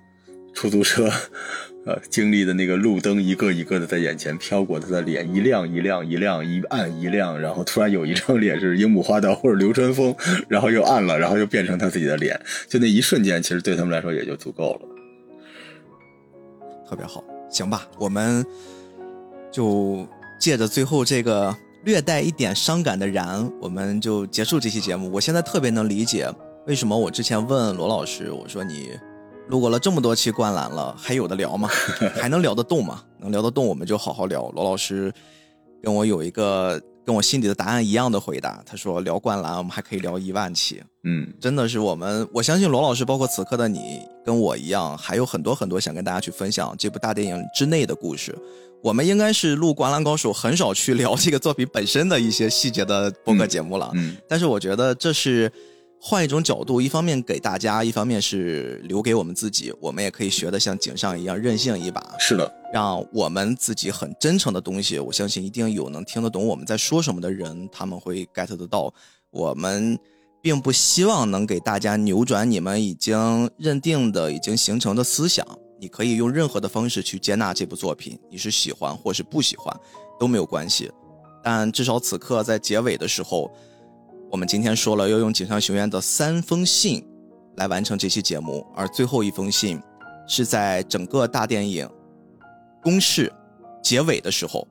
出租车。呃，经历的那个路灯一个一个的在眼前飘过，他的脸一亮一亮一亮一暗一亮，然后突然有一张脸是樱木花道或者流川枫，然后又暗了，然后又变成他自己的脸，就那一瞬间，其实对他们来说也就足够了。特别好，行吧，我们就借着最后这个略带一点伤感的燃，我们就结束这期节目。我现在特别能理解为什么我之前问罗老师，我说你。录过了这么多期灌篮了，还有的聊吗？还能聊得动吗？能聊得动，我们就好好聊。罗老师跟我有一个跟我心里的答案一样的回答，他说聊灌篮，我们还可以聊一万期。嗯，真的是我们，我相信罗老师，包括此刻的你，跟我一样，还有很多很多想跟大家去分享这部大电影之内的故事。我们应该是录《灌篮高手》很少去聊这个作品本身的一些细节的播客节目了。嗯，但是我觉得这是。换一种角度，一方面给大家，一方面是留给我们自己，我们也可以学的像井上一样任性一把。是的，让我们自己很真诚的东西，我相信一定有能听得懂我们在说什么的人，他们会 get 得到。我们并不希望能给大家扭转你们已经认定的、已经形成的思想。你可以用任何的方式去接纳这部作品，你是喜欢或是不喜欢都没有关系。但至少此刻在结尾的时候。我们今天说了要用井上雄彦的三封信来完成这期节目，而最后一封信是在整个大电影公示结尾的时候。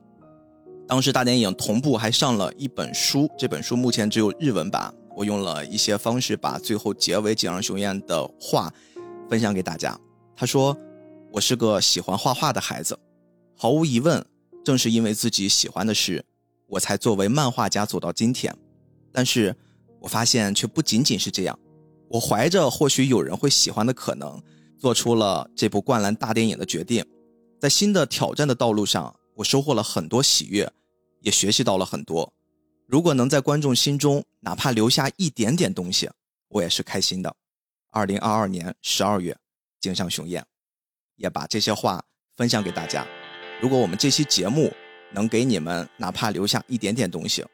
当时大电影同步还上了一本书，这本书目前只有日文版。我用了一些方式把最后结尾井上雄彦的话分享给大家。他说：“我是个喜欢画画的孩子，毫无疑问，正是因为自己喜欢的事，我才作为漫画家走到今天。”但是，我发现却不仅仅是这样。我怀着或许有人会喜欢的可能，做出了这部灌篮大电影的决定。在新的挑战的道路上，我收获了很多喜悦，也学习到了很多。如果能在观众心中哪怕留下一点点东西，我也是开心的。二零二二年十二月，井上雄彦也把这些话分享给大家。如果我们这期节目能给你们哪怕留下一点点东西，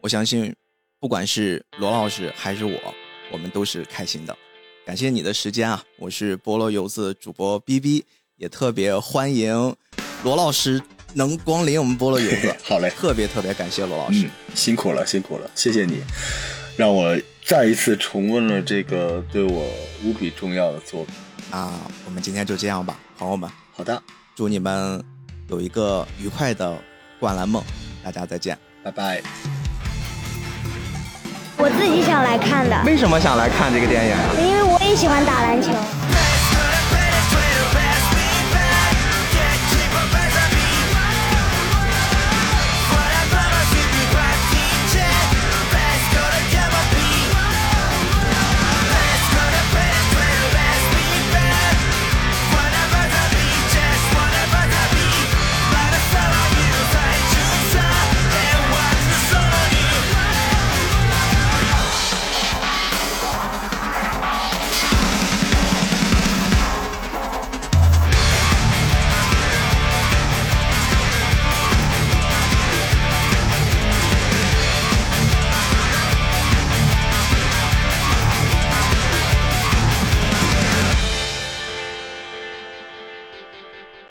我相信。不管是罗老师还是我，我们都是开心的。感谢你的时间啊！我是菠萝油子主播 B B，也特别欢迎罗老师能光临我们菠萝油子。好嘞，特别特别感谢罗老师，辛苦了，辛苦了，谢谢你，让我再一次重温了这个对我无比重要的作品。啊，我们今天就这样吧，朋友们。好的，祝你们有一个愉快的灌篮梦，大家再见，拜拜。我自己想来看的。为什么想来看这个电影啊？因为我也喜欢打篮球。